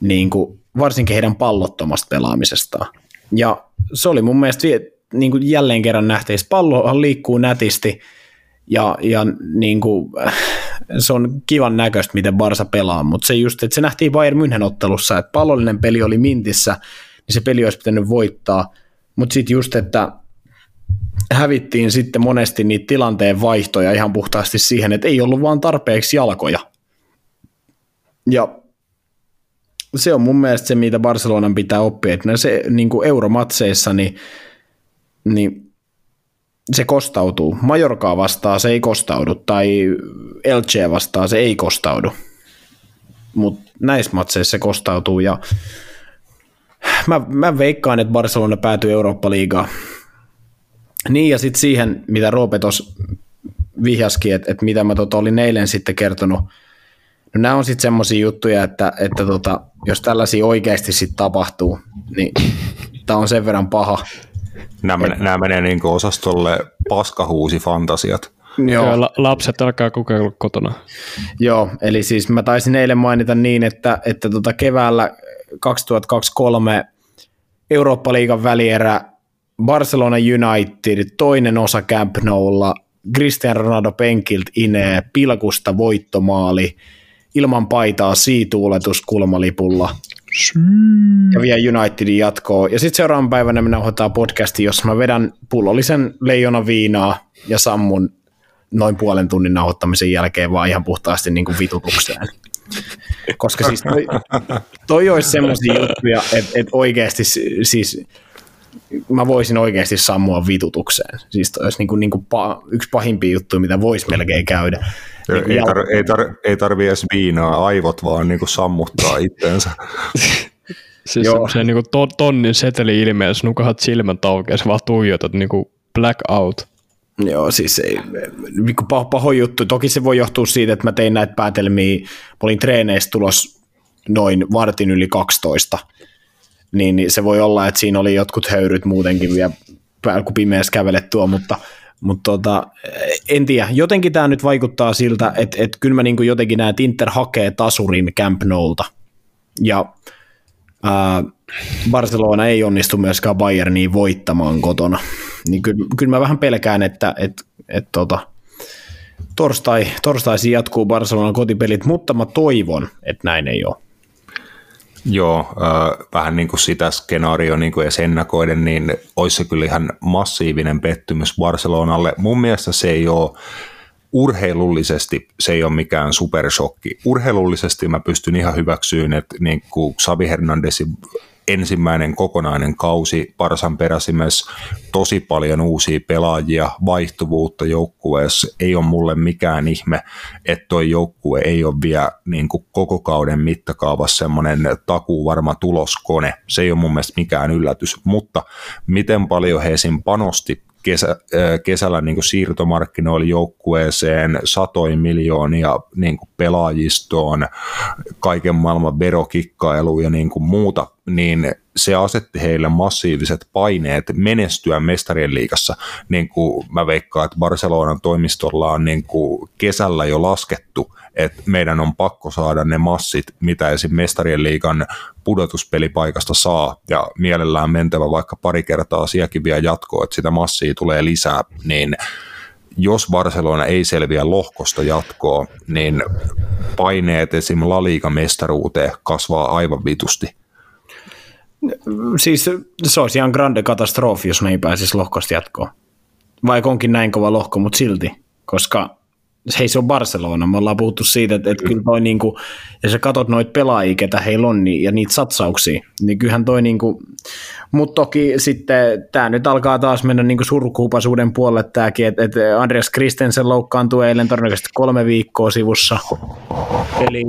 Speaker 4: niin kuin varsinkin heidän pallottomasta pelaamisestaan. Ja se oli mun mielestä niin kuin jälleen kerran nähtäisi. Pallohan liikkuu nätisti ja, ja niin kuin, se on kivan näköistä, miten Barsa pelaa, mutta se just, että se nähtiin Bayern München ottelussa, että pallollinen peli oli mintissä, niin se peli olisi pitänyt voittaa, mutta sitten just, että hävittiin sitten monesti niitä tilanteen vaihtoja ihan puhtaasti siihen, että ei ollut vaan tarpeeksi jalkoja. Ja se on mun mielestä se, mitä Barcelonan pitää oppia, että se niin kuin euromatseissa, niin, niin se kostautuu. Majorkaa vastaan se ei kostaudu, tai Elche vastaan se ei kostaudu. Mutta näissä matseissa se kostautuu, ja mä, mä veikkaan, että Barcelona päätyy Eurooppa-liigaan niin ja sitten siihen, mitä Roope tuossa vihjaskin, että, että mitä mä tota olin eilen sitten kertonut. No nämä on sitten semmoisia juttuja, että, että tota, jos tällaisia oikeasti sitten tapahtuu, niin tämä on sen verran paha.
Speaker 1: Nämä, menee, nämä menee niin osastolle paskahuusi fantasiat.
Speaker 3: Joo. Joo, lapset alkaa kokeilla kotona.
Speaker 4: Joo, eli siis mä taisin eilen mainita niin, että, että tota keväällä 2023 Eurooppa-liigan välierä Barcelona United, toinen osa Camp Noulla, Cristiano Ronaldo penkiltä inee, pilkusta voittomaali, ilman paitaa siituuletus kulmalipulla. Ja vie Unitedin jatkoon. Ja sitten seuraavan päivänä me nauhoitetaan podcasti, jossa mä vedän pullollisen leijona viinaa ja sammun noin puolen tunnin nauhoittamisen jälkeen vaan ihan puhtaasti niin kuin vitutukseen. Koska siis toi, toi olisi semmoisia juttuja, että, että oikeasti siis mä voisin oikeasti sammua vitutukseen. Siis toi olisi niin kuin, niin kuin pa, yksi pahimpia juttuja, mitä voisi melkein käydä.
Speaker 1: Niin ei, tar- ei, tar- ei tarvi edes viinaa, aivot vaan niin kuin sammuttaa itteensä.
Speaker 3: siis Joo. se, niin kuin to, tonnin seteli ilmeessä, nukahat silmät auki ja sä vaan tuijotat niin kuin blackout.
Speaker 4: Joo, siis ei, niin paho, paho juttu. Toki se voi johtua siitä, että mä tein näitä päätelmiä, mä olin treeneistä tulos noin vartin yli 12, niin, niin se voi olla, että siinä oli jotkut höyryt muutenkin vielä päällä, kun pimeässä kävelet tuo, mutta, mutta tota, en tiedä. Jotenkin tämä nyt vaikuttaa siltä, että, että kyllä mä niin jotenkin näen, että Inter hakee tasurin Camp Noulta. Ja ää, Barcelona ei onnistu myöskään Bayerniin voittamaan kotona. Niin kyllä, kyllä mä vähän pelkään, että, että, että tota, torstai, torstaisin jatkuu Barcelonan kotipelit, mutta mä toivon, että näin ei ole.
Speaker 1: Joo, äh, vähän niin kuin sitä skenaario niin kuin edes ennakoiden, niin olisi se kyllä ihan massiivinen pettymys Barcelonalle. Mun mielestä se ei ole urheilullisesti se ei ole mikään supershokki. Urheilullisesti mä pystyn ihan hyväksyyn, että niin kuin Xavi Hernandezin ensimmäinen kokonainen kausi Parsan peräsimessä tosi paljon uusia pelaajia, vaihtuvuutta joukkueessa. Ei ole mulle mikään ihme, että toi joukkue ei ole vielä niin kuin koko kauden mittakaavassa semmoinen takuu varma tuloskone. Se ei ole mun mielestä mikään yllätys, mutta miten paljon he esim. panosti kesä, kesällä niin kuin siirtomarkkinoilla joukkueeseen satoin miljoonia niin kuin pelaajistoon, kaiken maailman verokikkailu ja niin kuin muuta, niin se asetti heille massiiviset paineet menestyä mestarien liigassa. Niin kuin mä veikkaan, että Barcelonan toimistolla on niin kuin kesällä jo laskettu, että meidän on pakko saada ne massit, mitä esim. mestarien liigan pudotuspelipaikasta saa, ja mielellään mentävä vaikka pari kertaa sielläkin vielä jatkoa, että sitä massia tulee lisää, niin jos Barcelona ei selviä lohkosta jatkoa, niin paineet esim. La Liga-mestaruuteen kasvaa aivan vitusti.
Speaker 4: Siis se olisi ihan grande katastrofi, jos me ei pääsisi lohkosta jatkoon. Vaikka onkin näin kova lohko, mutta silti, koska hei se on Barcelona, me ollaan puhuttu siitä, että, että kyllä toi niinku, ja sä katot noita pelaajia, ketä heillä on, niin, ja niitä satsauksia, niin kyllähän toi niinku, mutta toki sitten tämä nyt alkaa taas mennä niinku surkuupasuuden puolelle tämäkin, että, että Andreas Christensen loukkaantui eilen todennäköisesti kolme viikkoa sivussa, eli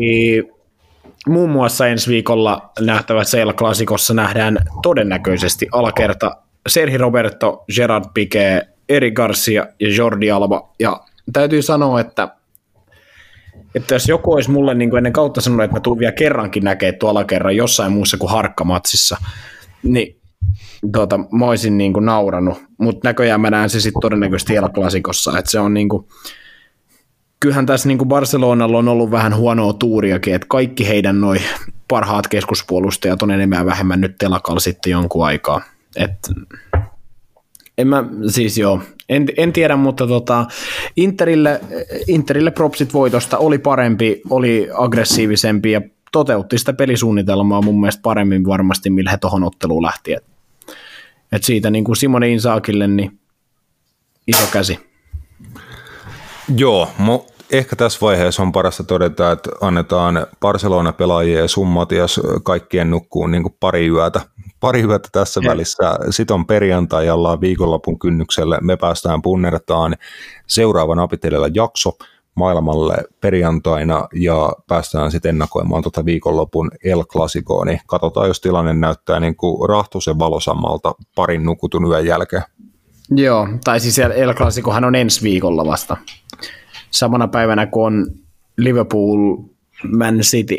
Speaker 4: muun muassa ensi viikolla nähtävässä El Clasicossa nähdään todennäköisesti alakerta. Serhi Roberto, Gerard Piqué, Eri Garcia ja Jordi Alba, ja täytyy sanoa, että, että jos joku olisi mulle niin kuin ennen kautta sanonut, että mä tuun vielä kerrankin näkee tuolla kerran jossain muussa kuin harkkamatsissa, niin tuota, mä olisin niin kuin nauranut, mutta näköjään mä näen se sitten todennäköisesti El Clasicossa, että se on niin kuin, kyllähän tässä niin kuin Barcelonalla on ollut vähän huonoa tuuriakin, että kaikki heidän noin parhaat keskuspuolustajat on enemmän vähemmän nyt telakalla sitten jonkun aikaa. Et, en mä, siis joo, en, en tiedä, mutta tota, Interille, Interille propsit voitosta oli parempi, oli aggressiivisempi ja toteutti sitä pelisuunnitelmaa mun mielestä paremmin varmasti, millä he tuohon otteluun lähti. Et, et siitä niin kuin Simone Insaakille, niin iso käsi.
Speaker 1: Joo, mo, ehkä tässä vaiheessa on parasta todeta, että annetaan Barcelona-pelaajien ja Summatias kaikkien nukkuun niin kuin pari yötä. Pari yötä tässä ja. välissä. Sitten on perjantai, ollaan viikonlopun kynnykselle. Me päästään punnertaan seuraavan apitelellä jakso maailmalle perjantaina ja päästään sitten ennakoimaan tuota viikonlopun El Clasicoa, niin katsotaan, jos tilanne näyttää niin kuin rahtuisen valosammalta parin nukutun yön jälkeen.
Speaker 4: Joo, tai siis El Clasicohan on ensi viikolla vasta samana päivänä kuin on Liverpool Man City.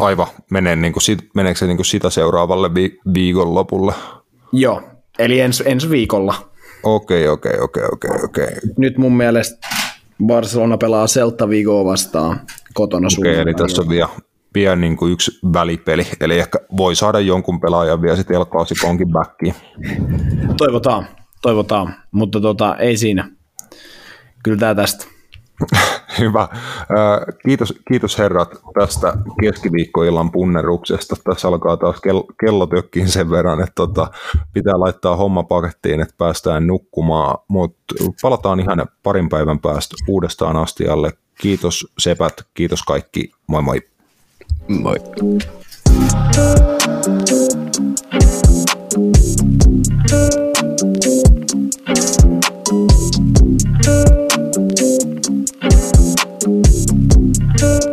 Speaker 1: Aivan, menee niin kuin, meneekö se niin kuin sitä seuraavalle vi- viikonlopulle?
Speaker 4: Joo, eli ens, ensi viikolla.
Speaker 1: Okei, okei, okei, okei, okei.
Speaker 4: Nyt mun mielestä Barcelona pelaa Celta Vigoa vastaan kotona
Speaker 1: Okei, okay, eli tässä on vielä, vielä niin kuin yksi välipeli, eli ehkä voi saada jonkun pelaajan vielä sitten El backiin.
Speaker 4: Toivotaan, toivotaan, mutta tota, ei siinä kyllä tämä tästä.
Speaker 1: Hyvä. Kiitos, kiitos herrat tästä keskiviikkoillan punneruksesta. Tässä alkaa taas kello, kello tökkiin sen verran, että tota, pitää laittaa homma pakettiin, että päästään nukkumaan, mutta palataan ihan parin päivän päästä uudestaan astialle. Kiitos Sepät, kiitos kaikki, moi moi.
Speaker 3: Moi. Thank you. Bye.